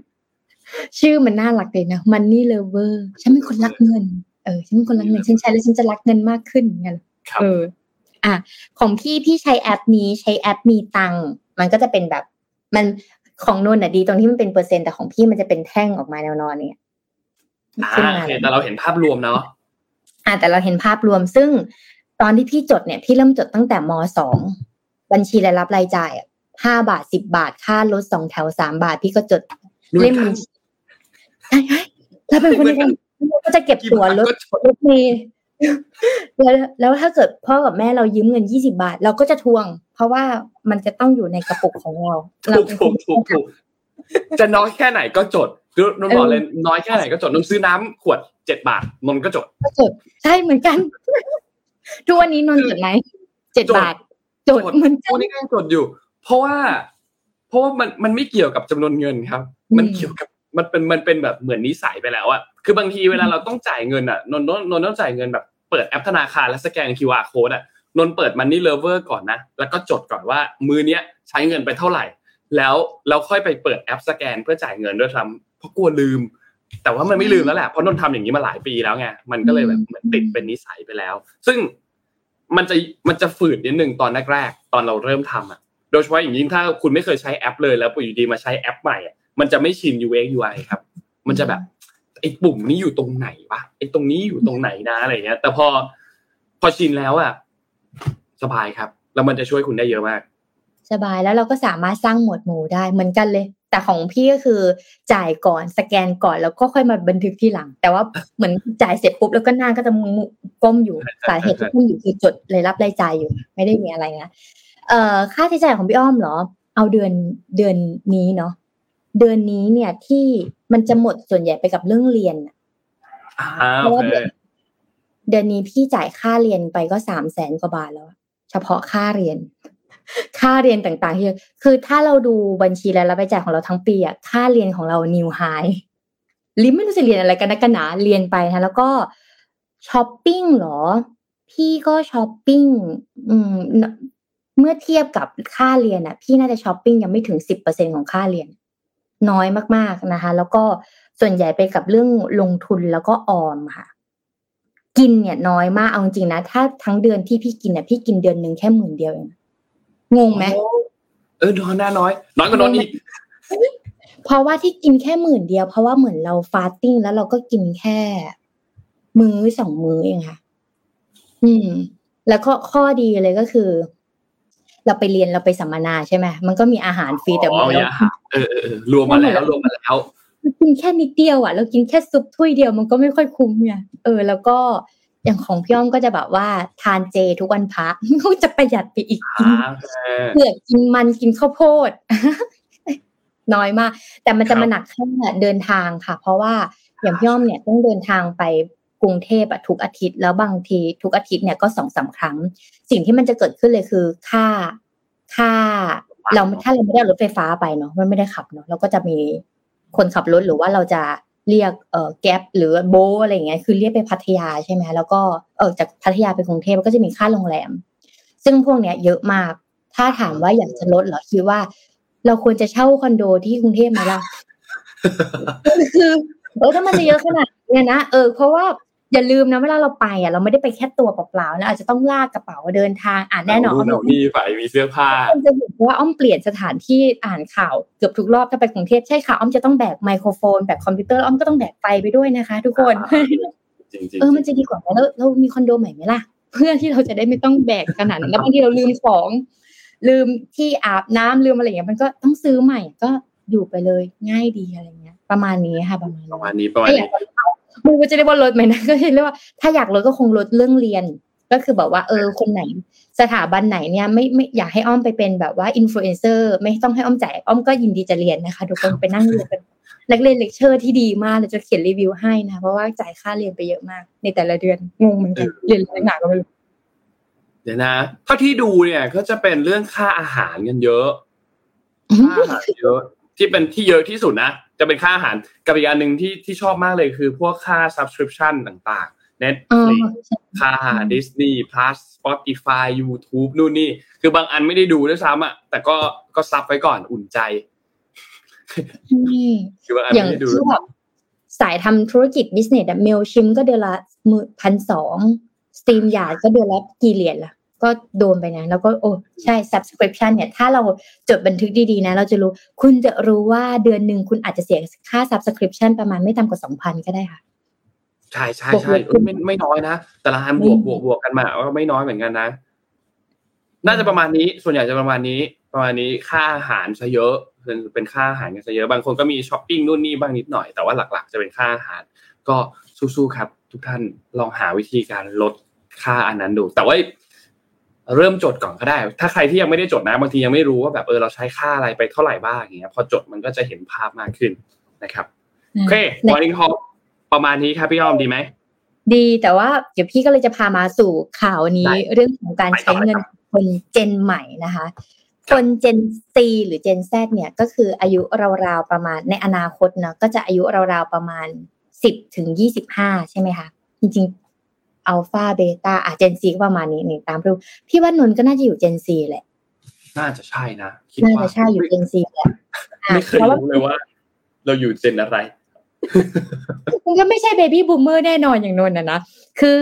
ชื่อมันน่ารักเลยนะ Money Lover ฉันเป็นคนรักเงิน เออฉันเป็นคนรักเงินฉันใช้แล้วฉันจะรักเงินมากขึ้นเงี้ยครับเออ อะของพี่พี่ใช้แอปนี้ใช้แอปมีตังค์มันก็จะเป็นแบบ มันของนนอะดีตรงที่มันเป็นเปอร์เซ็นต์แต่ของพี่มันจะเป็นแท่งออกมาแนวนอนเนี่ยอ่าขึ้นโอมาเคแต่เราเห็นภาพรวมเนาะอะแต่เราเห็นภาพรวมซึ่งตอนที่พี่จดเนี่ยพี่เริ่มจดตั้งแต่มสองบัญชีรายรับรายจ่ายอะห้าบาทสิบบาทค่ารถสองแถวสามบาท พี่ก็จดเล่มบัญชีใช่ใช่แล้วเป็นคนเดียว กันก็จะเก็บตั๋วรถรถเมล์แล้วแล้วถ้าเกิดพ่อกับแม่เรายืมเงินยี่สิบาท เราก็จะทวง เพราะว่ามันจะต้องอยู่ในกระปุกของเราเราถูกเป็นคถูนกถูกถูกจะน้อยแค่ไหนก็จดคือนนบอกเลยน้อยแค่ไหนก็จดนนซื้อน้ำขวดเจ็ดบาทนนก็จดก็จดใช่เหมือนกันทุกวันนี้นนท์จดไหมเจ็ดจดบาทจดเหมือนกัวันนนี้ก็ยังจดอยู่ เพราะว่า เพราะว่ามันมันไม่เกี่ยวกับจำนวนเงินครับอืมมันเกี่ยวกับมันเป็นมันเป็นแบบเหมือนนิสัยไปแล้วอะ คือบางทีเวลาเราต้องจ่ายเงินอะนนท์นนท์ต้องจ่ายเงินแบบเปิดแอปธนาคารแล้วสแกน QR code อะนนท์เปิด Money Lover ก่อนนะ แล้วก็จดก่อนว่ามื้อเนี้ยใช้เงินไปเท่าไหร่ แล้วเราค่อยไปเปิดแอปสแกนเพื่อจ่ายเงินด้วยซ้ำเพราะกลัวลืม แต่ว่ามันไม่ลืมแล้วแหละเพราะนนท์ทำอย่างนี้มาหลายปีแล้วไงมันก็เลยแบบเหมือนติดเป็นนิสัยไปแล้ว ซึ่งมันจะมันจะฝืดนิดนึงตอนแรกๆตอนเราเริ่มทำอะโดยเฉพาะอย่างยิ่งถ้าคุณไม่เคยใช้แอปเลยแล้วอยู่ดีมาใช้แอปใหม่อะมันจะไม่ชิน UX UI ครับ มันจะแบบ ไอ้ปุ่มนี้อยู่ตรงไหนวะไอ้ตรงนี้อยู่ตรงไหนนะอะไรเงี้ย แต่พอพอชินแล้วอะสบายครับ แล้วมันจะช่วยคุณได้เยอะมาก สบายแล้วเราก็สามารถสร้างหมวดหมู่ได้เหมือนกันเลย แต่ของพี่ก็คือจ่ายก่อนสแกนก่อนแล้วก็ค่อยมาบันทึกทีหลัง แต่ว่าเหมือนจ่ายเสร็จปุ๊บแล้วก็หน้าก็จะมุก้มอยู่สาเหตุที่ก้มอยู่คือจดรายรับรายจ่ายอยู่ ไม่ได้มีอะไรนะเอ่อค่าใช้จ่ายของพี่อ้อมเหรอ เอาเดือนเดือนนี้เนาะเดือนนี้เนี่ยที่ มันจะหมดส่วนใหญ่ไปกับเรื่องเรียนน่ะอ่าเพราะว่าเคเดือนเดือนนี้พี่จ่ายค่าเรียนไปก็สามแสนกว่าบาทแล้วอะเฉพาะค่าเรียน ค่าเรียนต่างๆที่คือถ้าเราดูบัญชีรายรับรายจ่ายของเราทั้งปีอะค่าเรียนของเรา new high ลิมไม่รู้จะเรียนอะไรกันนะกันหนาเรียนไปนะแล้วก็ช้อปปิ้งเหรอ พี่ก็ช้อปปิ้งอืมเมื่อเทียบกับค่าเรียนอะพี่น่าจะช้อปปิ้งยังไม่ถึงสิบเปอร์เซ็นของค่าเรียน น้อยมากๆนะคะ แล้วก็ส่วนใหญ่ไปกับเรื่องลงทุนแล้วก็ออมค่ะ กินเนี่ยน้อยมากเอาจริงๆนะ ถ้าทั้งเดือนที่พี่กินเนี่ยพี่กินเดือนหนึ่งแค่หมื่นเดียวเองงงไหมเออน้อยน่าน้อย น้อยกว่านนท์อีกเพราะว่าที่กินแค่หมื่นเดียว เพราะว่าเหมือนเรา fasting แล้วเราก็กินแค่ มื้อสองมื้อเองค่ะ อืม แล้วก็ข้อดีเลยก็คือ เราไปเรียนเราไปสัมมนาใช่ไหมมันก็มีอาหารฟรีแต่อ๋ว่าอเราอย่าหาเออเออเออรวมมาแล้วรวมมาแล้วกินแค่นิดเดียวอะ เรากินแค่ซุปถ้วยเดียวมันก็ไม่ค่อยคุ้มไงเออ แล้วก็อย่างของพี่อ้อมก็จะแบบว่าทานเจทุกวันพระก็จะประหยัดไปอีกกินอ่าโอเคเผือกกินมันกินข้าวโพดน้อยมาก แต่มันจะครับมาหนักแค่เดินทางค่ะ เพราะว่าอย่างพี่อ้อมเนี่ยต้องเดินทางไป กรุงเทพอะทุกอาทิตย์แล้วบางทีทุกอาทิตย์เนี่ยก็สองสามครั้ง สิ่งที่มันจะเกิดขึ้นเลยคือค่าค่า เราถ้าเราไม่ได้เอารถไฟฟ้าไปเนาะมันไม่ได้ขับเนาะเราก็จะมีคนขับรถหรือว่าเราจะเรียกเอ่อแก๊ปหรือโบทอะไรอย่างเงี้ยคือเรียกไปพัทยาใช่ไหมแล้วก็เออจากพัทยาไปกรุงเทพมันก็จะมีค่าโรงแรม ซึ่งพวกเนี้ยเยอะมาก ถ้าถามว่าอยากจะลดเหรอคิดว่า เราควรจะเช่าคอนโดที่กรุงเทพไหมล่ะคือเออถ้ามันจะเยอะขนาดเนี้ยนะเออเพราะว่า อย่าลืมนะเวลาเราไปอะเราไม่ได้ไปแค่ตัวเปล่าๆนะอาจจะต้องลากกระเป๋าเดินทางอ่านแน่นอนเาอ้อมเานี่ไปมีเสื้อผ้าคนจะเห็นว่าอ้อมเปลี่ยนสถานที่อ่านข่าวเกือบทุกรอบถ้าไปกรุงเทพใช่ค่ะอ้อมจะต้องแบกไมโครโฟนแบกคอมพิวเตอร์อ้อมก็ต้องแบกไฟไปด้วยนะคะ ทุกคนจริงๆเออมันจะดีกว่าไหมแล้วเรามีคอนโดใหม่ไหมล่ะ เพื่อที่เราจะได้ไม่ต้องแบกขนาดนั้นแล้วบางทีเราลืมของ ลืมที่อาบน้ำลืมอะไรอย่างเงี้ยมันก็ต้องซื้อใหม่ก็อยู่ไปเลยง่ายดีอะไรเงี้ย ประมาณนี้ค่ะ ประมาณประนี้มาณนี้ประมาณถ้าอยานี้กลด ไมึงจะเรียกว่าลดไหมนะก็เรียกว่าถ้าอยากลดก็คงลดเรื่องเรียน ก็คือแบบว่าเออคนไหน สถาบันไหนเนี่ยไม่ไม่อยากให้อ้อมไปเป็นแบบว่าอินฟลูเอนเซอร์ไม่ต้องให้อ้อมจ่ายอ้อมก็ยินดีจะเรียนนะคะ ทุกคนไปนั่งเรียนเป็นนักเรียนเลคเชอร์ที่ดีมากเลยจะเขียนรีวิวให้นะเพราะว่าจ่ายค่าเรียนไปเยอะมาก ในแต่ละเดือนงงเหมือนกันเรียนอะไรหนักก็ไม่รู้เดี๋ยวนะเท่าที่ดูเนี่ยก็จะเป็นเรื่องค่าอาหารกันเยอะค่าอาหารเยอะที่เป็นที่เยอะที่สุดนะ จะเป็นค่าอาหารกับอีกอันหนึ่งที่ที่ชอบมากเลยคือพวกค่า subscription ต่างๆอ๋อ Netflix ค่า Disney Plus Spotify YouTube นู่นนี่ คือบางอันไม่ได้ดูด้วยซ้ำอะแต่ก็ก็ sub ไว้ก่อนอุ่นใจนี่คือบางอันอย่างไม่ได้ดูที่แบบสายทำธุรกิจ business อะ Mailchimp ก็เดือนละมือพันสองสตรีมยาร์ดก็เดือนละกี่เหรียญล่ะ ก็โดนไปนะแล้วก็โอ้ใช่ subscription เนี่ย ถ้าเราจดบันทึกดีๆนะ เราจะรู้คุณจะรู้ว่าเดือนหนึ่งคุณอาจจะเสียค่า subscription ประมาณไม่ต่ำกว่าสองพันก็ได้ค่ะ ใช่ใช่บวกใช่ลบขึ้นไม่ไม่น้อยนะ แต่ละอันบวกบวกบวกกันมาก็ไม่น้อยเหมือนกันนะ น่าจะประมาณนี้ส่วนใหญ่จะประมาณนี้ ประมาณนี้ค่าอาหารซะเยอะเป็นเป็นค่าอาหารกันซะเยอะบางคนก็มีช้อปปิ้งนู่นนี่บ้างนิดหน่อยแต่ว่าหลัก ๆ จะเป็นค่าอาหาร ก็สู้ๆครับ ทุกท่านลองหาวิธีการลดค่าอันนั้นดู แต่ว่า เริ่มจดก่อนก็ได้ ถ้าใครที่ยังไม่ได้จดนะบางทียังไม่รู้ว่าแบบเออเราใช้ค่าอะไรไปเท่าไหร่บ้างอย่างเงี้ยพอจดมันก็จะเห็นภาพมากขึ้นนะครับโอเควันนี้เขาประมาณนี้ครับพี่อ้อมดีไหมดีแต่ว่าเดี๋ยวพี่ก็เลยจะพามาสู่ข่าวนี้เรื่องของการใช้เงินคนเจนใหม่นะคะ คนเจนซีหรือเจนแซเนี่ยก็คืออายุราวๆประมาณในอนาคตเนาะก็จะอายุราวๆประมาณสิบถึงยี่สิบห้าใช่ไหมคะจริงๆ Alpha Beta อะ Gen Z ก็ประมาณนี้นี่ตามรูปพี่ว่านนก็น่าจะอยู่ Gen Z แหละ น่าจะใช่นะคิดน่าว่าจะใช่อยู่ Gen Z แหละไม่เคยรู้เลยว่า เราอยู่ Gen อะไรมันก็ไม่ใช่ Baby Boomer แน่นอนอย่างนนนะนะคือ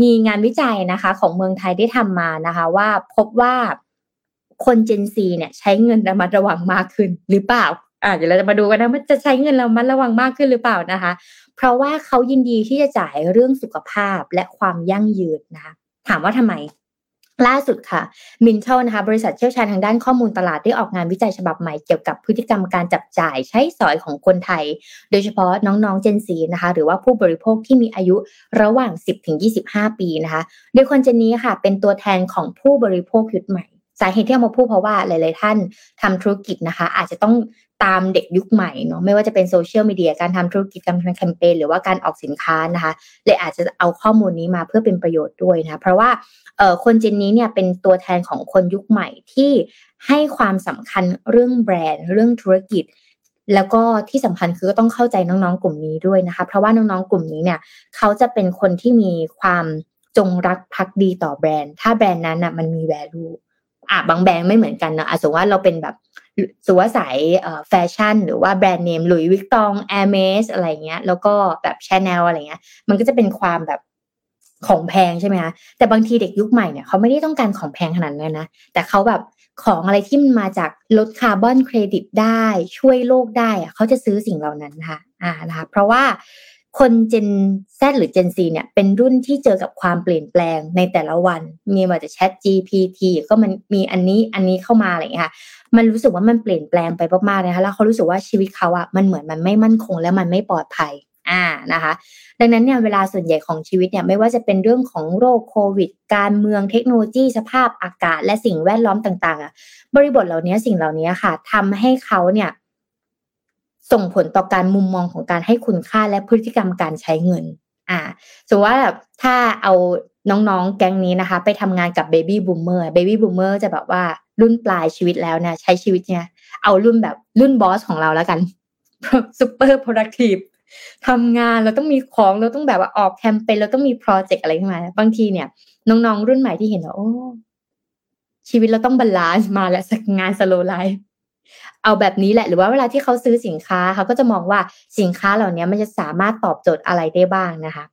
มีงานวิจัยนะคะ ของเมืองไทยได้ทำมานะคะ ว่าพบว่าคน Gen Z เนี่ย ใช้เงินระมัดระวังมากขึ้นหรือเปล่า อ่าเดี๋ยวเราจะมาดูกันนะว่าจะใช้เงินระมัดระวังมากขึ้นหรือเปล่านะคะ เพราะว่าเขายินดีที่จะจ่ายเรื่องสุขภาพและความยั่งยืนนะคะถามว่าทำไม ล่าสุดค่ะ Mintel นะคะบริษัทเชี่ยวชาญทางด้านข้อมูลตลาดได้ออกงานวิจัยฉบับใหม่เกี่ยวกับพฤติกรรมการจับจ่ายใช้สอยของคนไทย โดยเฉพาะน้องๆ Gen Z นะคะหรือว่าผู้บริโภคที่มีอายุระหว่าง 10-25 ปีนะคะ โดยคนเจนนี้ค่ะเป็นตัวแทนของผู้บริโภคยุคใหม่ สาเหตุที่เอามาพูดเพราะว่าหลาย ๆ ท่านทำธุรกิจนะคะ อาจจะต้องตามเด็กยุคใหม่เนาะไม่ว่าจะเป็นโซเชียลมีเดียการทำธุรกิจการทำแคมเปญหรือว่าการออกสินค้านะคะเลยอาจจะเอาข้อมูลนี้มาเพื่อเป็นประโยชน์ด้วยนะเพราะว่าเอ่อคนเจนนี้เนี่ยเป็นตัวแทนของคนยุคใหม่ที่ให้ความสำคัญเรื่องแบรนด์ เรื่องธุรกิจ แล้วก็ที่สำคัญคือก็ต้องเข้าใจน้องๆกลุ่มนี้ด้วยนะคะ เพราะว่าน้องๆกลุ่มนี้เนี่ยเขาจะเป็นคนที่มีความจงรักภักดีต่อแบรนด์ ถ้าแบรนด์นั้นอะมันมี value อะบางแบรนด์ไม่เหมือนกันเนาะอะสมมติว่าเราเป็นแบบสมมติว่าสายแฟชั่น หรือว่าแบรนด์เนมหลุยส์วิกตองแอร์เมสอะไรเงี้ย แล้วก็แบบชาแนลอะไรเงี้ย มันก็จะเป็นความแบบของแพงใช่ไหมคะแต่บางทีเด็กยุคใหม่เนี่ยเขาไม่ได้ต้องการของแพงขนาดนั้นนะแต่เขาแบบของอะไรที่มันมาจากลดคาร์บอนเครดิตได้ช่วยโลกได้อะเขาจะซื้อสิ่งเหล่านั้นนะคะอ่านะคะเพราะว่า คนเจน Z หรือ Gen Z เนี่ยเป็นรุ่นที่เจอกับความเปลี่ยนแปลงในแต่ละวัน มีมาจาก Chat GPT ก็มันมีอันนี้อันนี้เข้ามาอะไรอย่างเงี้ยค่ะมันรู้สึกว่ามันเปลี่ยนแปลงไปมากๆเลยนะคะแล้วเขารู้สึกว่าชีวิตเขาอะมันเหมือนมันไม่มั่นคงและมันไม่ปลอดภัยอ่านะคะ ดังนั้นเนี่ยเวลาส่วนใหญ่ของชีวิตเนี่ยไม่ว่าจะเป็นเรื่องของโรคโควิด การเมืองเทคโนโลยี สภาพอากาศ และสิ่งแวดล้อมต่างๆอะบริบทเหล่านี้สิ่งเหล่านี้ค่ะทำให้เขาเนี่ย ส่งผลต่อการมุมมองของการให้คุณค่าและพฤติกรรมการใช้เงิน อ่าสมมติว่าแบบถ้าเอาน้องๆ แก๊งนี้นะคะ ไปทำงานกับ baby boomer baby boomer จะแบบว่ารุ่นปลายชีวิตแล้วเนี่ยใช้ชีวิตเนี่ย เอารุ่นแบบรุ่น boss ของเราแล้วกัน super productive ทำงานเราต้องมีของเราต้องแบบว่าออกแคมเปญเราต้องมีโปรเจกต์อะไรขึ้นมาบางทีเนี่ย น้องๆ รุ่นใหม่ที่เห็นว่าโอ้ชีวิตเราต้อง balance มาแล้วสักงาน slow life เอาแบบนี้แหละ หรือว่าเวลาที่เขาซื้อสินค้าเขาก็จะมองว่าสินค้าเหล่านี้มันจะสามารถตอบโจทย์อะไรได้บ้างนะคะ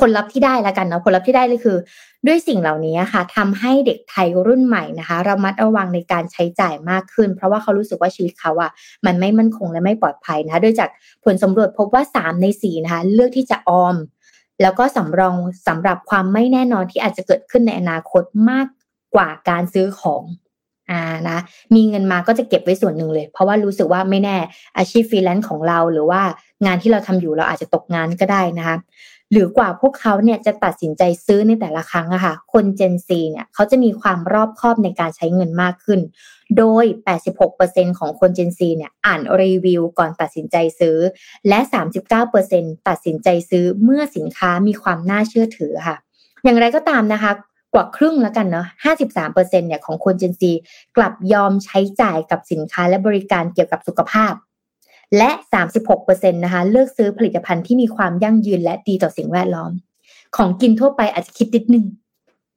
ผลลัพธ์ที่ได้แล้วกันเนาะผลลัพธ์ที่ได้เลยคือ ด้วยสิ่งเหล่านี้ค่ะทำให้เด็กไทยรุ่นใหม่นะคะระมัดระวังในการใช้จ่ายมากขึ้น เพราะว่าเขารู้สึกว่าชีวิตเขาอะมันไม่มั่นคงและไม่ปลอดภัยนะคะโดยจากผลสำรวจพบว่าสามในสี่นะคะเลือกที่จะออม แล้วก็สำรองสำหรับความไม่แน่นอนที่อาจจะเกิดขึ้นในอนาคตมากกว่าการซื้อของ อ่านะมีเงินมาก็จะเก็บไว้ส่วนหนึ่งเลย เพราะว่ารู้สึกว่าไม่แน่อาชีพฟรีแลนซ์ของเรา หรือว่างานที่เราทำอยู่เราอาจจะตกงานก็ได้นะคะหรือกว่าพวกเขาเนี่ยจะตัดสินใจซื้อในแต่ละครั้งอะค่ะคน Gen Z เนี่ยเขาจะมีความรอบคอบในการใช้เงินมากขึ้น โดย 86%ของคน Gen Z เนี่ยอ่านรีวิวก่อนตัดสินใจซื้อ และ 39%ตัดสินใจซื้อเมื่อสินค้ามีความน่าเชื่อถือค่ะ อย่างไรก็ตามนะคะ กว่าครึ่งแล้วกันเนาะ 53%เนี่ยของคน Gen Z กลับยอมใช้จ่ายกับสินค้าและบริการเกี่ยวกับสุขภาพ และ 36%นะคะ เลือกซื้อผลิตภัณฑ์ที่มีความยั่งยืนและดีต่อสิ่งแวดล้อม ของกินทั่วไปอาจจะคิดนิดนึง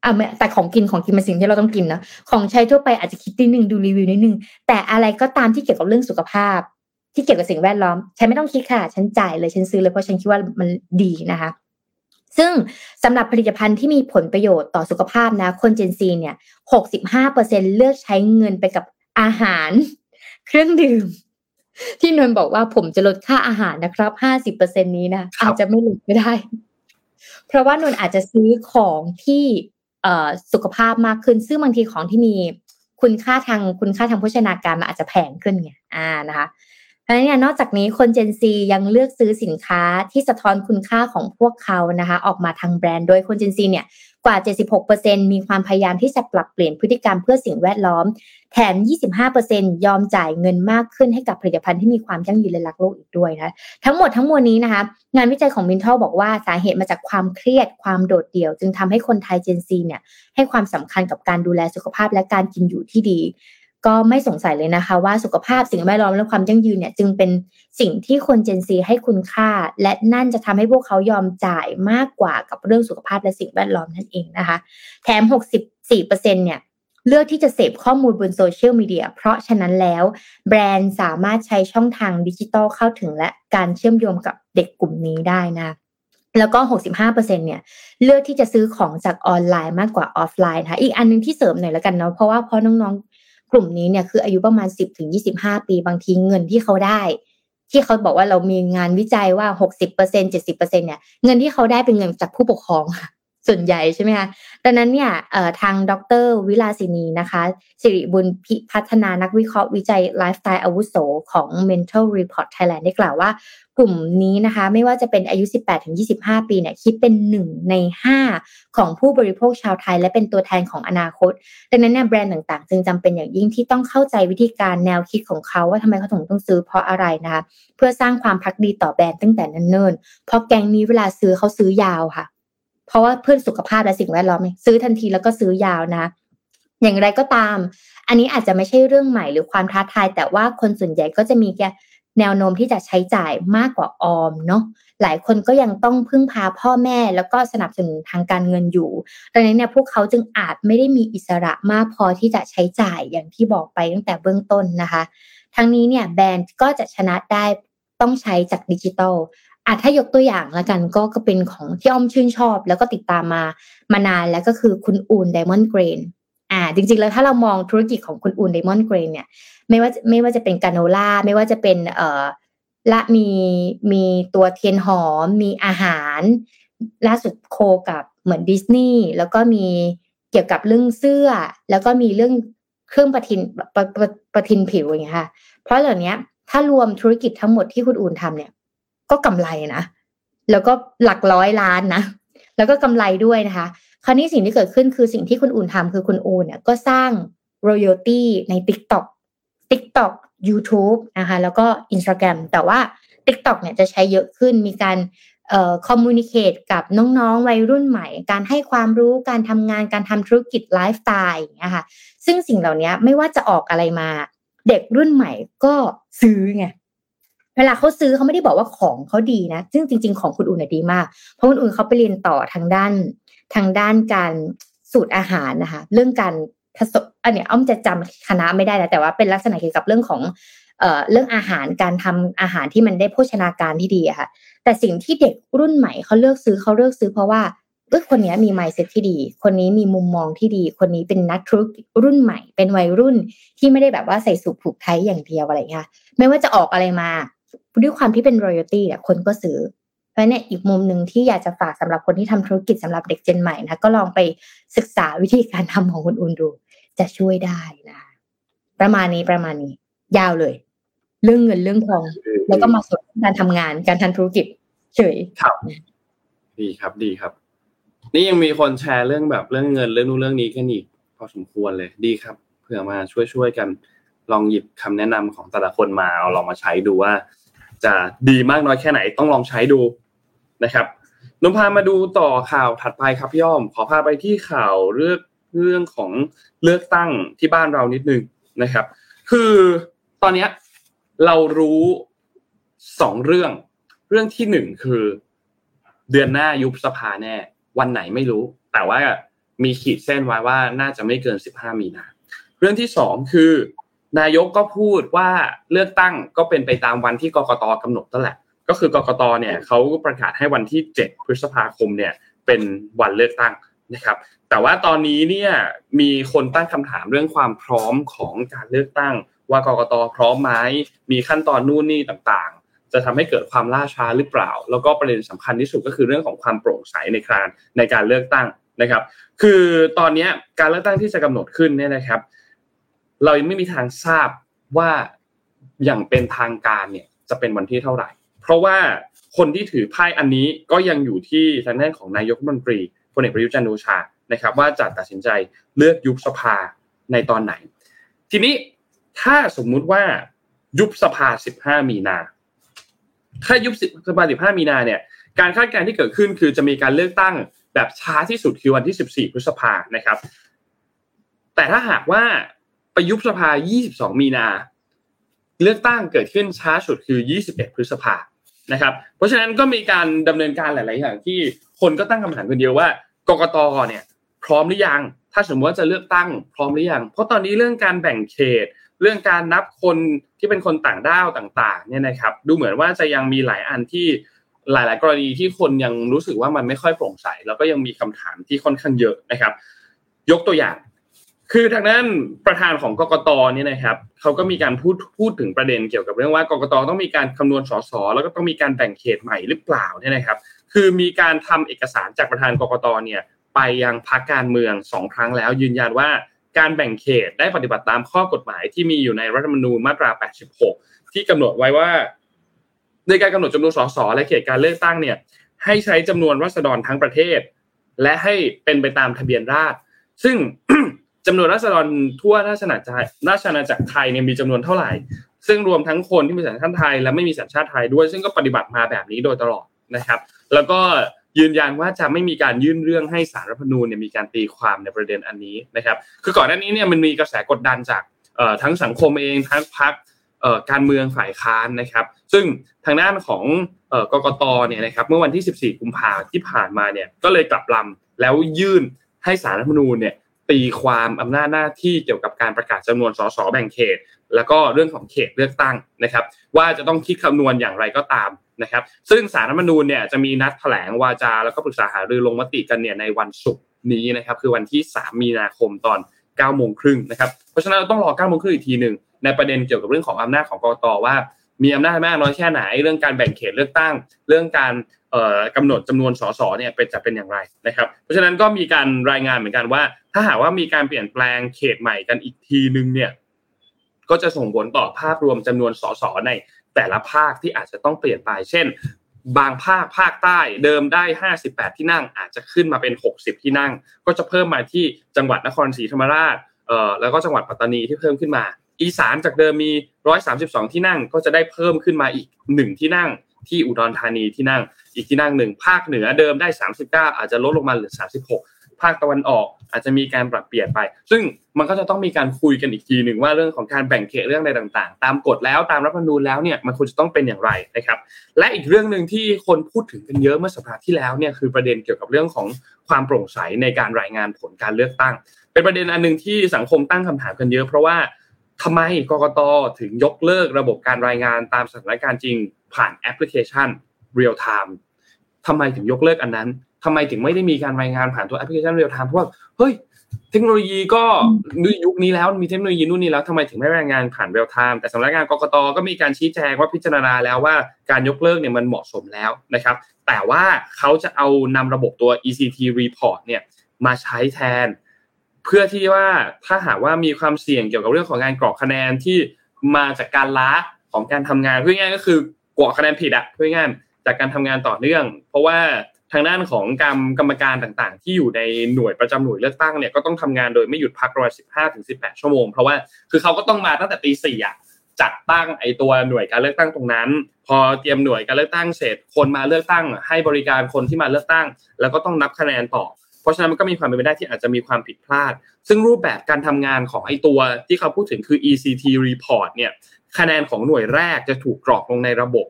อะแต่ของกินของกินเป็นสิ่งที่เราต้องกินนะของใช้ทั่วไปอาจจะคิดนิดนึงดูรีวิวนิดนึง แต่อะไรก็ตามที่เกี่ยวกับเรื่องสุขภาพ ที่เกี่ยวกับสิ่งแวดล้อมฉันไม่ต้องคิดค่ะ ฉันจ่ายเลยฉันซื้อเลยเพราะฉันคิดว่ามันดีนะคะ ซึ่งสำหรับผลิตภัณฑ์ที่มีผลประโยชน์ต่อสุขภาพนะ คนเจนซีเนี่ย 65%เลือกใช้เงินไปกับอาหาร เครื่องดื่ม ที่นวลบอกว่าผมจะลดค่าอาหารนะครับ 50%นี้นะ อาจจะไม่ลดไม่ได้ เพราะว่านวลอาจจะซื้อของที่เอ่อสุขภาพมากขึ้น ซึ่งบางทีของที่มีคุณค่าทางคุณค่าทางโภชนาการมันอาจจะแพงขึ้นไง อ่านะคะ เพราะฉะนั้นนอกจากนี้คน Gen Z ยังเลือกซื้อสินค้าที่สะท้อนคุณค่าของพวกเขานะคะออกมาทางแบรนด์โดยคน Gen Z เนี่ยกว่า 76%มีความพยายามที่จะปรับเปลี่ยนพฤติกรรมเพื่อสิ่งแวดล้อม แถม 25%ยอมจ่ายเงินมากขึ้นให้กับผลิตภัณฑ์ที่มีความยั่งยืนและรักโลกอีกด้วยนะทั้งหมดทั้งมวลนี้นะคะงานวิจัยของมินทัลบอกว่าสาเหตุมาจากความเครียดความโดดเดี่ยว จึงทำให้คนไทย Gen Z เนี่ยให้ความสำคัญกับการดูแลสุขภาพและการกินอยู่ที่ดี ก็ไม่สงสัยเลยนะคะ ว่าสุขภาพสิ่งแวดล้อมและความยั่งยืนเนี่ยจึงเป็นสิ่งที่คน Gen Z ให้คุณค่า และนั่นจะทำให้พวกเขายอมจ่ายมากกว่ากับเรื่องสุขภาพและสิ่งแวดล้อมนั่นเองนะคะ แถม 64%เนี่ยเลือกที่จะเสพข้อมูลบนโซเชียลมีเดียเพราะฉะนั้นแล้ว แบรนด์สามารถใช้ช่องทางดิจิตอลเข้าถึงและการเชื่อมโยงกับเด็กกลุ่มนี้ได้นะแล้วก็ 65%เนี่ย เลือกที่จะซื้อของจากออนไลน์มากกว่าออฟไลน์นะคะอีกอันนึงที่เสริมหน่อยแล้วกันเนาะ เพราะว่าพอน้อง กลุ่มนี้เนี่ยคืออายุประมาณสิบถึงยี่สิบห้าปีบางทีเงินที่เขาได้ ที่เขาบอกว่าเรามีงานวิจัยว่าหกสิบเปอร์เซ็นเจ็ดสิบเปอร์เซ็นเนี่ยเงินที่เขาได้เป็นเงินจากผู้ปกครอง ส่วนใหญ่ใช่ไหมคะดังนั้นเนี่ยทางดรวิลาสินีนะคะสิริบุญพิพัฒนานักวิเคราะห์วิจัยไลฟ์สไตล์อาวุโสของ Mental Report Thailand ได้กล่าวว่ากลุ่มนี้นะคะ ไม่ว่าจะเป็นอายุ 18-25 ปีเนี่ยคิดเป็นหนึ่งใน 5 ของผู้บริโภคชาวไทย และเป็นตัวแทนของอนาคต ดังนั้นเนี่ยแบรนด์ต่างๆ จึงจำเป็นอย่างยิ่งที่ต้องเข้าใจวิธีการแนวคิดของเขาว่าทำไมเขาถึงต้องซื้อเพราะอะไรนะคะ เพื่อสร้างความพักดีต่อแบรนด์ตั้งแต่นั้นเนิ่นเพราะแกงนี้เวลาซื้อเขาซื้อยาวค่ะ เพราะว่าเพื่อนสุขภาพและสิ่งแวดล้อมซื้อทันทีแล้วก็ซื้อยาวนะ อย่างไรก็ตาม อันนี้อาจจะไม่ใช่เรื่องใหม่หรือความท้าทาย แต่ว่าคนส่วนใหญ่ก็จะมีแกแนวโน้มที่จะใช้จ่ายมากกว่าออมเนาะหลายคนก็ยังต้องพึ่งพาพ่อแม่ แล้วก็สนับสนุนทางการเงินอยู่ดังนั้นเนี่ยพวกเขาจึงอาจไม่ได้มีอิสระมากพอที่จะใช้จ่ายอย่างที่บอกไปตั้งแต่เบื้องต้นนะคะ ทั้งนี้เนี่ยแบรนด์ก็จะชนะได้ต้องใช้จากดิจิทัล อาจถ้ายกตัวอย่างละกันก็ก็เป็นของที่อ้อมชื่นชอบ แล้วก็ติดตามมามานานแล้วก็คือคุณอูน Diamond Grains อ่าจริงๆแล้วถ้าเรามองธุรกิจของคุณอูน Diamond Grains เนี่ยไม่ว่าไม่ว่าจะเป็นกาโนล่าไม่ว่าจะเป็นเอ่อละมีมีตัวเทียนหอม มีอาหาร ล่าสุดโคกับเหมือนดิสนีย์แล้วก็มีเกี่ยวกับเรื่องเสื้อ แล้วก็มีเรื่องเครื่องประทินประประประทินผิวอย่างเงี้ยค่ะเพราะเหล่านี้ถ้ารวมธุรกิจทั้งหมดที่คุณอูนทำเนี่ย ก็กำไรนะ แล้วก็หลักร้อยล้านนะ แล้วก็กำไรด้วยนะคะ คราวนี้สิ่งที่เกิดขึ้นคือสิ่งที่คุณอูนทำคือคุณอูนเนี่ยก็สร้าง royalty ใน TikTok TikTok YouTube นะคะ แล้วก็ Instagram แต่ว่า TikTok เนี่ยจะใช้เยอะขึ้น มีการเอ่อคอมมูนิเคตกับน้องๆ วัยรุ่นใหม่ การให้ความรู้ การทำงาน การทำธุรกิจไลฟ์สไตล์อย่างเงี้ยค่ะ ซึ่งสิ่งเหล่านี้ไม่ว่าจะออกอะไรมา เด็กรุ่นใหม่ก็ซื้อไง เวลาเขาซื้อเขาไม่ได้บอกว่าของเขาดีนะ ซึ่งจริง ๆ ของคุณอุ่นดีมาก เพราะคุณอุ่นเขาไปเรียนต่อทางด้านทางด้านการสูตรอาหารนะคะ เรื่องการผสมอันเนี้ยอ้อมจะจำคณะไม่ได้แล้วแต่ว่าเป็นลักษณะเกี่ยวกับเรื่องของเอ่อเรื่องอาหารการทำอาหารที่มันได้โภชนาการที่ดีอะค่ะ แต่สิ่งที่เด็กรุ่นใหม่เขาเลือกซื้อเขาเลือกซื้อเพราะว่าเออคนนี้มีไมซ์เซ็ตที่ดี คนนี้มีมุมมองที่ดี คนนี้เป็นนักธุรกิจรุ่นใหม่ เป็นวัยรุ่นที่ไม่ได้แบบว่าใส่สูทผูกไทยอย่างเดียวอะไรเงี้ย ไม่ว่าจะออกอะไรมา ด้วยความที่เป็นรอยัลตี้อะคนก็ซื้อเพราะเนี่ยอีกมุมหนึ่งที่อยากจะฝากสำหรับคนที่ทำธุรกิจสำหรับเด็กเจนใหม่นะก็ลองไปศึกษาวิธีการทำของคุณอุ่นดู จะช่วยได้นะ ประมาณนี้ประมาณนี้ ยาวเลย เรื่องเงินเรื่องทอง แล้วก็มาส่วนการทำงานการทำธุรกิจเฉยครับ ดีครับดีครับ นี่ยังมีคนแชร์เรื่องแบบเรื่องเงินเรื่องนู้นเรื่องนี้กันอีกพอสมควรเลยดีครับเผื่อมาช่วยช่วยกันลองหยิบคำแนะนำของแต่ละคนมาเอาลองมาใช้ดูว่า จะดีมากน้อยแค่ไหนต้องลองใช้ดูนะครับนุพามาดูต่อข่าวถัดไปครับพี่อ้อม ขอพาไปที่ข่าวเรื่องเรื่องของเลือกตั้งที่บ้านเรานิดนึงนะครับ คือตอนนี้เรารู้สองเรื่อง เรื่องที่หนึ่งคือ เดือนหน้ายุบสภาแน่ วันไหนไม่รู้ แต่ว่ามีขีดเส้นไว้ว่าน่าจะไม่เกินสิบห้ามีนา เรื่องที่สองคือ นายกก็พูดว่าเลือกตั้งก็เป็นไปตามวันที่กกตกำหนดนั่นแหละ ก็คือกกตเนี่ยเขาประกาศให้วันที่เจ็ดพฤษภาคมเนี่ยเป็นวันเลือกตั้งนะครับ แต่ว่าตอนนี้เนี่ยมีคนตั้งคำถามเรื่องความพร้อมของการเลือกตั้ง ว่ากกตพร้อมไหมมีขั้นตอนนู่นนี่ต่างๆ จะทำให้เกิดความล่าช้าหรือเปล่า แล้วก็ประเด็นสำคัญที่สุดก็คือเรื่องของความโปร่งใสในการในการเลือกตั้งนะครับ คือตอนนี้การเลือกตั้งที่จะกำหนดขึ้นเนี่ยนะครับ เรายังไม่มีทางทราบว่าอย่างเป็นทางการเนี่ยจะเป็นวันที่เท่าไหร่ เพราะว่าคนที่ถือไพ่อันนี้ก็ยังอยู่ที่ทางด้านของนายกรัฐมนตรีพลเอกประยุทธ์จันทร์โอชานะครับ ว่าจะตัดสินใจเลือกยุบสภาในตอนไหน ทีนี้ถ้าสมมุติว่ายุบสภา 15 มีนา ถ้ายุบสภา 15 มีนาเนี่ย การคาดการณ์ที่เกิดขึ้นคือจะมีการเลือกตั้งแบบช้าที่สุดคือวันที่ 14 พฤษภานะครับ แต่ถ้าหากว่า ไปยุบสภา 22 มีนา เลือกตั้งเกิดขึ้นช้าสุดคือ 21 พฤษภานะครับ เพราะฉะนั้นก็มีการดำเนินการหลาย ๆ อย่างที่คนก็ตั้งคำถามกันเดียวว่ากกตเนี่ย พร้อมหรือยัง ถ้าสมมติว่าจะเลือกตั้งพร้อมหรือยัง เพราะตอนนี้เรื่องการแบ่งเขต เรื่องการนับคนที่เป็นคนต่างด้าวต่าง ๆ เนี่ยนะครับ ดูเหมือนว่าจะยังมีหลายอันที่หลาย ๆ กรณีที่คนยังรู้สึกว่ามันไม่ค่อยโปร่งใส แล้วก็ยังมีคำถามที่ค่อนข้างเยอะนะครับ ยกตัวอย่าง คือทางนั้นประธานของกกตเนี่ยนะครับเขาก็มีการพูดพูดถึงประเด็นเกี่ยวกับเรื่องว่ากกตต้องมีการคำนวณสสแล้วก็ต้องมีการแบ่งเขตใหม่หรือเปล่าเนี่ยนะครับ คือมีการทำเอกสารจากประธานกกตเนี่ยไปยังพักการเมืองสองครั้งแล้ว ยืนยันว่าการแบ่งเขตได้ปฏิบัติตามข้อกฎหมายที่มีอยู่ในรัฐธรรมนูญมาตรา 86 ที่กำหนดไว้ว่า ในการกำหนดจำนวนสสและเขตการเลือกตั้งเนี่ยให้ใช้จำนวนรัษฎรทั้งประเทศ และให้เป็นไปตามทะเบียนราษฎรซึ่ง จำนวนรัษฎรทั่วราชอาณาจักรราชอาจักรไทยเนี่ยมีจำนวนเท่าไหร่ ซึ่งรวมทั้งคนที่มีสัญชาติไทย และไม่มีสัญชาติไทยด้วย ซึ่งก็ปฏิบัติมาแบบนี้โดยตลอดนะครับ แล้วก็ยืนยันว่าจะไม่มีการยื่นเรื่องให้สารรัฐธรรมนูญเนี่ยมีการตีความในประเด็นอันนี้นะครับ คือก่อนหน้านี้เนี่ยมันมีกระแสกดดันจากทั้งสังคมเองทั้งพรรคการเมืองฝ่ายค้านนะครับ ซึ่งทางด้านของกกตเนี่ยนะครับเมื่อวันที่ 14 กุมภาที่ผ่านมาเนี่ยก็เลยกลับลำแล้วยื่นให้สารรัฐธรรมนูญเนี่ย ตีความอำนาจหน้าที่เกี่ยวกับการประกาศจำนวนสสแบ่งเขต แล้วก็เรื่องของเขตเลือกตั้งนะครับ ว่าจะต้องคิดคำนวณอย่างไรก็ตามนะครับ ซึ่งสารรัฐมนูญเนี่ยจะมีนัดแถลงวาจาแล้วก็ปรึกษาหารือลงมติกันเนี่ยในวันศุกร์นี้นะครับ คือวันที่ 3 มีนาคมตอน9โมงครึ่งนะครับ เพราะฉะนั้นเราต้องรอ9โมงครึ่งอีกทีหนึ่งในประเด็นเกี่ยวกับเรื่องของอำนาจของกรตว่า มีอำนาจมากน้อยแค่ไหน เรื่องการแบ่งเขตเลือกตั้ง เรื่องการ กำหนดจำนวนสสเนี่ยเป็นจะเป็นอย่างไรนะครับ เพราะฉะนั้นก็มีการรายงานเหมือนกันว่า ถ้าหากว่ามีการเปลี่ยนแปลงเขตใหม่กันอีกทีนึงเนี่ยก็จะส่งผลต่อภาพรวมจำนวนสสในแต่ละภาคที่อาจจะต้องเปลี่ยนไป เช่น บางภาคภาคใต้เดิมได้ 58 ที่นั่ง อาจจะขึ้นมาเป็น 60 ที่นั่ง ก็จะเพิ่มมาที่จังหวัดนครศรีธรรมราชเอ่อแล้วก็จังหวัดปัตตานีที่เพิ่มขึ้นมา อีสานจากเดิมมี 132 ที่นั่งก็จะได้เพิ่มขึ้นมาอีก 1 ที่นั่ง ที่อุดรธานีที่นั่งอีกที่นั่งหนึ่งภาคเหนือเดิมได้ 39 อาจจะลดลงมาเหลือ 36 ภาคตะวันออกอาจจะมีการปรับเปลี่ยนไป ซึ่งมันก็จะต้องมีการคุยกันอีกทีหนึ่งว่าเรื่องของการแบ่งเขตเรื่องอะไรต่างๆ ตามกฎแล้วตามรัฐธรรมนูญแล้วเนี่ยมันควรจะต้องเป็นอย่างไรนะครับและอีกเรื่องหนึ่งที่คนพูดถึงกันเยอะเมื่อสัปดาห์ที่แล้วเนี่ยคือประเด็นเกี่ยวกับเรื่องของความโปร่งใสในการรายงานผลการเลือกตั้ง เป็นประเด็นอันหนึ่งที่สังคมตั้งคำถามกันเยอะ เพราะว่าทำไมกกตถึงยกเลิกระบบการรายงานตามสถานการณ์จริง ผ่านแอปพลิเคชัน real time ทำไมถึงยกเลิกอันนั้นทำไมถึงไม่ได้มีการรายงานผ่านตัวแอปพลิเคชัน real time เพราะว่าเฮ้ยเทคโนโลยีก็ยุคนี้แล้วมีเทคโนโลยีนู่นนี่แล้วทำไมถึงไม่รายงานผ่านเรียลไทม์แต่สำนักงานกกตก็มีการชี้แจงว่าพิจารณาแล้วว่าการยกเลิกเนี่ยมันเหมาะสมแล้วนะครับ แต่ว่าเขาจะเอานำระบบตัว ECT report เนี่ยมาใช้แทน เพื่อที่ว่าถ้าหากว่ามีความเสี่ยงเกี่ยวกับเรื่องของการกรอกคะแนนที่มาจากการล้าของการทำงานเพื่อง่ายก็คือ กรอกคะแนนผิดอะเพื่อง่ายจากการทำงานต่อเนื่อง เพราะว่าทางด้านของกรรมกรรมการต่างๆ ที่อยู่ในหน่วยประจำหน่วยเลือกตั้งเนี่ยก็ต้องทำงานโดยไม่หยุดพักประมาณสิบห้าถึงสิบแปดชั่วโมง เพราะว่าคือเขาก็ต้องมาตั้งแต่ตีสี่อะจัดตั้งไอตัวหน่วยการเลือกตั้งตรงนั้น พอเตรียมหน่วยการเลือกตั้งเสร็จคนมาเลือกตั้ง ให้บริการคนที่มาเลือกตั้ง แล้วก็ต้องนับคะแนนต่อ เพราะฉะนั้นมันก็มีความเป็นไปได้ที่อาจจะมีความผิดพลาด ซึ่งรูปแบบการทำงานของไอตัวที่เขาพูดถึงคือ ECT report เนี่ย คะแนนของหน่วยแรกจะถูกกรอกลงในระบบ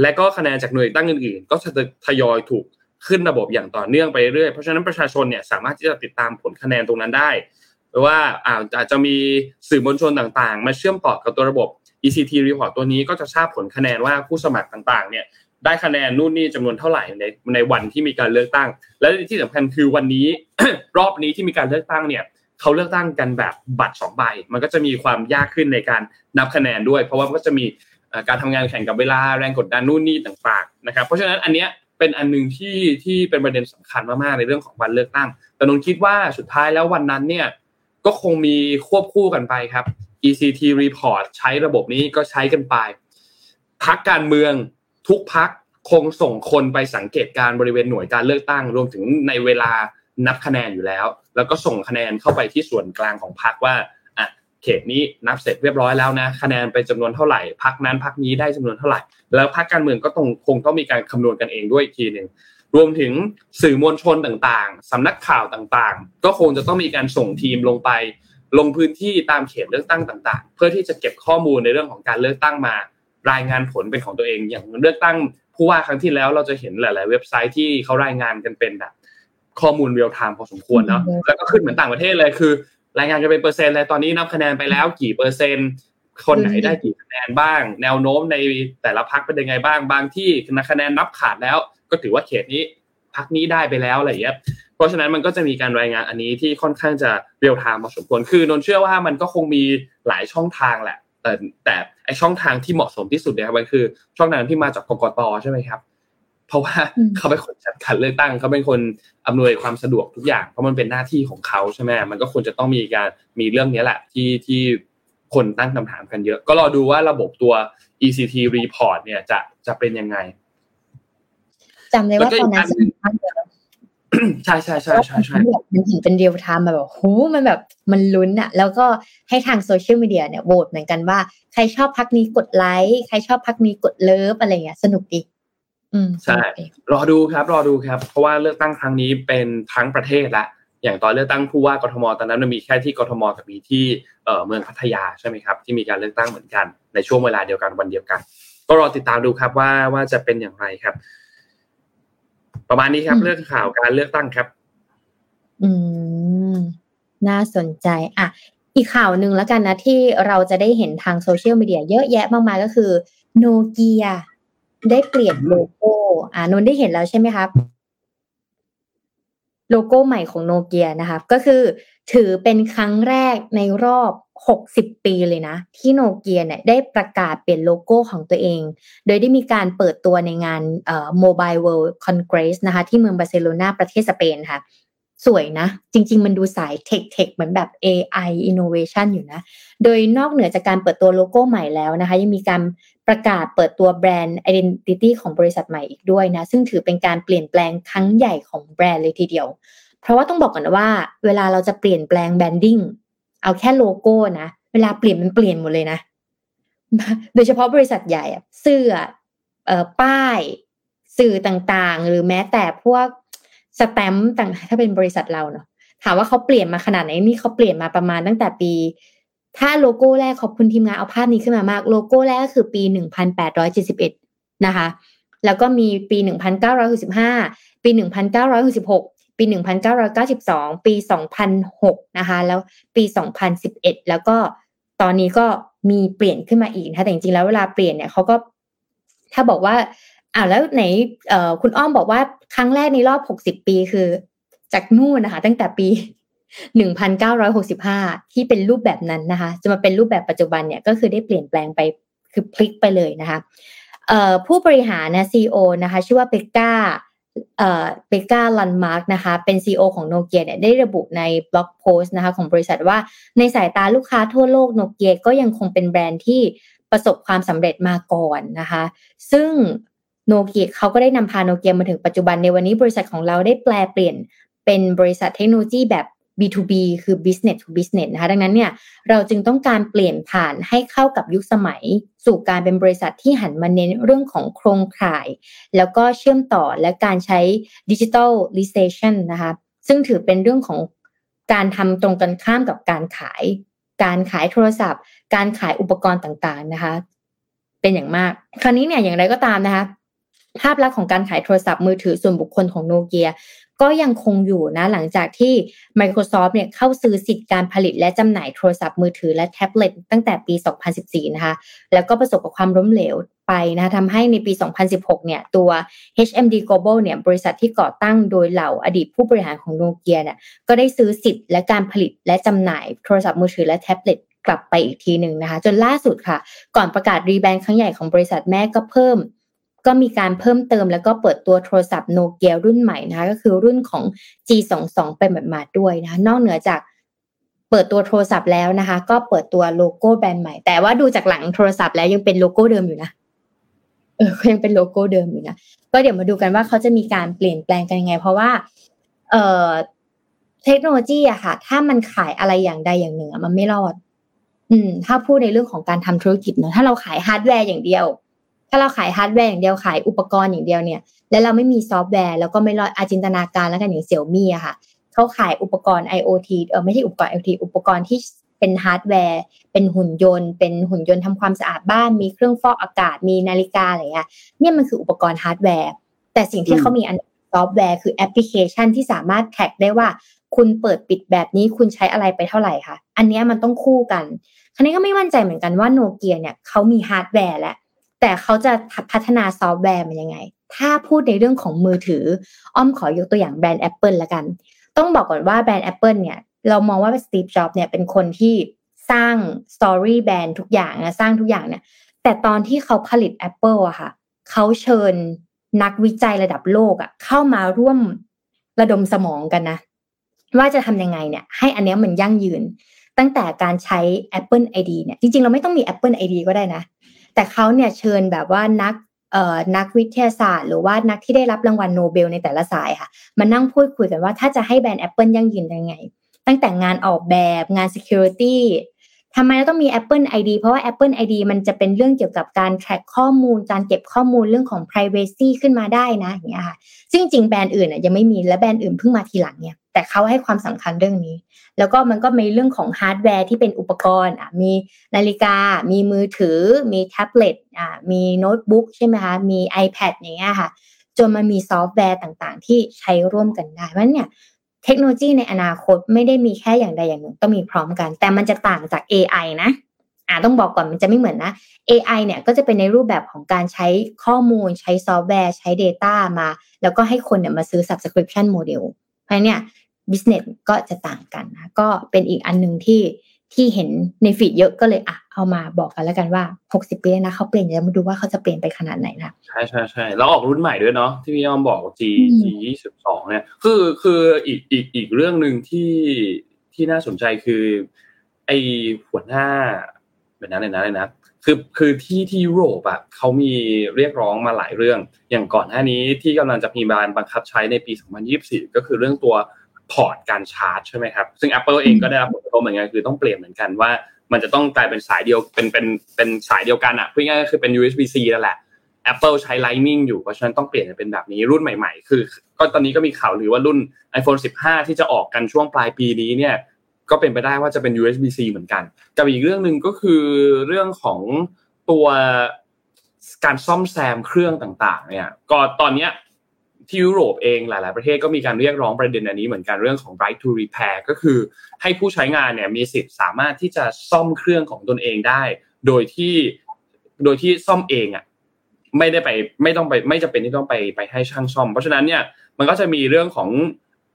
และก็คะแนนจากหน่วยตั้งอื่นๆ ก็จะทยอยถูกขึ้นระบบอย่างต่อเนื่องไปเรื่อยเพราะฉะนั้นประชาชนเนี่ยสามารถที่จะติดตามผลคะแนนตรงนั้นได้ว่าอาจจะมีสื่อมวลชนต่างๆ มาเชื่อมต่อกับตัวระบบ ECT report ตัวนี้ก็จะทราบผลคะแนนว่าผู้สมัครต่างๆ เนี่ยได้คะแนนนู่นนี่จำนวนเท่าไหร่ในในวันที่มีการเลือกตั้ง และที่สำคัญคือวันนี้รอบนี้ที่มีการเลือกตั้งเนี่ย เขาเลือกตั้งกันแบบบัตรสองใบ มันก็จะมีความยากขึ้นในการนับคะแนนด้วย เพราะว่ามันก็จะมีการทำงานแข่งกับเวลาแรงกดดันนู่นนี่ต่างๆนะครับเพราะฉะนั้นอันเนี้ยเป็นอันหนึ่งที่ที่เป็นประเด็นสำคัญมากๆในเรื่องของวันเลือกตั้ง แต่นนคิดว่าสุดท้ายแล้ววันนั้นเนี่ยก็คงมีควบคู่กันไปครับ ECT report ใช้ระบบนี้ก็ใช้กันไปพักการเมืองทุกพักคงส่งคนไปสังเกตการบริเวณหน่วยการเลือกตั้ง รวมถึงในเวลานับคะแนนอยู่แล้ว แล้วก็ส่งคะแนนเข้าไปที่ส่วนกลางของพักว่าอะเขตนี้นับเสร็จเรียบร้อยแล้วนะคะแนนไปจำนวนเท่าไหร่พักนั้นพักนี้ได้จำนวนเท่าไหร่ แล้วพักการเมืองก็ต้องคงต้องมีการคำนวณกันเองด้วยอีกทีหนึ่งรวมถึงสื่อมวลชนต่างๆ สำนักข่าวต่างๆ ก็คงจะต้องมีการส่งทีมลงไป ลงพื้นที่ตามเขตเลือกตั้งต่าง ๆ เพื่อที่จะเก็บข้อมูลในเรื่องของการเลือกตั้งมา รายงานผลเป็นของตัวเอง อย่างเลือกตั้งผู้ว่าครั้งที่แล้วเราจะเห็นหลาย ๆ เว็บไซต์ที่เขารายงานกันเป็นแบบ ข้อมูลเรียลไทม์พอสมควรเนาะแล้วก็ขึ้นเหมือนต่างประเทศเลยคือ รายงานกันเป็นเปอร์เซ็นต์เลยตอนนี้นับคะแนนไปแล้วกี่เปอร์เซ็นต์ คนไหนได้กี่คะแนนบ้าง แนวโน้มในแต่ละพรรคเป็นยังไงบ้างบางที่คะแนนนับขาดแล้ว ก็ถือว่าเขตนี้พรรคนี้ได้ไปแล้วอะไรอย่างเงี้ยเพราะฉะนั้นมันก็จะมีการรายงานอันนี้ที่ค่อนข้างจะเรียลไทม์พอสมควรคือนนเชื่อว่ามันก็คงมีหลายช่องทางแหละ แต่แต่ไอช่องทางที่เหมาะสมที่สุดเนี่ยมันคือ ช่องทางที่มาจากกกตใช่ไหมครับเพ ราะว่าเขาเป็นคนจัดการเลือกตั้งเขาเป็นคนอำนวยความสะดวกทุกอย่างเพราะมันเป็นหน้าที่ของเขาใช่ไหมมันก็ควรจะต้องมีการมีเรื่องนี้แหละที่ที่คนตั้งคำถามกันเยอะ ก็รอดูว่าระบบตัว ECT report เนี่ยจะจะเป็นยังไงจำได้ว่าตอนนั้นใช่ใช่ใช่ใช่ใช่มันเห็นเป็นเรียลไทม์แบบโหมันแบบมันลุ้นอะแล้วก็ให้ทางโซเชียลมีเดียเนี่ยโหวตเหมือนกันว่า ใครชอบพรรคนี้กดไลค์ ใครชอบพรรคนี้กด love อะไรเงี้ยสนุกดี ใช่รอดูครับรอดูครับ เพราะว่าเลือกตั้งครั้งนี้เป็นทั้งประเทศละอย่างตอนเลือกตั้งผู้ว่ากทมตอนนั้นมันมีแค่ที่กทมกับมีที่เมืองพัทยาใช่ไหมครับที่มีการเลือกตั้งเหมือนกันในช่วงเวลาเดียวกันวันเดียวกัน ก็รอติดตามดูครับว่าว่าจะเป็นอย่างไรครับ ประมาณนี้ครับ เรื่องข่าวการเลือกตั้งครับ อืม น่าสนใจอะอีกข่าวหนึ่งแล้วกันนะที่เราจะได้เห็นทางโซเชียลมีเดียเยอะแยะมากมายก็คือโนเกีย ได้เปลี่ยนโลโก้อ่านนได้เห็นแล้วใช่ไหมครับ โลโก้ใหม่ของโนเกียนะคะก็คือถือเป็นครั้งแรกในรอบ 60 ปีเลยนะ ที่โนเกียเนี่ยได้ประกาศเปลี่ยนโลโก้ของตัวเอง โดยได้มีการเปิดตัวในงานเอ่อ Mobile World Congress นะคะ ที่เมืองบาร์เซโลนาประเทศสเปนค่ะ สวยนะ จริง ๆ มันดูสาย tech tech เหมือนแบบ AI innovation อยู่นะ โดยนอกเหนือจากการเปิดตัวโลโก้ใหม่แล้วนะคะ ยังมีการประกาศเปิดตัวแบรนด์ identity ของบริษัทใหม่อีกด้วยนะ ซึ่งถือเป็นการเปลี่ยนแปลงครั้งใหญ่ของแบรนด์เลยทีเดียว เพราะว่าต้องบอกก่อนนะว่า เวลาเราจะเปลี่ยนแปลง branding เอาแค่โลโก้นะ เวลาเปลี่ยนมันเปลี่ยนหมดเลยนะ โดยเฉพาะบริษัทใหญ่เสื้อเอ่อป้ายสื่อต่างๆ หรือแม้แต่พวก สแตมป์ต่างถ้าเป็นบริษัทเราเนาะถามว่าเขาเปลี่ยนมาขนาดไหนนี่เขาเปลี่ยนมาประมาณตั้งแต่ปี ถ้าโลโก้แรกขอบคุณทีมงานเอาภาพนี้ขึ้นมามาก โลโก้แรกก็คือปีหนึ่งพันแปดร้อยเจ็ดสิบเอ็ดนะคะ แล้วก็มีปีหนึ่งพันเก้าร้อยหกสิบห้าปีหนึ่งพันเก้าร้อยหกสิบหกปีหนึ่งพันเก้าร้อยเก้าสิบสองปีสองพันหกนะคะ แล้วปีสองพันสิบเอ็ดแล้วก็ตอนนี้ก็มีเปลี่ยนขึ้นมาอีกนะคะแต่จริงๆแล้วเวลาเปลี่ยนเนี่ยเขาก็ถ้าบอกว่า อ่าวแล้วไหนคุณอ้อมบอกว่าครั้งแรกในรอบหกสิบปีคือ จากนู่นนะคะ ตั้งแต่ปีหนึ่งพันเก้าร้อยหกสิบห้าที่เป็นรูปแบบนั้นนะคะ จะมาเป็นรูปแบบปัจจุบันเนี่ยก็คือได้เปลี่ยนแปลงไปคือพลิกไปเลยนะคะผู้บริหารนะซีโอนะคะ ชื่อว่าเบกก้าเอ่อเบกก้าลันมาร์กนะคะ เป็นซีอของโนเกียเนี่ยได้ระบุในบล็อกโพสต์นะคะ ของบริษัทว่าในสายตาลูกค้าทั่วโลกโนเกียก็ยังคงเป็นแบรนด์ที่ประสบความสำเร็จมาก่อนนะคะ ซึ่ง โนเกียเขาก็ได้นำพาโนเกียมาถึงปัจจุบันในวันนี้บริษัทของเราได้แปลเปลี่ยนเป็นบริษัทเทคโนโลยีแบบ B2B คือ business to business นะคะดังนั้นเนี่ยเราจึงต้องการเปลี่ยนผ่านให้เข้ากับยุคสมัย สู่การเป็นบริษัทที่หันมาเน้นเรื่องของโครงข่าย แล้วก็เชื่อมต่อและการใช้ดิจิทัลลิเซชันนะคะซึ่งถือเป็นเรื่องของการทำตรงกันข้ามกับการขาย การขายโทรศัพท์ การขายอุปกรณ์ต่างๆนะคะ เป็นอย่างมาก คราวนี้เนี่ยอย่างไรก็ตามนะคะ ภาพลักษณ์ของการขายโทรศัพท์มือถือส่วนบุคคลของโนเกียก็ยังคงอยู่นะหลังจากที่ Microsoft เนี่ยเข้าซื้อสิทธิ์การผลิตและจำหน่ายโทรศัพท์มือถือและแท็บเล็ตตั้งแต่ปี 2014 นะคะ แล้วก็ประสบกับความล้มเหลวไปนะะทำให้ในปี 2016 เนี่ยตัว HMD Global เนี่ยบริษัทที่ก่อตั้งโดยเหล่าอดีตผู้บริหารของโนเกียเนี่ยก็ได้ซื้อสิทธิ์และการผลิตและจำหน่ายโทรศัพท์มือถือและแท็บเล็ตกลับไปอีกทีหนึ่งนะคะ จนล่าสุดค่ะ ก่อนประกาศ rebrand ครั้งใหญ่ของบริษัทแม่ก็เพิ่ม ก็มีการเพิ่มเติมแล้วก็เปิดตัวโทรศัพท์โนเกียรุ่นใหม่นะคะก็คือรุ่นของ G22 เป็นแบบมาด้วยนะคะนอกเหนือจากเปิดตัวโทรศัพท์แล้วนะคะ ก็เปิดตัวโลโก้แบรนด์ใหม่ แต่ว่าดูจากหลังโทรศัพท์แล้วยังเป็นโลโก้เดิมอยู่นะเออยังเป็นโลโก้เดิมอยู่นะก็เดี๋ยวมาดูกันว่าเขาจะมีการเปลี่ยนแปลงกันยังไง เพราะว่า เอ่อเทคโนโลยีอะค่ะ ถ้ามันขายอะไรอย่างใดอย่างหนึ่งมันไม่รอด อืม ถ้าพูดในเรื่องของการทำธุรกิจเนอะถ้าเราขายฮาร์ดแวร์อย่างเดียว ถ้าเราขายฮาร์ดแวร์อย่างเดียวขายอุปกรณ์อย่างเดียวเนี่ย แล้วเราไม่มีซอฟต์แวร์แล้วก็ไม่รอดอาจินตนาการแล้วกันอย่างเสี่ยวมี่อะค่ะเขาขายอุปกรณ์ IoT เออไม่ใช่อุปกรณ์ IoT อุปกรณ์ที่เป็นฮาร์ดแวร์ เป็นหุ่นยนต์ เป็นหุ่นยนต์ทำความสะอาดบ้าน มีเครื่องฟอกอากาศ มีนาฬิกาอะไรเงี้ย เนี่ยมันคืออุปกรณ์ฮาร์ดแวร์ แต่สิ่งที่เขามีอันซอฟต์แวร์คือแอปพลิเคชันที่สามารถ track ได้ว่า คุณเปิดปิดแบบนี้คุณใช้อะไรไปเท่าไหร่คะอันนี้มันต้องคู่กัน คราวนี้ก็ไม่มั่นใจเหมือนกันว่าโนเกียเนี่ยเขามีฮาร์ดแวร์แหละ แต่เขาจะพัฒนาซอฟต์แวร์มันยังไง ถ้าพูดในเรื่องของมือถือ อ้อมขอยกตัวอย่างแบรนด์ Apple ละกัน ต้องบอกก่อนว่าแบรนด์ Apple เนี่ย เรามองว่าสตีฟจ็อบเนี่ยเป็นคนที่สร้างstory แบรนด์ทุกอย่างนะสร้างทุกอย่างเนี่ย แต่ตอนที่เขาผลิต Apple อะค่ะ เขาเชิญนักวิจัยระดับโลกอะเข้ามาร่วมระดมสมองกันนะ ว่าจะทำยังไงเนี่ย ให้อันนี้มันยั่งยืน ตั้งแต่การใช้ Apple ID เนี่ย จริงๆ เราไม่ต้องมี Apple ID ก็ได้นะ แต่เขาเนี่ยเชิญแบบว่านักเอ่อนักวิทยาศาสตร์ หรือว่านักที่ได้รับรางวัลโนเบลในแต่ละสายค่ะมานั่งพูดคุยกันว่าถ้าจะให้แบรนด์ Apple ยั่งยืนยังไง ตั้งแต่งานออกแบบงาน Security ทำไมเราต้องมี Apple ID เพราะว่า Apple ID มันจะเป็นเรื่องเกี่ยวกับการ track ข้อมูล การเก็บข้อมูลเรื่องของ privacy ขึ้นมาได้นะอย่างเงี้ยค่ะซึ่งจริงแบรนด์อื่นอะยังไม่มีและแบรนด์อื่นเพิ่งมาทีหลังเนี่ย แต่เขาให้ความสำคัญเรื่องนี้ แล้วก็มันก็มีเรื่องของฮาร์ดแวร์ที่เป็นอุปกรณ์อะมีนาฬิกา มีมือถือ มีแท็บเล็ตอ่ามีโน้ตบุ๊กใช่ไหมคะมี iPad อย่างเงี้ยค่ะ จนมันมีซอฟต์แวร์ต่างๆ ที่ใช้ร่วมกันได้เพราะเนี่ยเทคโนโลยีในอนาคตไม่ได้มีแค่อย่างใดอย่างหนึ่งต้องมีพร้อมกัน แต่มันจะต่างจาก AI นะอ่าต้องบอกก่อนมันจะไม่เหมือนนะ AI เนี่ยก็จะเป็นในรูปแบบของการใช้ข้อมูล ใช้ซอฟต์แวร์ ใช้ Data มา แล้วก็ให้คนเนี่ยมาซื้อ subscription model เพราะเนี่ย business ก็จะต่างกันนะก็เป็นอีกอันหนึ่งที่ที่เห็นใน feed เยอะก็เลยอะเอามาบอกกันแล้วกันว่า 60 ปีนะเขาเปลี่ยนจะมาดูว่าเขาจะเปลี่ยนไปขนาดไหนนะใช่ใช่ใช่แล้วออกรุ่นใหม่ด้วยเนาะที่พี่ยอมบอก G G ยี่สิบสองเนี่ยคือคืออีกอีกอีกเรื่องหนึ่งที่ที่น่าสนใจคือ ไอหัวหน้าแบบนั้นเลยนะเลยนะคือคือที่ที่ยุโรปอะเขามีเรียกร้องมาหลายเรื่อง อย่างก่อนหน้านี้ที่กำลังจะมีบานบังคับใช้ในปี 2024 ก็คือเรื่องตัว พอร์ตการชาร์จใช่ไหมครับซึ่ง Apple เองก็ได้รับผลกระทบเหมือนกันคือต้องเปลี่ยนเหมือนกันว่า มันจะต้องกลายเป็นสายเดียวเป็นเป็นเป็นสายเดียวกันอะพูดง่ายๆก็คือเป็น USB-C นั่นแหละ Apple ใช้ Lightning อยู่เพราะฉะนั้นต้องเปลี่ยนเป็นแบบนี้รุ่นใหม่ๆ คือ ก็ตอนนี้ก็มีข่าวหรือว่ารุ่น iPhone 15 ที่จะออกกันช่วงปลายปีนี้เนี่ยก็เป็นไปได้ว่าจะเป็น USB-C เหมือนกันกับอีกเรื่องหนึ่งก็คือเรื่องของตัวการซ่อมแซมเครื่องต่างๆ เนี่ย ก็ตอนเนี้ย ที่ยุโรปเองหลาย ๆ ประเทศก็มีการเรียกร้องประเด็นอันนี้เหมือนกันเรื่องของ right to repair ก็คือให้ผู้ใช้งานเนี่ยมีสิทธิ์สามารถที่จะซ่อมเครื่องของตนเองได้ โดยที่โดยที่ซ่อมเองอะไม่ได้ไปไม่ต้องไปไม่จำเป็นที่ต้องไปไปให้ช่างซ่อม เพราะฉะนั้นเนี่ยมันก็จะมีเรื่องของ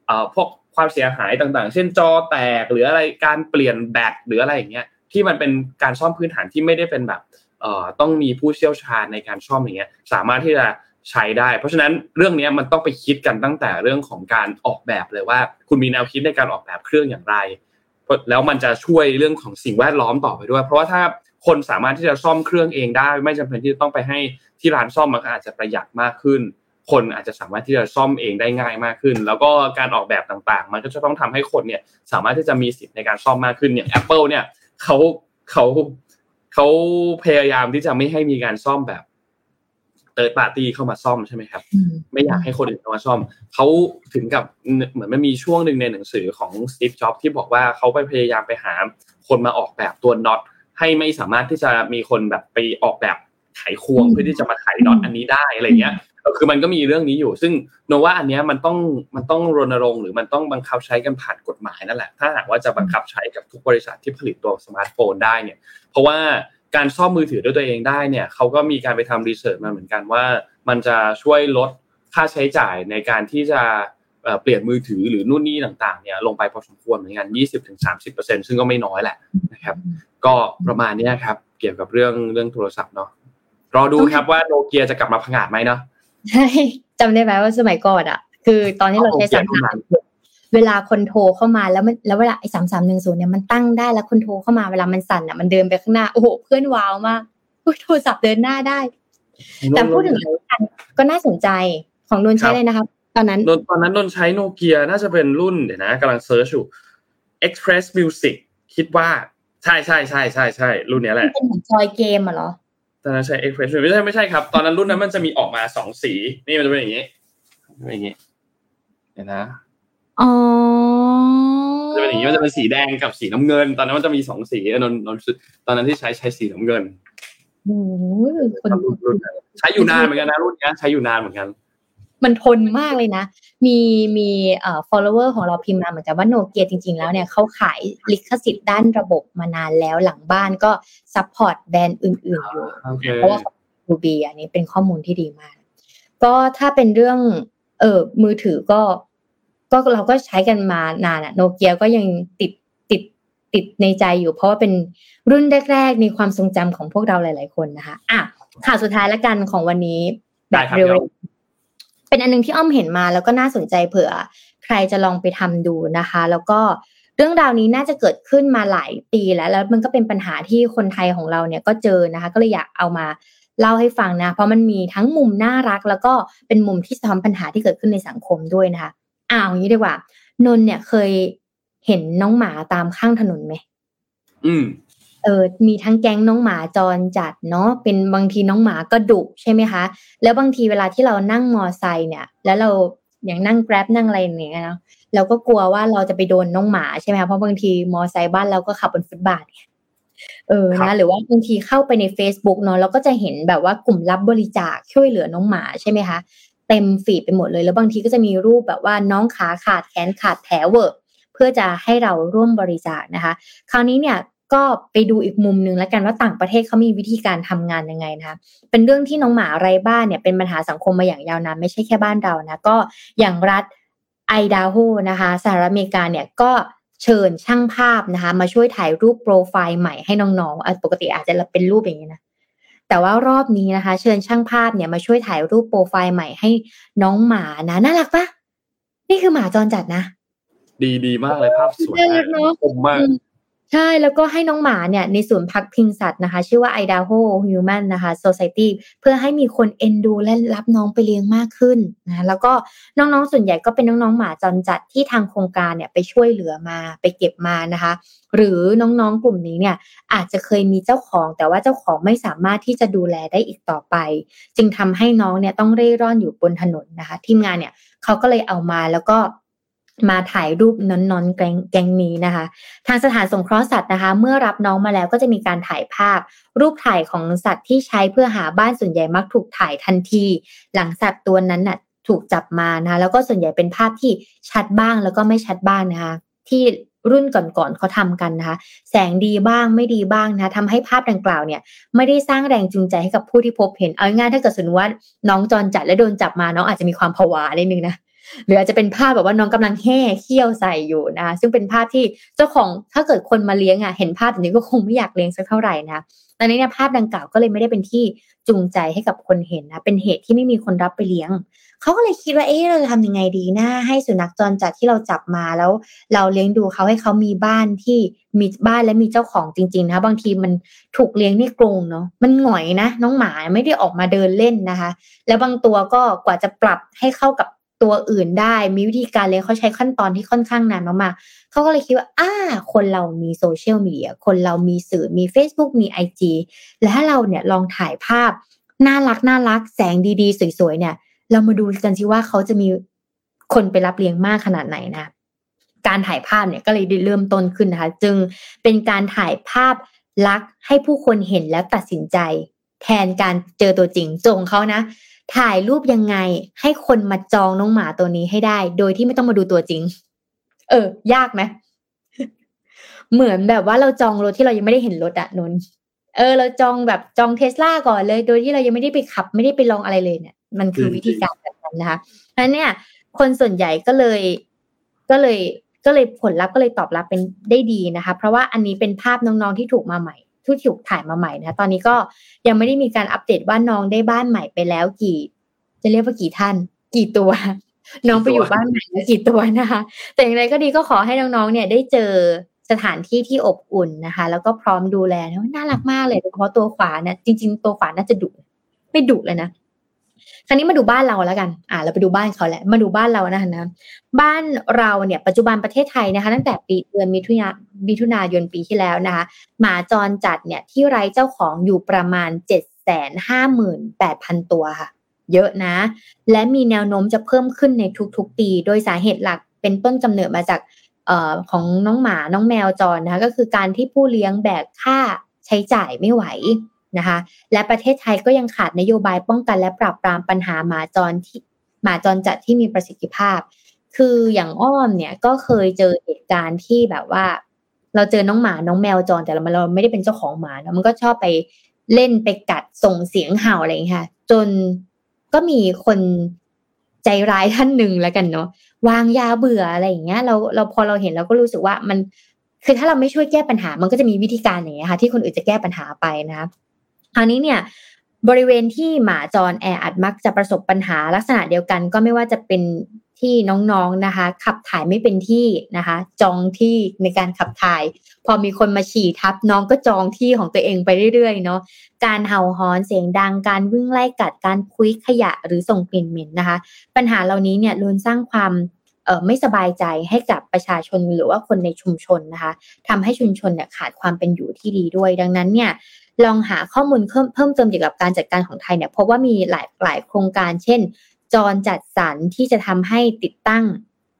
เอ่อพวกความเสียหายต่าง ๆ เช่นจอแตกหรืออะไรการเปลี่ยนแบตหรืออะไรอย่างเงี้ยที่มันเป็นการซ่อมพื้นฐานที่ไม่ได้เป็นแบบเอ่อต้องมีผู้เชี่ยวชาญในการซ่อมอย่างเงี้ย สามารถที่จะ ใช้ได้ เพราะฉะนั้นเรื่องนี้มันต้องไปคิดกันตั้งแต่เรื่องของการออกแบบเลยว่า คุณมีแนวคิดในการออกแบบเครื่องอย่างไร แล้วมันจะช่วยเรื่องของสิ่งแวดล้อมต่อไปด้วย เพราะว่าถ้าคนสามารถที่จะซ่อมเครื่องเองได้ ไม่จำเป็นที่จะต้องไปให้ที่ร้านซ่อมมันอาจจะประหยัดมากขึ้น คนอาจจะสามารถที่จะซ่อมเองได้ง่ายมากขึ้น แล้วก็การออกแบบต่างๆ มันก็จะต้องทำให้คนเนี่ยสามารถที่จะมีสิทธิ์ในการซ่อมมากขึ้นอย่าง Apple เนี่ยเขาเขาเขาพยายามที่จะไม่ให้มีการซ่อมแบบ ร์ดปาร์ตี้เข้ามาซ่อมใช่ไหมครับ ไม่อยากให้คนอื่นเข้ามาซ่อม เขาถึงกับเหมือนมันมีช่วงหนึ่งในหนังสือของสตีฟจ็อบที่บอกว่าเขาไปพยายามไปหา คนมาออกแบบตัวน็อตให้ไม่สามารถที่จะมีคนแบบไปออกแบบไขควงเพื่อที่จะมาไขน็อตอันนี้ได้อะไรเงี้ยคือมันก็มีเรื่องนี้อยู่ ซึ่งนนท์ว่าอันนี้มันต้องมันต้องรณรงค์หรือมันต้องบังคับใช้กันผ่านกฎหมายนั่นแหละ ถ้าหากว่าจะบังคับใช้กับทุกบริษัทที่ผลิตตัวสมาร์ทโฟนได้เนี่ย เพราะว่า การซ่อมมือถือด้วยตัวเองได้เนี่ยเขาก็มีการไปทำ research มาเหมือนกันว่า มันจะช่วยลดค่าใช้จ่ายในการที่จะเปลี่ยนมือถือหรือนู่นนี่ต่างๆเนี่ยลงไปพอสมควรเหมือนกัน 20-30%ซึ่งก็ไม่น้อยแหละนะครับ ก็ประมาณนี้ครับ เกี่ยวกับเรื่องเรื่องโทรศัพท์เนาะรอดูครับว่าโนเกียจะกลับมาพังอาจไหมเนาะใช่จำได้ไหมว่าสมัยก่อนอะ คือตอนที่เราใช้สาม เวลาคนโทรเข้ามาแล้วมันแล้วเวลาไอ้สามสามหนึ่งศูนย์เนี่ยมันตั้งได้แล้วคนโทรเข้ามาเวลามันสั่นอะมันเดินไปข้างหน้าโอ้โหเพื่อนว้าวมากอุ๊ยโทรศัพท์เดินหน้าได้ แต่พูดถึงกันก็น่าสนใจของนนท์ใช้เลยนะครับตอนนั้นนนท์ตอนนั้นนนท์ใช้โนเกียน่าจะเป็นรุ่นเดี๋ยวนะกำลัง search อยู่ Express Music คิดว่าใช่ใช่ใช่ใช่ใช่รุ่นเนี้ยแหมันละเป็นเหมือนจอยเกมอะเหรอตอนนั้นใช้ Express Music ไม่ใช่ไม่ใช่ครับ ตอนนั้นรุ่นนั้นมันจะมีออกมาสองสี นี่มันจะเป็นอย่างนี้เป็นอย่างนี้เดี๋ยวนะ อ๋อมันจะเป็นอย่างนี้มันจะเป็นสีแดงกับสีน้ำเงิน ตอนนั้นมันจะมีสองสีนนนนตอนนั้นที่ใช้ใช้สีน้ำเงินโอ้โหคนรุ่นรุ่นนั้นใช้อยู่นานเหมือนกันนะรุ่นเนี้ยใช้อยู่นานเหมือนกัน มันทนมากเลยนะ มีมีเอ่อ follower ของเราพิมพ์มาเหมือนกันว่าโนเกียจริง ๆ แล้วเนี่ยเขาขายลิขสิทธิ์ด้านระบบมานานแล้วหลังบ้านก็ support แบรนด์อื่น ๆ อยู่โอเคเพราะว่ารูบีอันนี้เป็นข้อมูลที่ดีมาก ก็ถ้าเป็นเรื่องเออมือถือก็ ก็เราก็ใช้กันมานานอะโนเกียก็ยังติดติดติดในใจอยู่ เพราะว่าเป็นรุ่นแรก ๆ ในความทรงจำของพวกเราหลาย ๆ คนนะคะอะข่าวสุดท้ายละกันของวันนี้แบได้บครับเร็วเดี๋ยวๆเป็นอันนึงที่อ้อมเห็นมาแล้วก็น่าสนใจเผื่อ ใครจะลองไปทำดูนะคะ แล้วก็เรื่องราวนี้น่าจะเกิดขึ้นมาหลายปีแล้ว แล้วมันก็เป็นปัญหาที่คนไทยของเราเนี่ยก็เจอนะคะ ก็เลยอยากเอามาเล่าให้ฟังนะ เพราะมันมีทั้งมุมน่ารัก แล้วก็เป็นมุมที่สะท้อนปัญหาที่เกิดขึ้นในสังคมด้วยนะคะ อ้าวอย่างนี้ดีกว่า นนท์เนี่ยเคยเห็นน้องหมาตามข้างถนนไหมอืมเออมีทั้งแก๊งน้องหมาจรจัดเนาะเป็นบางทีน้องหมาก็ดุใช่ไหมคะ แล้วบางทีเวลาที่เรานั่งมอไซค์เนี่ย แล้วเราอย่างนั่ง grab นั่งอะไรอย่างเงี้ยเนาะเราก็กลัวว่าเราจะไปโดนน้องหมาใช่ไหมคะเพราะบางทีมอไซค์บ้านเราก็ขับบนฟุตบาทไงเออครันะบหรือว่าบางทีเข้าไปใน Facebook เนาะเราก็จะเห็นแบบว่ากลุ่มรับบริจาคช่วยเหลือน้องหมาใช่ไหมคะ เต็มฟีดไปหมดเลย แล้วบางทีก็จะมีรูปแบบว่าน้องขาขาดแขนขาดแผลเวอะเพื่อจะให้เราร่วมบริจาคนะคะ คราวนี้เนี่ยก็ไปดูอีกมุมหนึ่งแล้วกันว่าต่างประเทศเขามีวิธีการทำงานยังไงนะคะ เป็นเรื่องที่น้องหมาไร้บ้านเนี่ยเป็นปัญหาสังคมมาอย่างยาวนานไม่ใช่แค่บ้านเรานะก็อย่างรัฐไอดาโฮนะคะสหรัฐอเมริกาเนี่ยก็เชิญช่างภาพนะคะ มาช่วยถ่ายรูปโปรไฟล์ใหม่ให้น้องๆปกติอาจจะเป็นรูปอย่างนี้นะ แต่ว่ารอบนี้นะคะ เชิญช่างภาพเนี่ยมาช่วยถ่ายรูปโปรไฟล์ใหม่ให้น้องหมานะน่ารักปะนี่คือหมาจรจัดนะ ดีดีมากเลยภาพสวยน่ารัมากกเนอะคมมากอืม ใช่ แล้วก็ให้น้องหมาเนี่ยในศูนย์พักพิงสัตว์นะคะ ชื่อว่า Idaho Human นะคะ Society เพื่อให้มีคนเอ็นดูและรับน้องไปเลี้ยงมากขึ้นนะแล้วก็น้องๆส่วนใหญ่ก็เป็นน้องๆหมาจรจัดที่ทางโครงการเนี่ยไปช่วยเหลือมาไปเก็บมานะคะ หรือน้องๆกลุ่มนี้เนี่ยอาจจะเคยมีเจ้าของ แต่ว่าเจ้าของไม่สามารถที่จะดูแลได้อีกต่อไป จึงทำให้น้องเนี่ยต้องเร่ร่อนอยู่บนถนนนะคะ ทีมงานเนี่ยเขาก็เลยเอามาแล้วก็ มาถ่ายรูปนอนๆแกงแกงนี้นะคะ ทางสถานสงเคราะห์สัตว์นะคะ เมื่อรับน้องมาแล้วก็จะมีการถ่ายภาพ รูปถ่ายของสัตว์ที่ใช้เพื่อหาบ้านส่วนใหญ่มักถูกถ่ายทันที หลังสัตว์ตัวนั้นน่ะถูกจับมานะคะแล้วก็ส่วนใหญ่เป็นภาพที่ชัดบ้างแล้วก็ไม่ชัดบ้างนะคะที่รุ่นก่อนๆเขาทำกันนะคะ แสงดีบ้างไม่ดีบ้างนะทำให้ภาพดังกล่าวเนี่ย ไม่ได้สร้างแรงจูงใจให้กับผู้ที่พบเห็น เอาง่ายถ้าเกิดสมมติว่าน้องจรจัดและโดนจับมาน้องอาจจะมีความผวานิดนึงนะ หรืออาจจะเป็นภาพแบบว่าน้องกำลังแห่เขี้ยวใส่อยู่นะคะซึ่งเป็นภาพที่เจ้าของถ้าเกิดคนมาเลี้ยงอะเห็นภาพแบบนี้ก็คงไม่อยากเลี้ยงสักเท่าไหร่นะตอนนี้เนี่ยภาพดังกล่าวก็เลยไม่ได้เป็นที่จูงใจให้กับคนเห็นนะเป็นเหตุที่ไม่มีคนรับไปเลี้ยงเขาก็เลยคิดว่าเอ๊ะเราจะทำยังไงดีนะให้สุนัขจรจัดที่เราจับมาแล้ว เราเลี้ยงดูเขาให้เขามีบ้านที่มีบ้านและมีเจ้าของจริง ๆ นะคะบางทีมันถูกเลี้ยงในกรงเนาะมันหงอยนะ น้องหมาไม่ได้ออกมาเดินเล่นนะคะ แล้วบางตัวก็กว่าจะปรับให้เข้ากับ ตัวอื่นได้มีวิธีการเลยเขาใช้ขั้นตอนที่ค่อนข้างนานมากๆเขาก็เลยคิดว่าอ่าคนเรามีโซเชียลมีเดียคนเรามีสื่อมี Facebook มี IG และถ้าเราเนี่ยลองถ่ายภาพน่ารักน่ารักแสงดีๆ สวยๆเนี่ย เรามาดูกันสิว่าเขาจะมีคนไปรับเลี้ยงมากขนาดไหนนะ การถ่ายภาพเนี่ยก็เลยเริ่มต้นขึ้นนะคะ จึงเป็นการถ่ายภาพลักษณ์ให้ผู้คนเห็นแล้วตัดสินใจ แทนการเจอตัวจริงจงเขานะ ถ่ายรูปยังไง ให้คนมาจองน้องหมาตัวนี้ให้ได้ โดยที่ไม่ต้องมาดูตัวจริง เออ ยากไหมเหมือนแบบว่าเราจองรถที่เรายังไม่ได้เห็นรถอะนนเออ เราจองแบบจองเทสลาก่อนเลย โดยที่เรายังไม่ได้ไปขับ ไม่ได้ไปลองอะไรเลยเนี่ย มันคือวิธีการแบบนั้นนะคะเพราะฉะนั้นเนี่ย คนส่วนใหญ่ก็เลย ก็เลยก็เลยผลลัพธ์ก็เลยตอบรับเป็นได้ดีนะคะ เพราะว่าอันนี้เป็นภาพน้องๆที่ถูกมาใหม่ ที่ถูกถ่ายมาใหม่นะตอนนี้ก็ยังไม่ได้มีการอัปเดตว่าน้องได้บ้านใหม่ไปแล้วกี่ จะเรียกว่ากี่ท่าน กี่ตัว น้องไปอยู่บ้านใหม่แล้วกี่ตัวนะคะ แต่อย่างไรก็ดีก็ขอให้น้องๆเนี่ยได้เจอสถานที่ที่อบอุ่นนะคะ แล้วก็พร้อมดูแลนะน่ารักมากเลยโดยเฉพาะตัวขวาเนี่ยจริง ๆ ตัวขวาน่าจะดุไม่ดุเลยนะ คราวนี้มาดูบ้านเราแล้วกัน อ่าเราไปดูบ้านเขาแหละ มาดูบ้านเรานะคะนะ บ้านเราเนี่ยปัจจุบันประเทศไทยนะคะตั้งแต่ปีเดือนมิถุนามิถุนายนปีที่แล้วนะคะ หมาจรจัดเนี่ยที่ไร้เจ้าของอยู่ประมาณเจ็ดแสนห้าหมื่นแปดพันตัวค่ะ เยอะนะ และมีแนวโน้มจะเพิ่มขึ้นในทุกๆปี โดยสาเหตุหลักเป็นต้นกำเนิดมาจากเอ่อของน้องหมาน้องแมวจรนะคะก็คือการที่ผู้เลี้ยงแบกค่าใช้จ่ายไม่ไหว นะคะ และประเทศไทยก็ยังขาดนโยบายป้องกันและปราบปรามปัญหาหมาจรที่หมาจรจัดที่มีประสิทธิภาพ คืออย่างอ้อมเนี่ยก็เคยเจอเหตุการณ์ที่แบบว่า เราเจอน้องหมาน้องแมวจรแต่เราเราไม่ได้เป็นเจ้าของหมาเนาะมันก็ชอบไปเล่นไปกัดส่งเสียงเห่าอะไรอย่างเงี้ยค่ะ จนก็มีคนใจร้ายท่านหนึ่งแล้วกันเนาะวางยาเบื่ออะไรอย่างเงี้ย เราเราพอเราเห็นเราก็รู้สึกว่ามันคือถ้าเราไม่ช่วยแก้ปัญหา มันก็จะมีวิธีการอย่างเงี้ยค่ะ ที่คนอื่นจะแก้ปัญหาไปนะคะ คราวนี้เนี่ยบริเวณที่หมาจรแออัดมักจะประสบปัญหาลักษณะเดียวกัน ก็ไม่ว่าจะเป็นที่น้องๆนะคะ ขับถ่ายไม่เป็นที่นะคะ จองที่ในการขับถ่าย พอมีคนมาฉี่ทับน้องก็จองที่ของตัวเองไปเรื่อยๆเนาะการเห่าหอนเสียงดังการวิ่งไล่กัดการคุยขยะหรือส่งกลิ่นเหม็นนะคะ ปัญหาเหล่านี้เนี่ยล้วนสร้างความเไม่สบายใจให้กับประชาชนหรือว่าคนในชุมชนนะคะทำให้ชุมชนเนี่ยขาดความเป็นอยู่ที่ดีด้วย ดังนั้นเนี่ย ลองหาข้อมูลเพิ่มเพิ่มเติมเกี่ยวกับการจัดการของไทยเนี่ยพบว่ามีหลายหลายโครงการ เช่น จรจัดสรรที่จะทำให้ติดตั้ง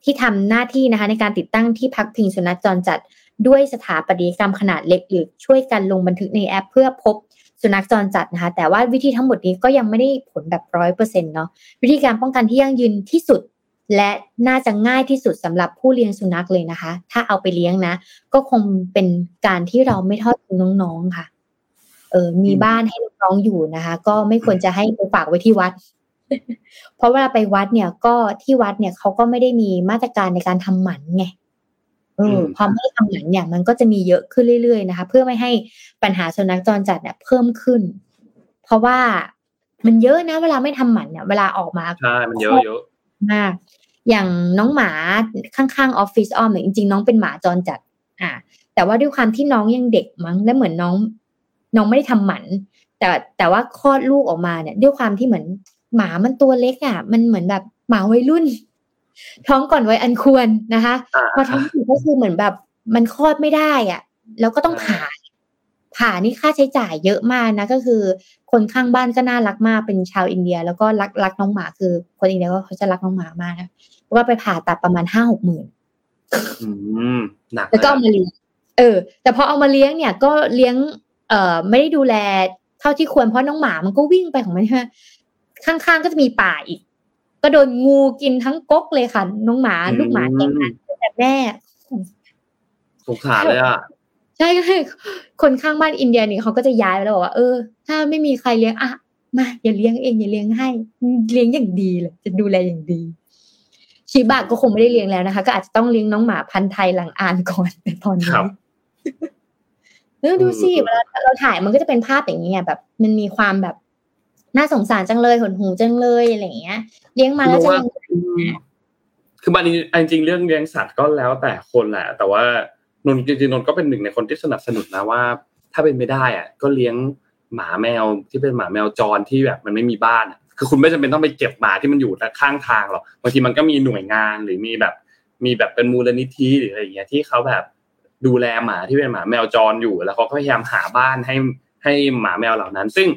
ที่ทำหน้าที่นะคะในการติดตั้งที่พักพิงสุนัขจรจัดด้วยสถาปัตยกรรมขนาดเล็กหรือช่วยกันลงบันทึกในแอป เพื่อพบสุนัขจรจัดนะคะแต่ว่าวิธีทั้งหมดนี้ก็ยังไม่ได้ผลแบบร้อยเปอร์เซ็นต์เนาะวิธีการป้องกันที่ยั่งยืนที่สุด และน่าจะง่ายที่สุดสำหรับผู้เลี้ยงสุนัขเลยนะคะ ถ้าเอาไปเลี้ยงนะ ก็คงเป็นการที่เราไม่ทอดทิ้งน้องๆค่ะ เออมีบ้านให้น้องอยู่นะคะ ก็ไม่ควรจะให้ไปฝากไว้ที่วัด เพราะเวลาไปวัดเนี่ยก็ที่วัดเนี่ยเขาก็ไม่ได้มีมาตรการในการทำหมันไงเออพอไม่ทำหมันเนี่ยมันก็จะมีเยอะขึ้นเรื่อยๆนะคะ เพื่อไม่ให้ปัญหาสุนัขจรจัดเนี่ยเพิ่มขึ้น เพราะว่ามันเยอะนะ เวลาไม่ทำหมันเนี่ย เวลาออกมาใช่มันเยอะเยอะมากอย่างน้องหมาข้างๆออฟฟิศอ้อมเนี่ยจริงๆน้องเป็นหมาจรจัด อ่า แต่ว่าด้วยความที่น้องยังเด็กมั้งและเหมือนน้อง น้องไม่ได้ทำหมัน แต่แต่ว่าคลอดลูกออกมาเนี่ย ด้วยความที่เหมือนหมามันตัวเล็กอะ มันเหมือนแบบหมาวัยรุ่น ท้องก่อนวัยอันควรนะคะพอท้องก็คือเหมือนแบบ มันคลอดไม่ได้อะ แล้วก็ต้องผ่าผ่านี่ค่าใช้จ่ายเยอะมากนะ ก็คือ คนข้างบ้านก็น่ารักมากเป็นชาวอินเดีย แล้วก็รักรักน้องหมาคือ คนอินเดียก็เขาจะรักน้องหมามากนะว่าไปผ่าตัดประมาณห้าหกหมื่นแล้วก็เอามาเลี้ยงเออ แต่พอเอามาเลี้ยงเนี่ย ก็เลี้ยง เอ่อไม่ได้ดูแลเท่าที่ควรเพราะน้องหมามันก็วิ่งไปของมันใช่ไหมข้างๆก็จะมีป่าอีก ก็โดนงูกินทั้งก๊กเลยค่ะ น้องหมาลูกหมาเก่งแต่แม่สงสารเลยอะใช่ก็เลยคนข้างบ้านอินเดียนี่เขาก็จะย้ายไปแล้วบอกว่า เออ ถ้าไม่มีใครเลี้ยงอะมาอย่าเลี้ยงเองอย่าเลี้ยงให้ เลี้ยงอย่างดีเลยจะดูแลอย่างดีชิบะก็คงไม่ได้เลี้ยงแล้วนะคะ ก็อาจจะต้องเลี้ยงน้องหมาพันธุ์ไทยหลังอ่านก่อนในตอนนี้ เออดูสิเวลาเราถ่ายมันก็จะเป็นภาพอย่างเงี้ยแบบ มันมีความแบบน่าสงสารจังเลยหดหูจังเลยอะไรเงี้ย เลี้ยงมาแล้วจะยังคือบันนี้จริงเรื่องเลี้ยงสัตว์ก็แล้วแต่คนแหละ แต่ว่านนจริงๆนนก็เป็นหนึ่งในคนที่สนับสนุนนะว่า ถ้าเป็นไม่ได้อะ ก็เลี้ยงหมาแมวที่เป็นหมาแมวจรที่แบบมันไม่มีบ้านอะคือคุณไม่จำเป็นต้องไปเก็บหมาที่มันอยู่ข้างทางหรอกบางทีมันก็มีหน่วยงานหรือมีแบบ มีแบบเป็นมูลนิธิหรืออะไรอย่างเงี้ยที่เขาแบบ ดูแลหมาที่เป็นหมาแมวจรอยู่ แล้วเขาก็พยายามหาบ้านให้ให้หมาแมวเหล่านั้น ซึ่ง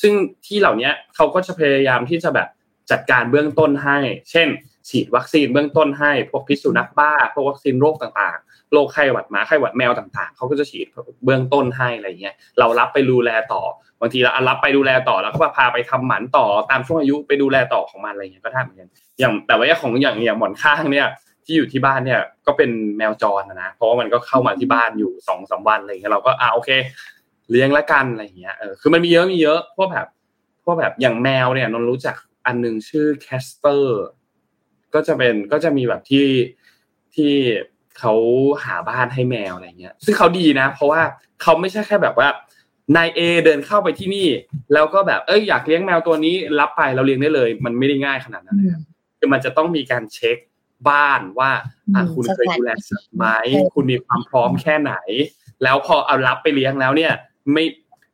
ซึ่งที่เหล่านี้เขาก็จะพยายามที่จะแบบจัดการเบื้องต้นให้ เช่น ฉีดวัคซีนเบื้องต้นให้ พวกพิษสุนัขบ้า พวกวัคซีนโรคต่างๆ โรคไข้หวัดหมาไข้หวัดแมวต่างๆ เขาก็จะฉีดเบื้องต้นให้อะไรเงี้ย เรารับไปดูแลต่อ บางทีเรารับไปดูแลต่อแล้วก็พาไปทำหมันต่อตามช่วงอายุไปดูแลต่อของมันอะไรเงี้ยก็ได้เหมือนกัน อย่างแต่ว่าของอย่างอย่างหมอนข้างเนี่ย ที่อยู่ที่บ้านเนี่ยก็เป็นแมวจรนะ เพราะว่ามันก็เข้ามาที่บ้านอยู่สองสาวันอะไรเงี้ยเราก็อ่าโอเค เลี้ยงละกันอะไรเงี้ยเออคือมันมีเยอะมีเยอะพวกแบบพวกแบบอย่างแมวเนี่ยนนรู้จักอันนึงชื่อแคสเปอร์ก็จะเป็นก็จะมีแบบที่ที่เขาหาบ้านให้แมวอะไรเงี้ย ซึ่งเขาดีนะ เพราะว่าเขาไม่ใช่แค่แบบว่านายเอเดินเข้าไปที่นี่ แล้วก็แบบเอ้ยอยากเลี้ยงแมวตัวนี้รับไปเราเลี้ยงได้เลย มันไม่ได้ง่ายขนาดนั้นคือมันจะต้องมีการเช็ค บ้านว่าอะคุณเคยดูแลสัตว์ไหมคุณมีความพร้อมแค่ไหน แล้วพอเอารับไปเลี้ยงแล้วเนี่ย ไม่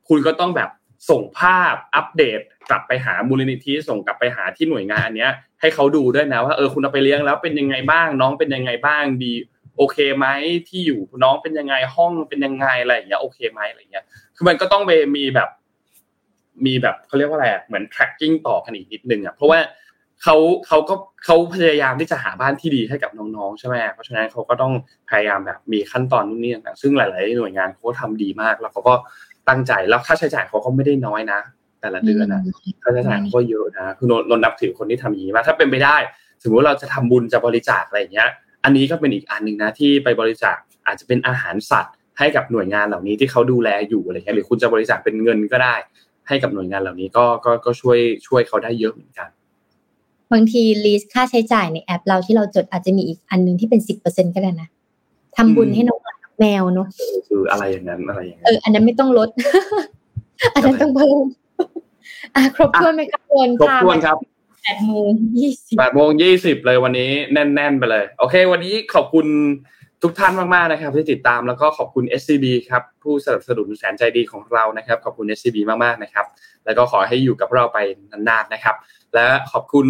คุณก็ต้องแบบส่งภาพอัปเดต กลับไปหามูลนิธิส่งกลับไปหาที่หน่วยงานอันเนี้ย ให้เขาดูด้วยนะว่าเออคุณเอาไปเลี้ยงแล้วเป็นยังไงบ้าง น้องเป็นยังไงบ้างดี โอเคไหมที่อยู่น้องเป็นยังไงห้องเป็นยังไงอะไรอย่างเงี้ยโอเคไหมอะไรเงี้ยคือมันก็ต้องไปมีแบบ มีแบบเขาเรียกว่าอะไรเหมือน tracking ต่อกันอีกนิดนึงอะเพราะว่า เขาเขาก็เขาพยายามที่จะหาบ้านที่ดีให้กับน้องๆใช่ไหมเพราะฉะนั้นเขาก็ต้องพยายามแบบมีขั้นตอนนู่นนี่ต่างซึ่งหลาย ๆ หน่วยงานเขาก็ทำดีมาก แล้วเขาก็ตั้งใจแล้วค่าใช้จ่ายเขาก็ไม่ได้น้อยนะ แต่ละเดือนนะค่าใช้จ่ายเขาก็เยอะนะคือนนนับถือคนที่ทำอย่างนี้มาถ้าเป็นไปได้ สมมติเราจะทำบุญจะบริจาคอะไรอย่างเงี้ย อันนี้ก็เป็นอีกอันหนึ่งนะที่ไปบริจาคอาจจะเป็นอาหารสัตว์ให้กับหน่วยงานเหล่านี้ที่เขาดูแลอยู่อะไรเงี้ยหรือคุณจะบริจาคเป็นเงินก็ได้ ให้กับหน่วยงานเหล่านี้ก็ก็ก็ช่วยช่วยเขาได้เยอะเหมือนกัน บางทีลิสค่าใช้จ่ายในแอป เราที่เราจดอาจจะมีอีกอันนึงที่เป็นสิบเปอร์เซ็นก็ได้นะทำบุญให้น้องหมาแมวเนาะคืออะไรอย่างนั้นอะไรอย่างนั้เอนออันนั้นไม่ต้องลด อันนั้นต้องเพิ่มอะครบถ้วนไหมครับวนครบถ้วนครับแปดโมงยี่สิบแปดโมงยี่สิบเลยวันนี้แน่น ๆ ไปเลย โอเค วันนี้ขอบคุณทุกท่านมาก ๆ นะครับ ที่ติดตามแล้วก็ขอบคุณ SCB ครับ ผู้สนับสนุนแสนใจดีของเรานะครับ ขอบคุณ SCB มาก ๆ นะครับ แล้วก็ขอให้อยู่กับเราไปนาน ๆ นะครับ และขอบคุณ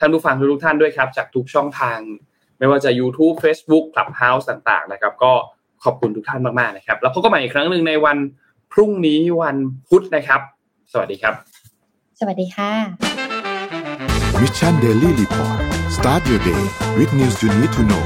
ท่านผู้ฟังทุกๆท่านด้วยครับ จากทุกช่องทาง ไม่ว่าจะ YouTube Facebook Clubhouse ต่างๆนะครับ ก็ขอบคุณทุกท่านมากๆนะครับ แล้วพบกันใหม่อีกครั้งหนึ่งในวันพรุ่งนี้วันพุธนะครับ สวัสดีครับ สวัสดีค่ะ Mission Daily Report start your day with news you need to know